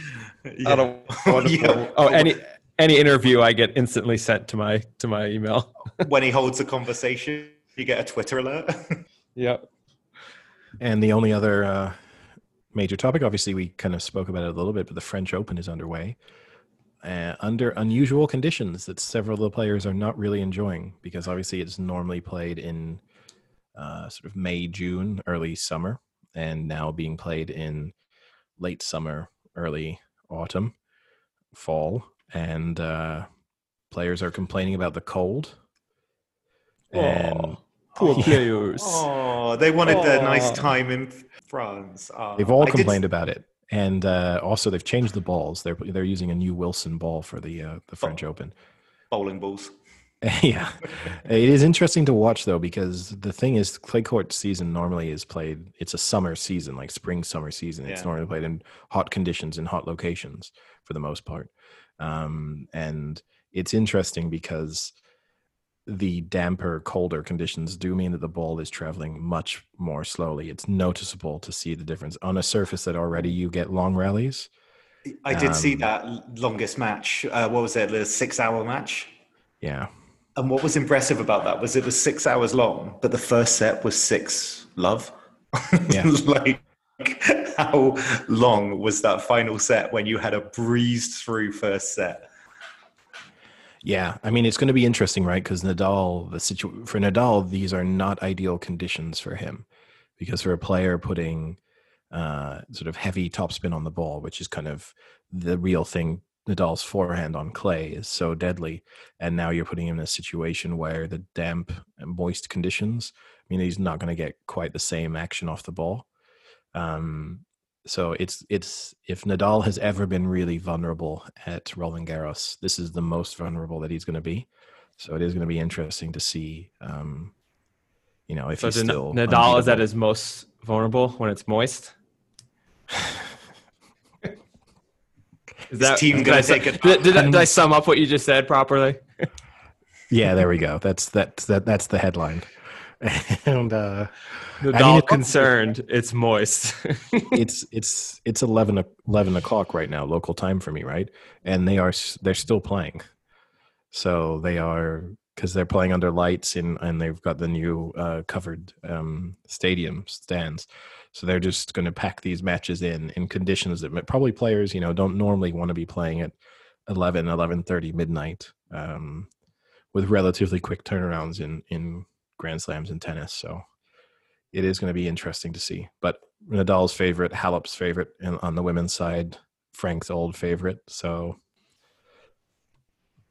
Yeah. I don't yeah. Oh, any any interview I get instantly sent to my to my email. when he holds a conversation, you get a Twitter alert. yep. And the only other uh, major topic, obviously, we kind of spoke about it a little bit, but the French Open is underway. Uh, under unusual conditions that several of the players are not really enjoying because obviously it's normally played in uh, sort of May, June, early summer, and now being played in late summer, early autumn, fall and uh, players are complaining about the cold. And poor players. Oh, they wanted Aww. the nice time in France. Oh, they've all I complained did... about it, and uh, also they've changed the balls. They're they're using a new Wilson ball for the uh, the French oh. Open. Bowling balls. yeah, it is interesting to watch though because the thing is, clay court season normally is played. It's a summer season, like spring summer season. It's yeah. normally played in hot conditions in hot locations for the most part. Um, and it's interesting because the damper, colder conditions do mean that the ball is traveling much more slowly. It's noticeable to see the difference on a surface that already you get long rallies. I did um, see that longest match. Uh, what was it? The six-hour match. Yeah. And what was impressive about that was it was six hours long, but the first set was six love. Yeah. like how long was that final set when you had a breezed through first set? Yeah, I mean it's going to be interesting, right? Because Nadal, the situ- for Nadal, these are not ideal conditions for him, because for a player putting uh, sort of heavy topspin on the ball, which is kind of the real thing. Nadal's forehand on clay is so deadly, and now you're putting him in a situation where the damp and moist conditions I mean he's not going to get quite the same action off the ball. Um, so it's it's if Nadal has ever been really vulnerable at Roland Garros, this is the most vulnerable that he's going to be. So it is going to be interesting to see, um, you know, if so he's still Nadal unbeatable. is at his most vulnerable when it's moist. is that team going to take it? Did, did, did I sum up what you just said properly? yeah, there we go. That's that's that that's the headline. and uh, mean, it's- concerned, it's moist. it's it's it's 11, o- 11 o'clock right now, local time for me, right? And they are they're still playing, so they are because they're playing under lights and and they've got the new uh, covered um, stadium stands, so they're just going to pack these matches in in conditions that probably players you know don't normally want to be playing at 11 11.30 midnight um, with relatively quick turnarounds in in grand slams in tennis so it is going to be interesting to see but nadal's favorite halep's favorite and on the women's side frank's old favorite so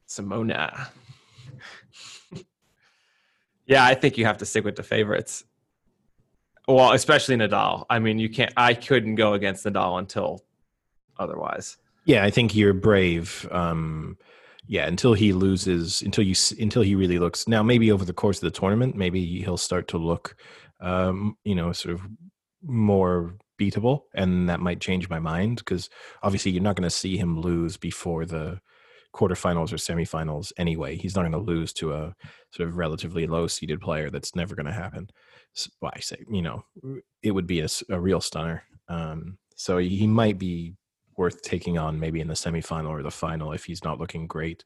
Simona. yeah, I think you have to stick with the favorites. Well, especially Nadal. I mean, you can't. I couldn't go against Nadal until otherwise. Yeah, I think you're brave. Um, yeah, until he loses, until you, until he really looks. Now, maybe over the course of the tournament, maybe he'll start to look, um, you know, sort of more beatable, and that might change my mind because obviously you're not going to see him lose before the quarterfinals or semifinals anyway. He's not going to lose to a sort of relatively low seeded player. That's never going to happen. S- Well, I say, you know, it would be a real stunner. Um, so he might be worth taking on maybe in the semifinal or the final if he's not looking great.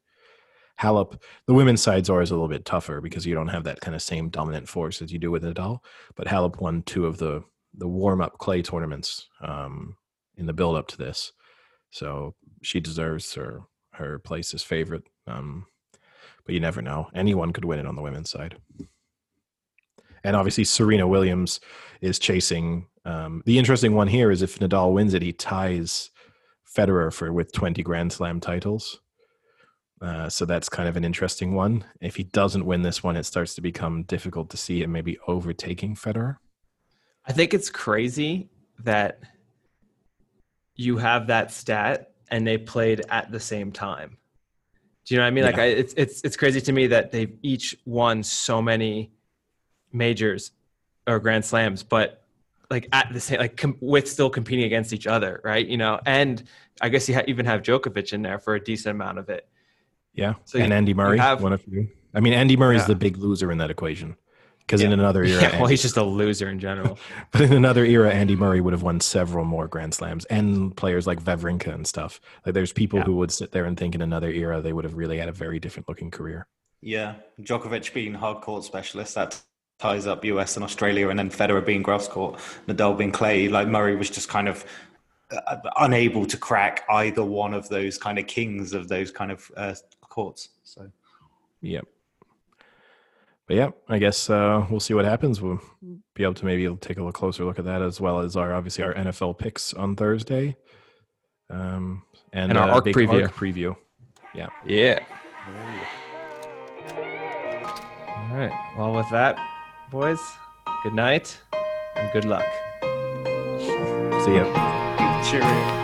Halep, the women's side's always a little bit tougher because you don't have that kind of same dominant force as you do with Nadal. But Halep won two of the the warm up clay tournaments um, in the build up to this, so she deserves her her place as favorite. Um, but you never know; anyone could win it on the women's side. And obviously, Serena Williams is chasing. Um, the interesting one here is if Nadal wins it, he ties Federer for with 20 Grand Slam titles. Uh, so that's kind of an interesting one. If he doesn't win this one, it starts to become difficult to see him maybe overtaking Federer. I think it's crazy that you have that stat and they played at the same time. Do you know what I mean? Like, I, it's it's it's crazy to me that they've each won so many majors or Grand Slams, but like at the same, like com- with still competing against each other, right? You know, and I guess you ha- even have Djokovic in there for a decent amount of it. Yeah. So and you- Andy Murray, have- one of you. I mean, Andy Murray's Yeah. the big loser in that equation. Because in another era, Yeah, well, Andy- he's just a loser in general. but in another era, Andy Murray would have won several more Grand Slams and players like Wawrinka and stuff. Like there's people Yeah. who would sit there and think in another era they would have really had a very different looking career. Yeah, Djokovic being hard court specialist that ties up US and Australia, and then Federer being grass court, Nadal being clay. Like Murray was just kind of uh, unable to crack either one of those kind of kings of those kind of uh, courts. So yeah. But yeah, I guess uh, we'll see what happens. We'll be able to maybe take a little closer look at that as well as our obviously our NFL picks on Thursday, um, and, And our uh, ARC big preview. ARC preview. Yeah. Yeah. All right. Well, with that, boys, good night and good luck. See ya. cheerio.